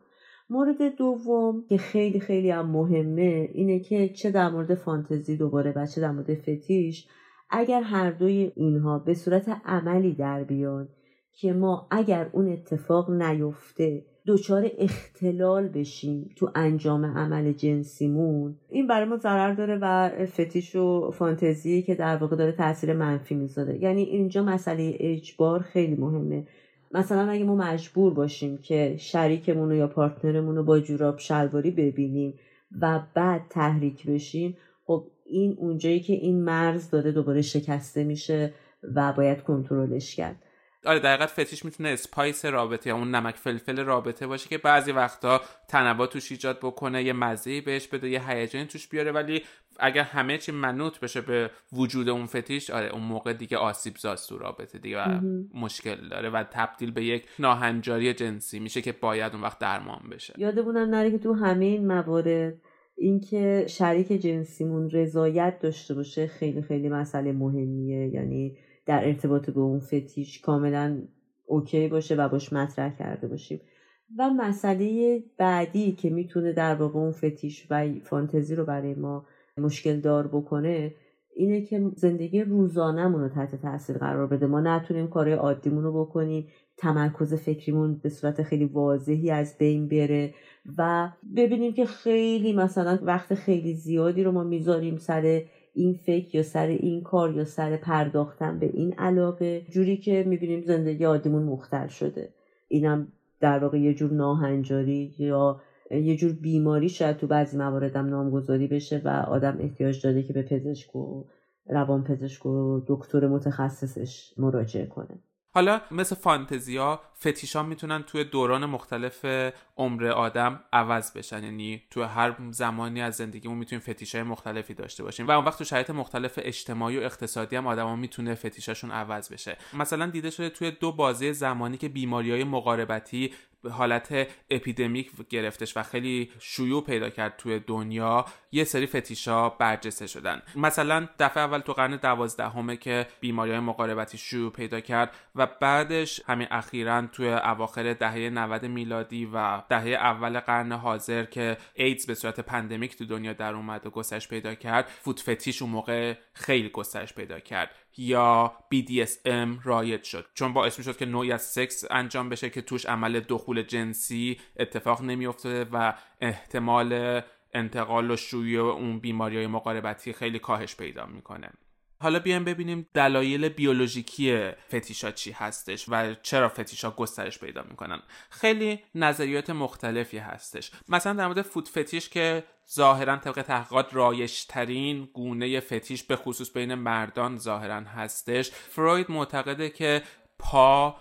مورد دوم که خیلی خیلی هم مهمه اینه که چه در مورد فانتزی دوباره و چه در مورد فتیش اگر هر دوی اینها به صورت عملی در بیان که ما اگر اون اتفاق نیفته دچار اختلال بشیم تو انجام عمل جنسیمون. این برای ما ضرر داره و فتیش و فانتزی که در واقع داره تاثیر منفی می‌ذاره. یعنی اینجا مسئله اجبار خیلی مهمه. مثلا اگه ما مجبور باشیم که شریکمون یا partner مون رو با جوراب شلواری ببینیم و بعد تحریک بشیم خب این اونجایی که این مرز داره دوباره شکسته میشه و باید کنترلش کرد. آره دقیقا فتیش می‌تونه spice رابطه یا اون نمک فلفل رابطه باشه که بعضی وقتا تنوع توش ایجاد بکنه یه مزه بهش بده یه هیجانی توش بیاره. ولی اگر همه چی منوط بشه به وجود اون فتیش آره اون موقع دیگه آسیب زاست تو رابطه دیگه و مشکل داره و تبدیل به یک ناهنجاری جنسی میشه که باید اون وقت درمان بشه. یادمونم نره که تو همه این موارد اینکه شریک جنسیمون رضایت داشته باشه خیلی خیلی مسئله مهمیه. یعنی در ارتباط به اون فتیش کاملا اوکی باشه و باش مطرح کرده باشیم. و مسئله بعدی که می‌تونه در واقع اون فتیش و فانتزی رو برای ما مشکل دار بکنه اینه که زندگی روزانهمون رو تحت تاثیر قرار بده. ما نتونیم کارهای عادیمون رو بکنیم. تمرکز فکریمون به صورت خیلی واضحی از بین بره و ببینیم که خیلی مثلا وقت خیلی زیادی رو ما می‌ذاریم سر این فکر یا سر این کار یا سر پرداختن به این علاقه جوری که می‌بینیم زندگی عادیمون مختل شده. اینم در واقع یه جور ناهنجاری یا یه جور بیماری شاید تو بعضی مواردم نامگذاری بشه و آدم احتیاج داره که به پزشک و روان پزشک و دکتر متخصصش مراجعه کنه. حالا مثل فانتزیا فتیشا می‌تونن توی دوران مختلف عمر آدم عوض بشن. یعنی توی هر زمانی از زندگیمون می‌تونیم فتیشای مختلفی داشته باشیم. و اون وقت تو شرایط مختلف اجتماعی و اقتصادی هم آدما می‌تونه فتیشاشون عوض بشه. مثلا دیده شده توی دو بازه زمانی که بیماری های مقاربتی حالت اپیدمیک گرفتش و خیلی شیوع پیدا کرد توی دنیا یه سری فتیشا برجسته شدن. مثلا دفعه اول تو قرن دوازدهمه که بیماری های مقاربتی شیوع پیدا کرد و بعدش همین اخیرا توی اواخر دهه 90 میلادی و دهه اول قرن حاضر که ایدز به صورت pandemic تو دنیا در اومد و گسترش پیدا کرد foot fetish اون موقع خیلی گسترش پیدا کرد. یا BDSM رایج شد. چون باعث می شد که نوعی از سکس انجام بشه که توش عمل دخول جنسی اتفاق نمیافتاده و احتمال انتقال و اون بیماری های مقاربتی خیلی کاهش پیدا می‌کنه. حالا بیایم ببینیم دلایل بیولوژیکی فتیشا چی هستش و چرا فتیشا گسترش پیدا می‌کنن. خیلی نظریات مختلفی هستش. مثلا در مورد فوت فتیش که ظاهرا طبق تحقیقات رایشترین گونه فتیش به خصوص بین مردان ظاهرا هستش. فروید معتقده که پا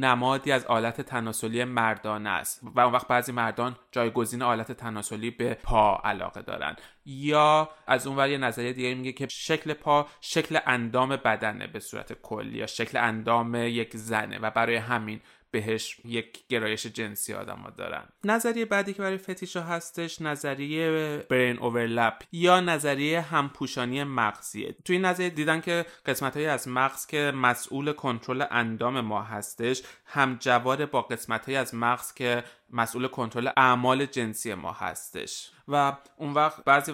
نمادی از آلت تناسلی مردان است و اون وقت بعضی مردان جایگزین آلت تناسلی به پا علاقه دارن. یا از اون یه نظریه دیگه میگه که شکل پا شکل اندام بدنه به صورت کلی یا شکل اندام یک زنه و برای همین بهش یک گرایش جنسی آدم دارن. نظریه بعدی که برای فتیشا هستش نظریه برین اوورلپ یا نظریه همپوشانی مغزیه. توی این نظریه دیدن که قسمت های از مغز که مسئول کنترل اندام ما هستش همجوار با قسمت های از مغز که مسئول کنترل اعمال جنسی ما هستش. و اون وقت بعضی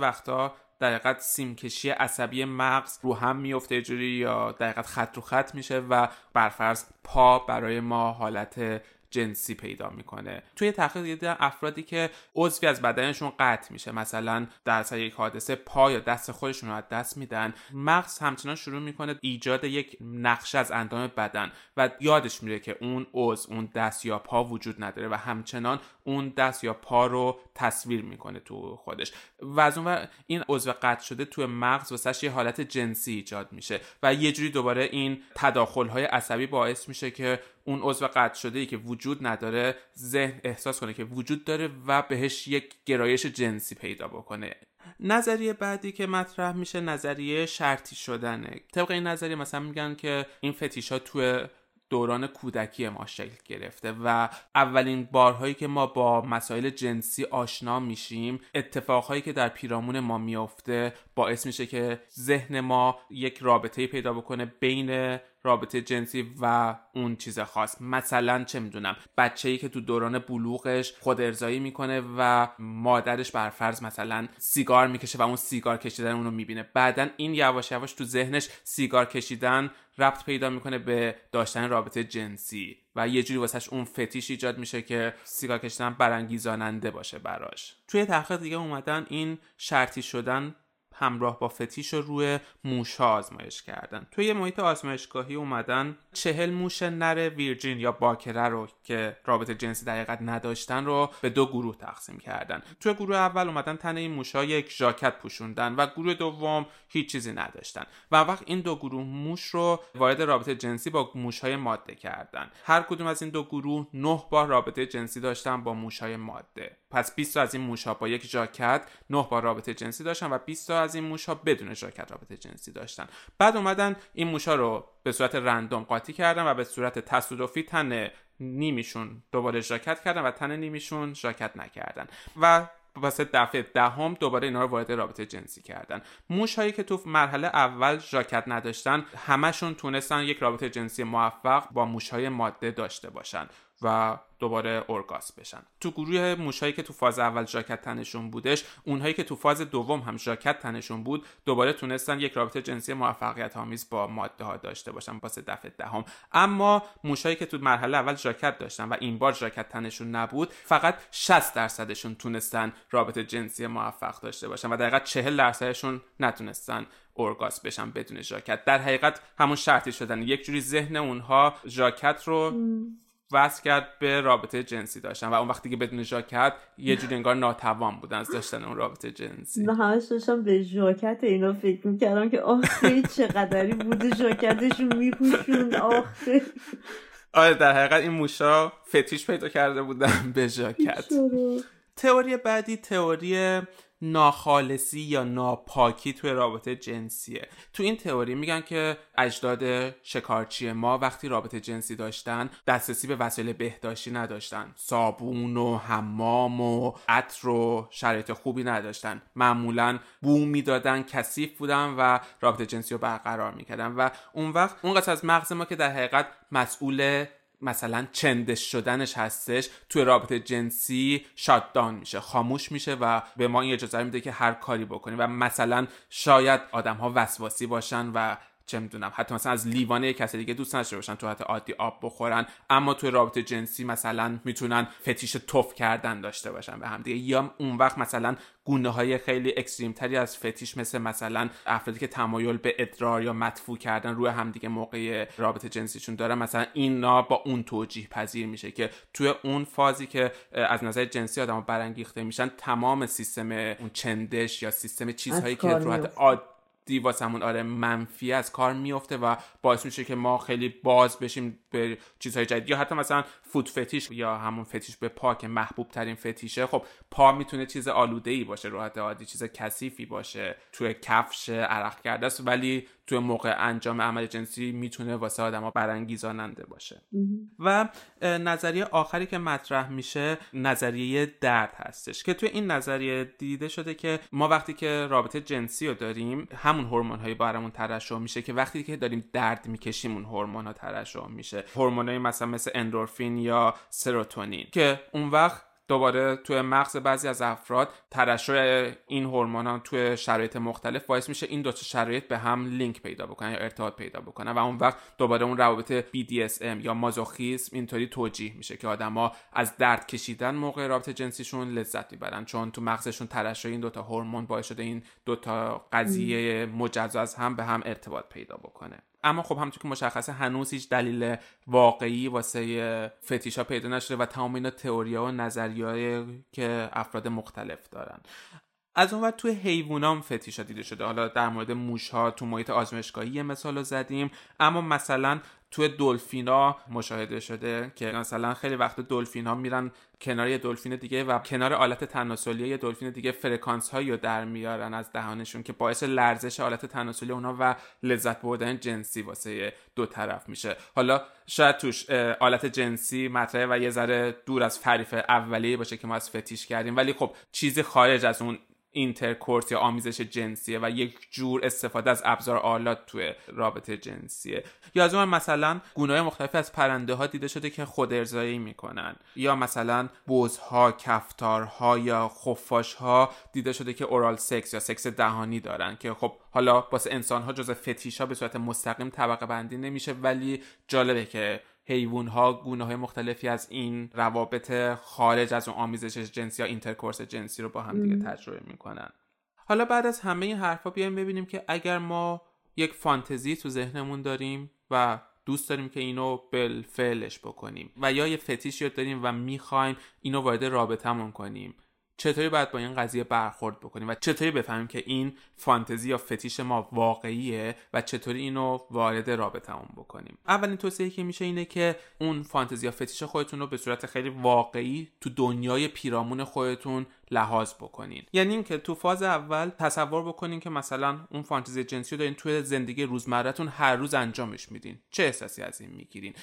وقتا دقیقت سیمکشی عصبی مغز رو هم میفته جوری یا دقیقت خط رو خط میشه و برفرض پا برای ما حالت جنسی پیدا می‌کنه. توی تحقیق دیدن افرادی که عضوی از بدنشون قطع میشه مثلا در اثر یک حادثه پا یا دست خودشون رو از دست میدن مغز همچنان شروع می‌کنه ایجاد یک نقشه از اندام بدن و یادش میره که اون عضو اون دست یا پا وجود نداره و همچنان اون دست یا پا رو تصویر می‌کنه تو خودش. و از اون این عضو قطع شده توی مغز واسش یه حالت جنسی ایجاد میشه و یه جوری دوباره این تداخل های عصبی باعث میشه که اون عضو قطع شده ای که وجود نداره ذهن احساس کنه که وجود داره و بهش یک گرایش جنسی پیدا بکنه. نظریه بعدی که مطرح میشه نظریه شرطی شدنه. طبق این نظریه مثلا میگن که این فتیش ها توی دوران کودکی ما شکل گرفته و اولین بارهایی که ما با مسائل جنسی آشنا میشیم اتفاقهایی که در پیرامون ما میافته باعث میشه که ذهن ما یک رابطه پیدا بکنه بین رابطه جنسی و اون چیز خاص. مثلا چه می‌دونم بچه ای که تو دوران بلوغش خود ارزایی می‌کنه و مادرش بر فرض مثلا سیگار می‌کشه و اون سیگار کشیدن اونو می‌بینه. بعدا این یواش یواش تو ذهنش سیگار کشیدن ربط پیدا می‌کنه به داشتن رابطه جنسی و یه جوری واسهش اون فتیش ایجاد میشه که سیگار کشیدن برانگیزاننده باشه براش. توی تحقیق دیگه اومدن این شرطی شدن همراه با فتیش رو روی موش ها آزمایش کردن. توی محیط آزمایشگاهی اومدن چهل موش نر ویرجین یا باکره رو که رابطه جنسی در حقیقت نداشتن رو به دو گروه تقسیم کردن. توی گروه اول اومدن تن این موش ها یک ژاکت پوشوندن و گروه دوم هیچ چیزی نداشتن. و وقت این دو گروه موش رو وارد رابطه جنسی با موش های ماده کردن. هر کدوم از این دو گروه نه بار رابطه جنسی داشتن با موش های ماده. پس 20 از این موش ها با یک ژاکت 9 بار رابطه جنسی داشتن و 20 از این موش ها بدون ژاکت رابطه جنسی داشتن. بعد اومدن این موش ها رو به صورت رندوم قاطی کردن و به صورت تصادفی تن نیمیشون دوباره ژاکت کردن و تن نیمیشون ژاکت نکردن و واسه دفعه دهم ده دوباره اینا رو وارد رابطه جنسی کردن. موش هایی که تو مرحله اول ژاکت نداشتن همشون تونستن یک رابطه جنسی موفق با موش های ماده داشته باشن. و دوباره اورگاس بشن. تو گروه موشایی که تو فاز اول ژاکت تنشون بودش اونهایی که تو فاز دوم هم ژاکت تنشون بود دوباره تونستن یک رابطه جنسی موفقیت آمیز با ماده ها داشته باشن واسه دفعه دهم. اما موشایی که تو مرحله اول ژاکت داشتن و این بار ژاکت تنشون نبود فقط 60 درصدشون تونستن رابطه جنسی موفق داشته باشن و دقیقا 40 درصدشون نتونستن اورگاس بشن بدون ژاکت. در حقیقت همون شرطی شدن. یک جوری ذهن اونها ژاکت رو وصل کرد به رابطه جنسی داشتن و اون وقتی که بدون ژاکت یه جوری انگار ناتوان بودن از داشتن اون رابطه جنسی. نه همش داشتم به ژاکت اینا فکر می‌کردم که آخه چقدری بوده ژاکتشون میپوشون آخه آره در حقیقت این موشا فتیش پیدا کرده بودن به ژاکت. تئوری بعدی تئوری ناخالصی یا ناپاکی توی رابطه جنسیه. تو این تئوری میگن که اجداد شکارچی ما وقتی رابطه جنسی داشتن دسترسی به وسایل بهداشتی نداشتن. صابون و حمام و عطر و شرایط خوبی نداشتن. معمولا بو می‌دادن کثیف بودن و رابطه جنسی رو برقرار می‌کردن. و اون وقت اون قسمت از مغز ما که در حقیقت مسئول مثلا چندش شدنش هستش توی رابطه جنسی شاتدان میشه خاموش میشه و به ما این اجازه میده که هر کاری بکنیم. و مثلا شاید آدم ها وسواسی باشن و چه می‌دونم حتی مثلا از لیوانه کسی دیگه دوست نداشته باشن تو حتی عادی آب بخورن اما توی رابطه جنسی مثلا می‌تونن فتیش توف کردن داشته باشن به هم دیگه. یا اون وقت مثلا گونه های خیلی اکستریم تری از فتیش مثل مثلا افرادی که تمایل به ادرار یا مدفوع کردن روی همدیگه موقع رابطه جنسیشون دارن مثلا اینا با اون توجیه پذیر میشه که توی اون فازی که از نظر جنسی آدم برانگیخته میشن تمام سیستم اون چندش یا سیستم چیزهایی که رو دی واسمون آره منفی از کار میفته و باعث میشه که ما خیلی باز بشیم به چیزهای جدید. یا حتی مثلا فوت فتیش یا همون فتیش به پا که محبوب ترین فتیشه. خب پا می‌تونه چیز آلوده ای باشه راحت عادی چیز کثیفی باشه توی کفش عرق کرده است. ولی توی موقع انجام عمل جنسی می‌تونه واسه آدما برانگیزاننده باشه. و نظریه آخری که مطرح میشه نظریه درد هستش که توی این نظریه دیده شده که ما وقتی که رابطه جنسی رو داریم همون هورمون هایی برامون ترشح میشه که وقتی که داریم درد می‌کشیم اون هورمون ها ترشح میشه. هورمونای مثلا مثل اندورفین یا سروتونین که اون وقت دوباره توی مغز بعضی از افراد ترشح این هورمون ها توی شرایط مختلف باعث میشه این دو شرایط به هم لینک پیدا بکنن یا ارتباط پیدا بکنن و اون وقت دوباره اون روابط BDSM یا مازوخیسم اینطوری توجیه میشه که آدما از درد کشیدن موقع رابطه جنسیشون لذت می‌برن چون تو مغزشون ترشح این دوتا هورمون باعث شده این دوتا قضیه مجزا از هم به هم ارتباط پیدا بکنه. اما خب همونطور که مشخصه هنوز هیچ دلیل واقعی واسه فتیشا پیدا نشده و تمام اینا تئوریا و نظریه که افراد مختلف دارن. از اون وقت توی حیوانام فتیشا دیده شده. حالا در مورد موش ها تو محیط آزمایشگاهی یه مثال رو زدیم. اما مثلا توی دلفینا مشاهده شده که مثلا خیلی وقت دلفینا میرن کنار یه دلفین دیگه و کنار آلت تناسلی یه دلفین دیگه فرکانس هایی رو در میارن از دهانشون که باعث لرزش آلت تناسلی اونا و لذت بردن جنسی واسه دو طرف میشه. حالا شاید توش آلت جنسی مطرحه و یه ذره دور از تعریف اولیه باشه که ما از فتیش کردیم. ولی خب چیزی خارج از اون intercourse یا آمیزش جنسیه و یک جور استفاده از ابزار آلات توی رابطه جنسیه. یا از اون مثلا گونه مختلفی از پرنده ها دیده شده که خود ارضایی می‌کنن. یا مثلا بزها کفتارها یا خفاشها دیده شده که oral sex یا سکس دهانی دارن که خب حالا واسه انسان ها جز فتیش ها به صورت مستقیم طبقه بندی نمیشه ولی جالبه که حیوان ها گونه های مختلفی از این روابط خارج از اون آمیزش جنسی یا intercourse جنسی رو با هم دیگه تجربه می‌کنن. حالا بعد از همه این حرفا بیایم ببینیم که اگر ما یک فانتزی تو ذهنمون داریم و دوست داریم که اینو بالفعلش بکنیم و یا یه فتیش یاد داریم و می‌خوایم اینو وارد رابطمون کنیم چطوری باید با این قضیه برخورد بکنیم و چطوری بفهمیم که این فانتزی یا فتیش ما واقعیه و چطوری اینو وارد رابطمون بکنیم. اولین توصیه که میشه اینه که اون فانتزی یا فتیش خودتون رو به صورت خیلی واقعی تو دنیای پیرامون خودتون لحاظ بکنین. یعنی اینکه تو فاز اول تصور بکنین که مثلا اون فانتزی جنسی رو دارین توی زندگی روزمرهتون هر روز انجامش میدین. چه احساسی از این می‌گیرین؟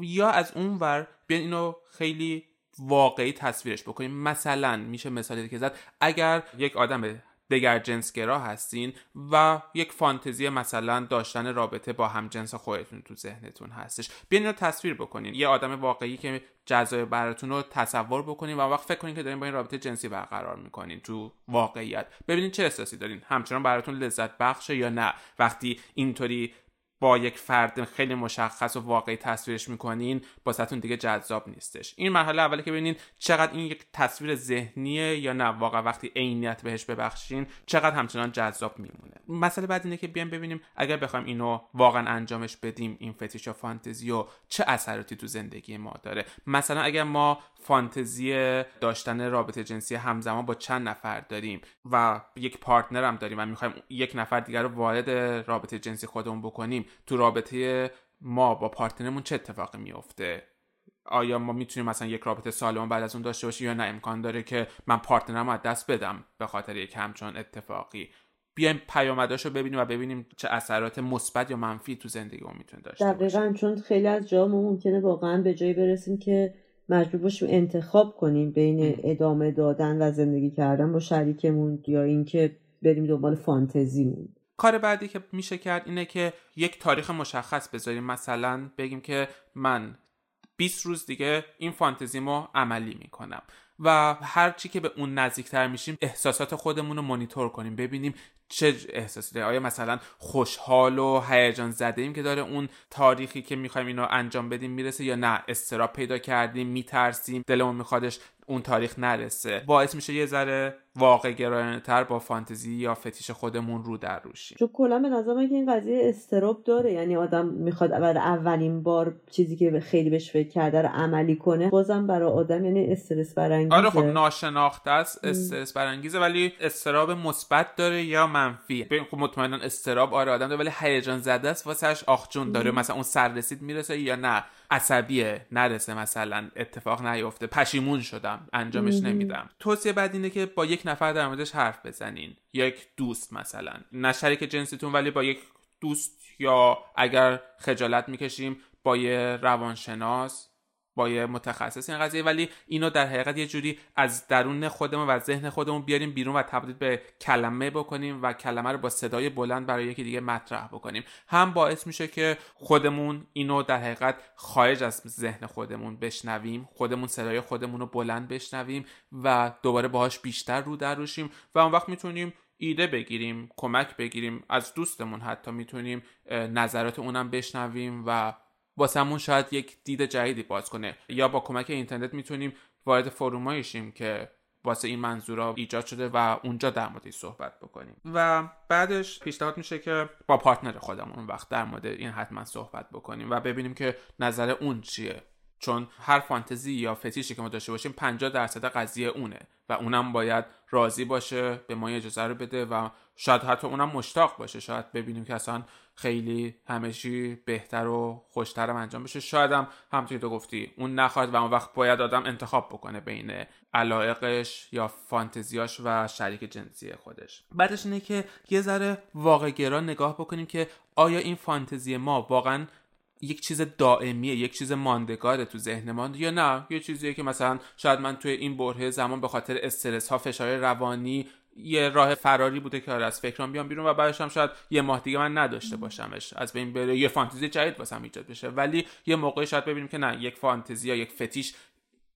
یا از اون ور بیان اینو خیلی واقعی تصویرش بکنیم. مثلا میشه مثالی که زد اگر یک آدم دگر جنسگرا هستین و یک فانتزی مثلا داشتن رابطه با هم جنس خودتون تو ذهنتون هستش بیاین رو تصویر بکنین. یه آدم واقعی که جذاب براتون رو تصور بکنین و وقت فکر کنین که دارین با این رابطه جنسی برقرار می‌کنین تو واقعیت. ببینین چه احساسی دارین. همچنان براتون لذت بخشه یا نه. وقتی اینطوری با یک فرد خیلی مشخص و واقعی تصویرش می‌کنین باستون دیگه جذاب نیستش. این مرحله اولی که ببینین چقدر این یک تصویر ذهنیه یا نه؟ واقعا وقتی عینیت بهش ببخشین چقدر همچنان جذاب میمونه. مسئله بعد اینه که بیایم ببینیم اگر بخوایم اینو واقعا انجامش بدیم این فتیش و فانتزی و چه اثراتی تو زندگی ما داره. مثلا اگر ما فانتزی داشتن رابطه جنسی همزمان با چند نفر داریم و یک پارتنر هم داریم و می‌خوایم یک نفر دیگر رو وارد رابطه جنسی خودمون بکنیم تو رابطه ما با partner مون چه اتفاقی میفته آیا ما می‌تونیم مثلا یک رابطه سالم بعد از اون داشته باشیم یا نه؟ امکان داره که من partner م از دست بدم به خاطر یک همچون اتفاقی. بیایم پیامداشو ببینیم و ببینیم چه اثرات مثبت یا منفی تو زندگیمون می‌تونه داشته دقیقا چون خیلی از جا ممکنه واقعا به جایی برسیم که مجبور باشیم انتخاب کنیم بین ادامه دادن و زندگی کردن با شریکمون یا اینکه بریم دنبال فانتزیمون. کار بعدی که میشه کرد اینه که یک تاریخ مشخص بذاریم. مثلا بگیم که من 20 روز دیگه این فانتزیمو عملی می‌کنم و هر چی که به اون نزدیکتر میشیم احساسات خودمون رو مانیتور کنیم ببینیم چه احساسی داره؟ آیا مثلا خوشحال و هیجان زده ایم که داره اون تاریخی که می‌خوایم اینو انجام بدیم می‌رسه یا نه؟ استراب پیدا کردیم میترسیم دلمون میخوادش اون تاریخ نرسه. باعث میشه یه ذره واقع گرایانه تر با فانتزی یا فتیش خودمون رو در روشیم. چون کلا به نظر که این قضیه استراب داره. یعنی آدم می‌خواد برای اولین بار چیزی که خیلی بهش فکر کرده رو عملی کنه بازم برای آدم یعنی استرس برانگیزه. آره خب ناشناخته است استرس برانگیزه ولی استراب مثبت داره یا منفی. خب مطمئنا استراب آره آدم داره ولی هیجان زده است واسش آخجون داره. مثلا اون سررسید می‌رسه یا نه؟ عصبیه نرسه مثلا اتفاق نیفته. پشیمون شدم انجامش نمیدم. توصیه بعد اینه که با یک نفر در موردش حرف بزنین. یک دوست مثلا. نه شریک جنسیتون ولی با یک دوست یا اگر خجالت می‌کشیم با یه روانشناس. با یه متخصص این قضیه ولی اینو در حقیقت یه جوری از درون خودمون و ذهن خودمون بیاریم بیرون و تبدیل به کلمه بکنیم و کلمه رو با صدای بلند برای یکی دیگه مطرح بکنیم. هم باعث میشه که خودمون اینو در حقیقت خارج از ذهن خودمون بشنویم خودمون صدای خودمون رو بلند بشنویم و دوباره باهاش بیشتر رو در روشیم و اون وقت می‌تونیم ایده بگیریم کمک بگیریم از دوستمون حتی می‌تونیم نظرات اونم بشنویم و واسمون شاید یک دید جدیدی باز کنه. یا با کمک اینترنت می‌تونیم وارد فرومایی شیم که واسه این منظورا ایجاد شده و اونجا در موردش صحبت بکنیم. و بعدش پیشنهاد میشه که با پارتنر خودمون وقت در مورد این حتما صحبت بکنیم و ببینیم که نظر اون چیه. چون هر فانتزی یا فتیشی که ما داشته باشیم 50 درصد قضیه اونه و اونم باید راضی باشه به ما اجازه رو بده و شاید حتی اونم مشتاق باشه. شاید ببینیم که اصلا خیلی همشی بهتر و خوشترم انجام بشه. شاید هم همونطوری تو گفتی. اون نخواهد و اون وقت باید آدم انتخاب بکنه بین علایقش یا فانتزیاش و شریک جنسی خودش. بعدش اینه که یه ذره واقع گرا نگاه بکنیم که آیا این فانتزی ما واقعا یک چیز دائمیه یک چیز ماندگاره تو ذهن یا نه؟ یه چیزیه که مثلا شاید من توی این بره زمان به خاطر استرس ها فشار روانی یه راه فراری بوده که آره از فکرام بیام بیرون و بعدش هم شاید یه ماه دیگه من نداشته باشمش. از بین بره یه فانتزی جدید واسم ایجاد بشه. ولی یه موقعی شاید ببینیم که نه یک فانتزی یا یک فتیش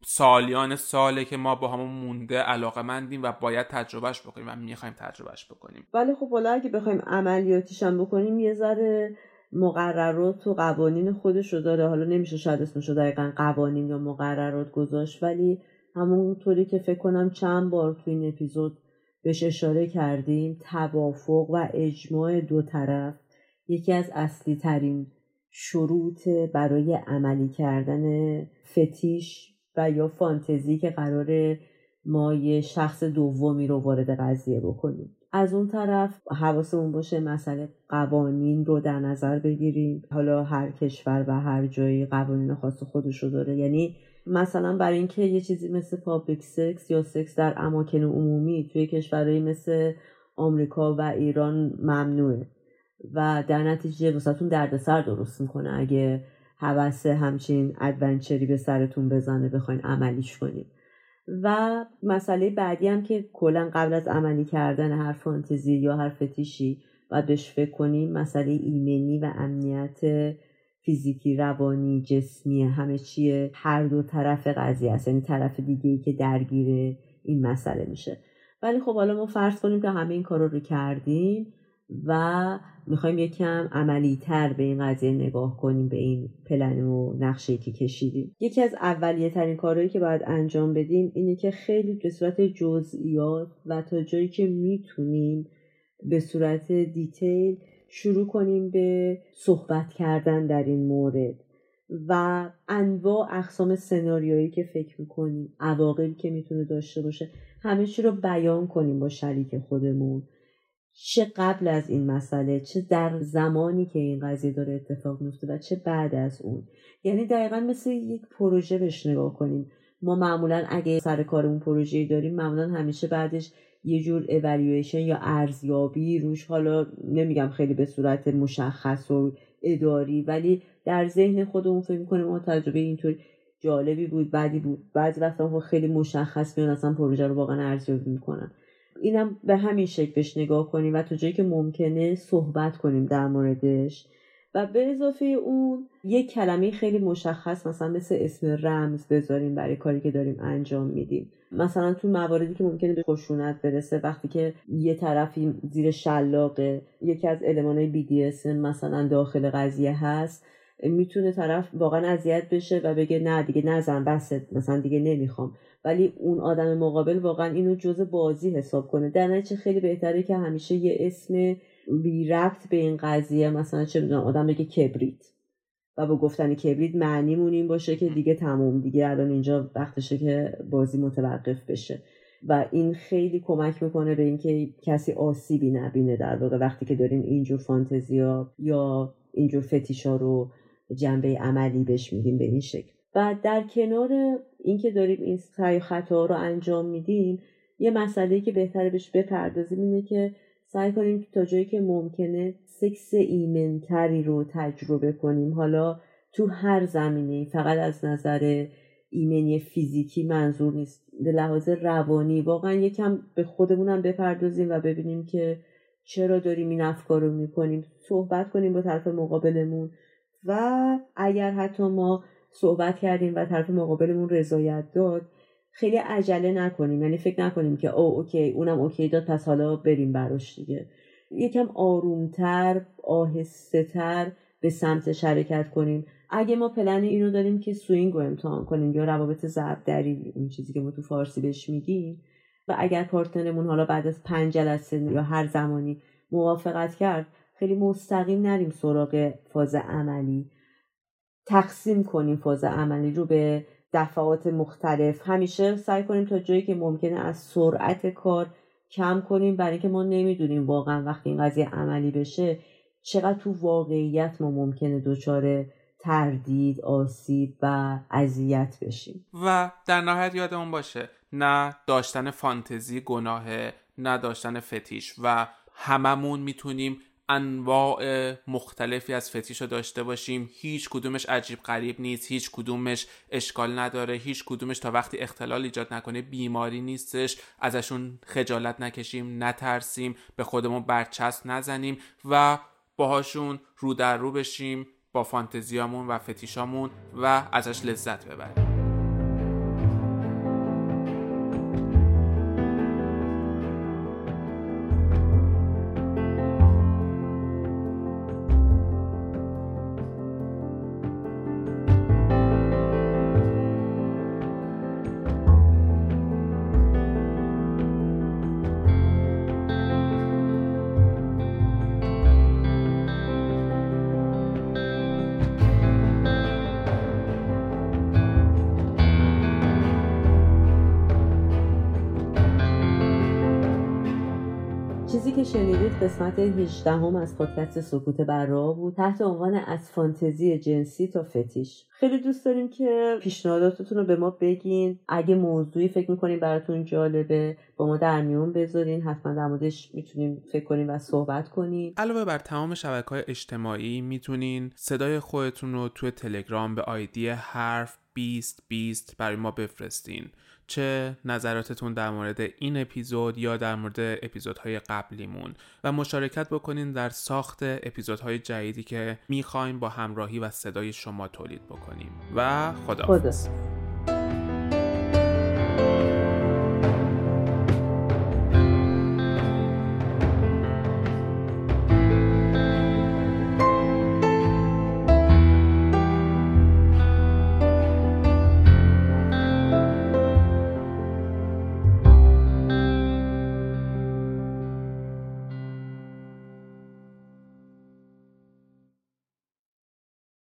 سالیان ساله که ما با همون مونده علاقه مندیم و باید تجربهش بکنیم و می‌خوایم تجربهش بکنیم. ولی خب حالا اگه بخوایم عملیاتیش هم بکنیم یه ذره مقررات و قوانین خودش رو داره. حالا نمیشه شاید اسمش دقیقا قوانین یا مقررات گذاشت ولی همونطوری که فکر کنم چند بار تو این اپیزود بهش اشاره کردیم توافق و اجماع دو طرف. یکی از اصلی ترین شروط برای عملی کردن فتیش و یا فانتزی که قرار ما یه شخص دومی رو وارد قضیه بکنیم. از اون طرف حواسمون باشه مسئله قوانین رو در نظر بگیریم. حالا هر کشور و هر جایی قوانین خاص خودش رو داره. یعنی مثلا برای اینکه یه چیزی مثل public sex یا سکس در اماکن عمومی توی کشورهایی مثل آمریکا و ایران ممنوعه. و در نتیجه واسهتون دردسر درست می‌کنه اگه هوس همچین adventure ی به سرتون بزنه بخواین عملیش کنید و مسئله بعدی هم که کلا قبل از عملی کردن هر فانتزی یا هر فتیشی باید بهش فکر کنیم مسئله ایمنی و امنیت فیزیکی روانی جسمی همه چیه. هر دو طرف قضیه است یعنی طرف دیگه ای که درگیر این مسئله میشه. ولی خب حالا ما فرض کنیم که همه این کارا رو کردیم و می‌خوایم یکم عملی تر به این قضیه نگاه کنیم به این پلن و نقشه که کشیدیم. یکی از اولیه ترین کارهایی که باید انجام بدیم اینه که خیلی به صورت جزئیات و تا جایی که می‌تونیم به صورت دیتیل شروع کنیم به صحبت کردن در این مورد و انواع اقسام سناریویی که فکر می‌کنیم عواقبی که می‌تونه داشته باشه همه چی رو بیان کنیم با شریک خودمون. چه قبل از این مسئله چه در زمانی که این قضیه داره اتفاق میفته و چه بعد از اون. یعنی دقیقا مثل یک پروژه بهش نگاه کنیم. ما معمولا اگه سر کارمون پروژه داریم معمولا همیشه بعدش یه جور اوالیویشن یا ارزیابی روش حالا نمیگم خیلی به صورت مشخص و اداری ولی در ذهن خودمون فکر می‌کنیم ما تجربه اینطور جالبی بود بعدی بود. بعضی وقتا خیلی مشخص میان اصلا پروژه رو واقعا ارزیابی می‌کنن. اینم به همین شکل بهش نگاه کنیم و تا جایی که ممکنه صحبت کنیم در موردش. و به اضافه اون یک کلمه خیلی مشخص مثلا مثل اسم رمز بذاریم برای کاری که داریم انجام میدیم. مثلا تو مواردی که ممکنه به خشونت برسه وقتی که یه طرفی زیر شلاقه یکی از المانهای BDSM مثلا داخل قضیه هست می‌تونه طرف واقعا اذیت بشه و بگه نه دیگه نزن بس مثلا دیگه نمی‌خوام. ولی اون آدم مقابل واقعا اینو جز بازی حساب کنه. در نتیجه خیلی بهتره که همیشه یه اسم بی ربط به این قضیه مثلا چه می‌دونم آدم بگه کبریت. و با گفتن کبریت معنیمون این باشه که دیگه تموم دیگه الان اینجا وقتشه که بازی متوقف بشه. و این خیلی کمک می‌کنه به اینکه کسی آسیبی نبینه در واقع. وقتی که داریم اینجور فانتزیا یا اینجور فتیشا رو جنبه عملی بهش میدیم به این شکل. و در کنار اینکه داریم این سعی خطا رو انجام میدیم یه مسئله که بهتره بهش بپردازیم اینه که سعی کنیم تا جایی که ممکنه سکس ایمنتری رو تجربه کنیم. حالا تو هر زمینه فقط از نظر ایمنی فیزیکی منظور نیست. به لحاظ روانی واقعا یکم به خودمونم بپردازیم و ببینیم که چرا داریم این افکار رو می‌کنیم. صحبت کنیم با طرف مقابلمون و اگر حتی ما صحبت کردیم و طرف مقابلمون رضایت داد خیلی عجله نکنیم. یعنی فکر نکنیم که او OK اونم OK داد پس حالا بریم براش دیگه. یکم آرومتر آهسته تر به سمتش حرکت کنیم. اگه ما پلن اینو داریم که swing رو امتحان کنیم یا روابط ضربدری اون چیزی که ما تو فارسی بهش میگیم و اگر پارتنرمون حالا بعد از پنج جلسه یا هر زمانی موافقت کرد خیلی مستقیم نریم سراغ فاز عملی. تقسیم کنیم فاز عملی رو به دفعات مختلف. همیشه سعی کنیم تا جایی که ممکنه از سرعت کار کم کنیم. برای اینکه ما نمی‌دونیم واقعا وقتی این قضیه عملی بشه چقدر تو واقعیت ما ممکنه دچار تردید آسیب و اذیت بشیم. و در نهایت یادمون باشه نه داشتن فانتزی گناهه نه داشتن فتیش و هممون می‌تونیم انواع مختلفی از فتیش رو داشته باشیم. هیچ کدومش عجیب غریب نیست هیچ کدومش اشکال نداره هیچ کدومش تا وقتی اختلال ایجاد نکنه بیماری نیستش. ازشون خجالت نکشیم نترسیم به خودمون برچسب نزنیم و باهاشون رو در رو بشیم با فانتزیامون و فتیشامون و ازش لذت ببریم. قسمت 18 هم از پادکست سکوت برا بود تحت عنوان از فانتزی جنسی تا فتیش. خیلی دوست داریم که پیشنهاداتتون رو به ما بگین. اگه موضوعی فکر می‌کنین براتون جالبه با ما در میون بذارین. حتما در موردش می‌تونیم فکر کنیم و صحبت کنیم. علاوه بر تمام شبکه های اجتماعی می‌تونین صدای خودتون رو توی تلگرام به آیدی حرف 20 20 برای ما بفرستین. چه نظراتتون در مورد این اپیزود یا در مورد اپیزودهای قبلیمون و مشارکت بکنین در ساخت اپیزودهای جدیدی که می‌خوایم با همراهی و صدای شما تولید بکنیم و خدا, خدا.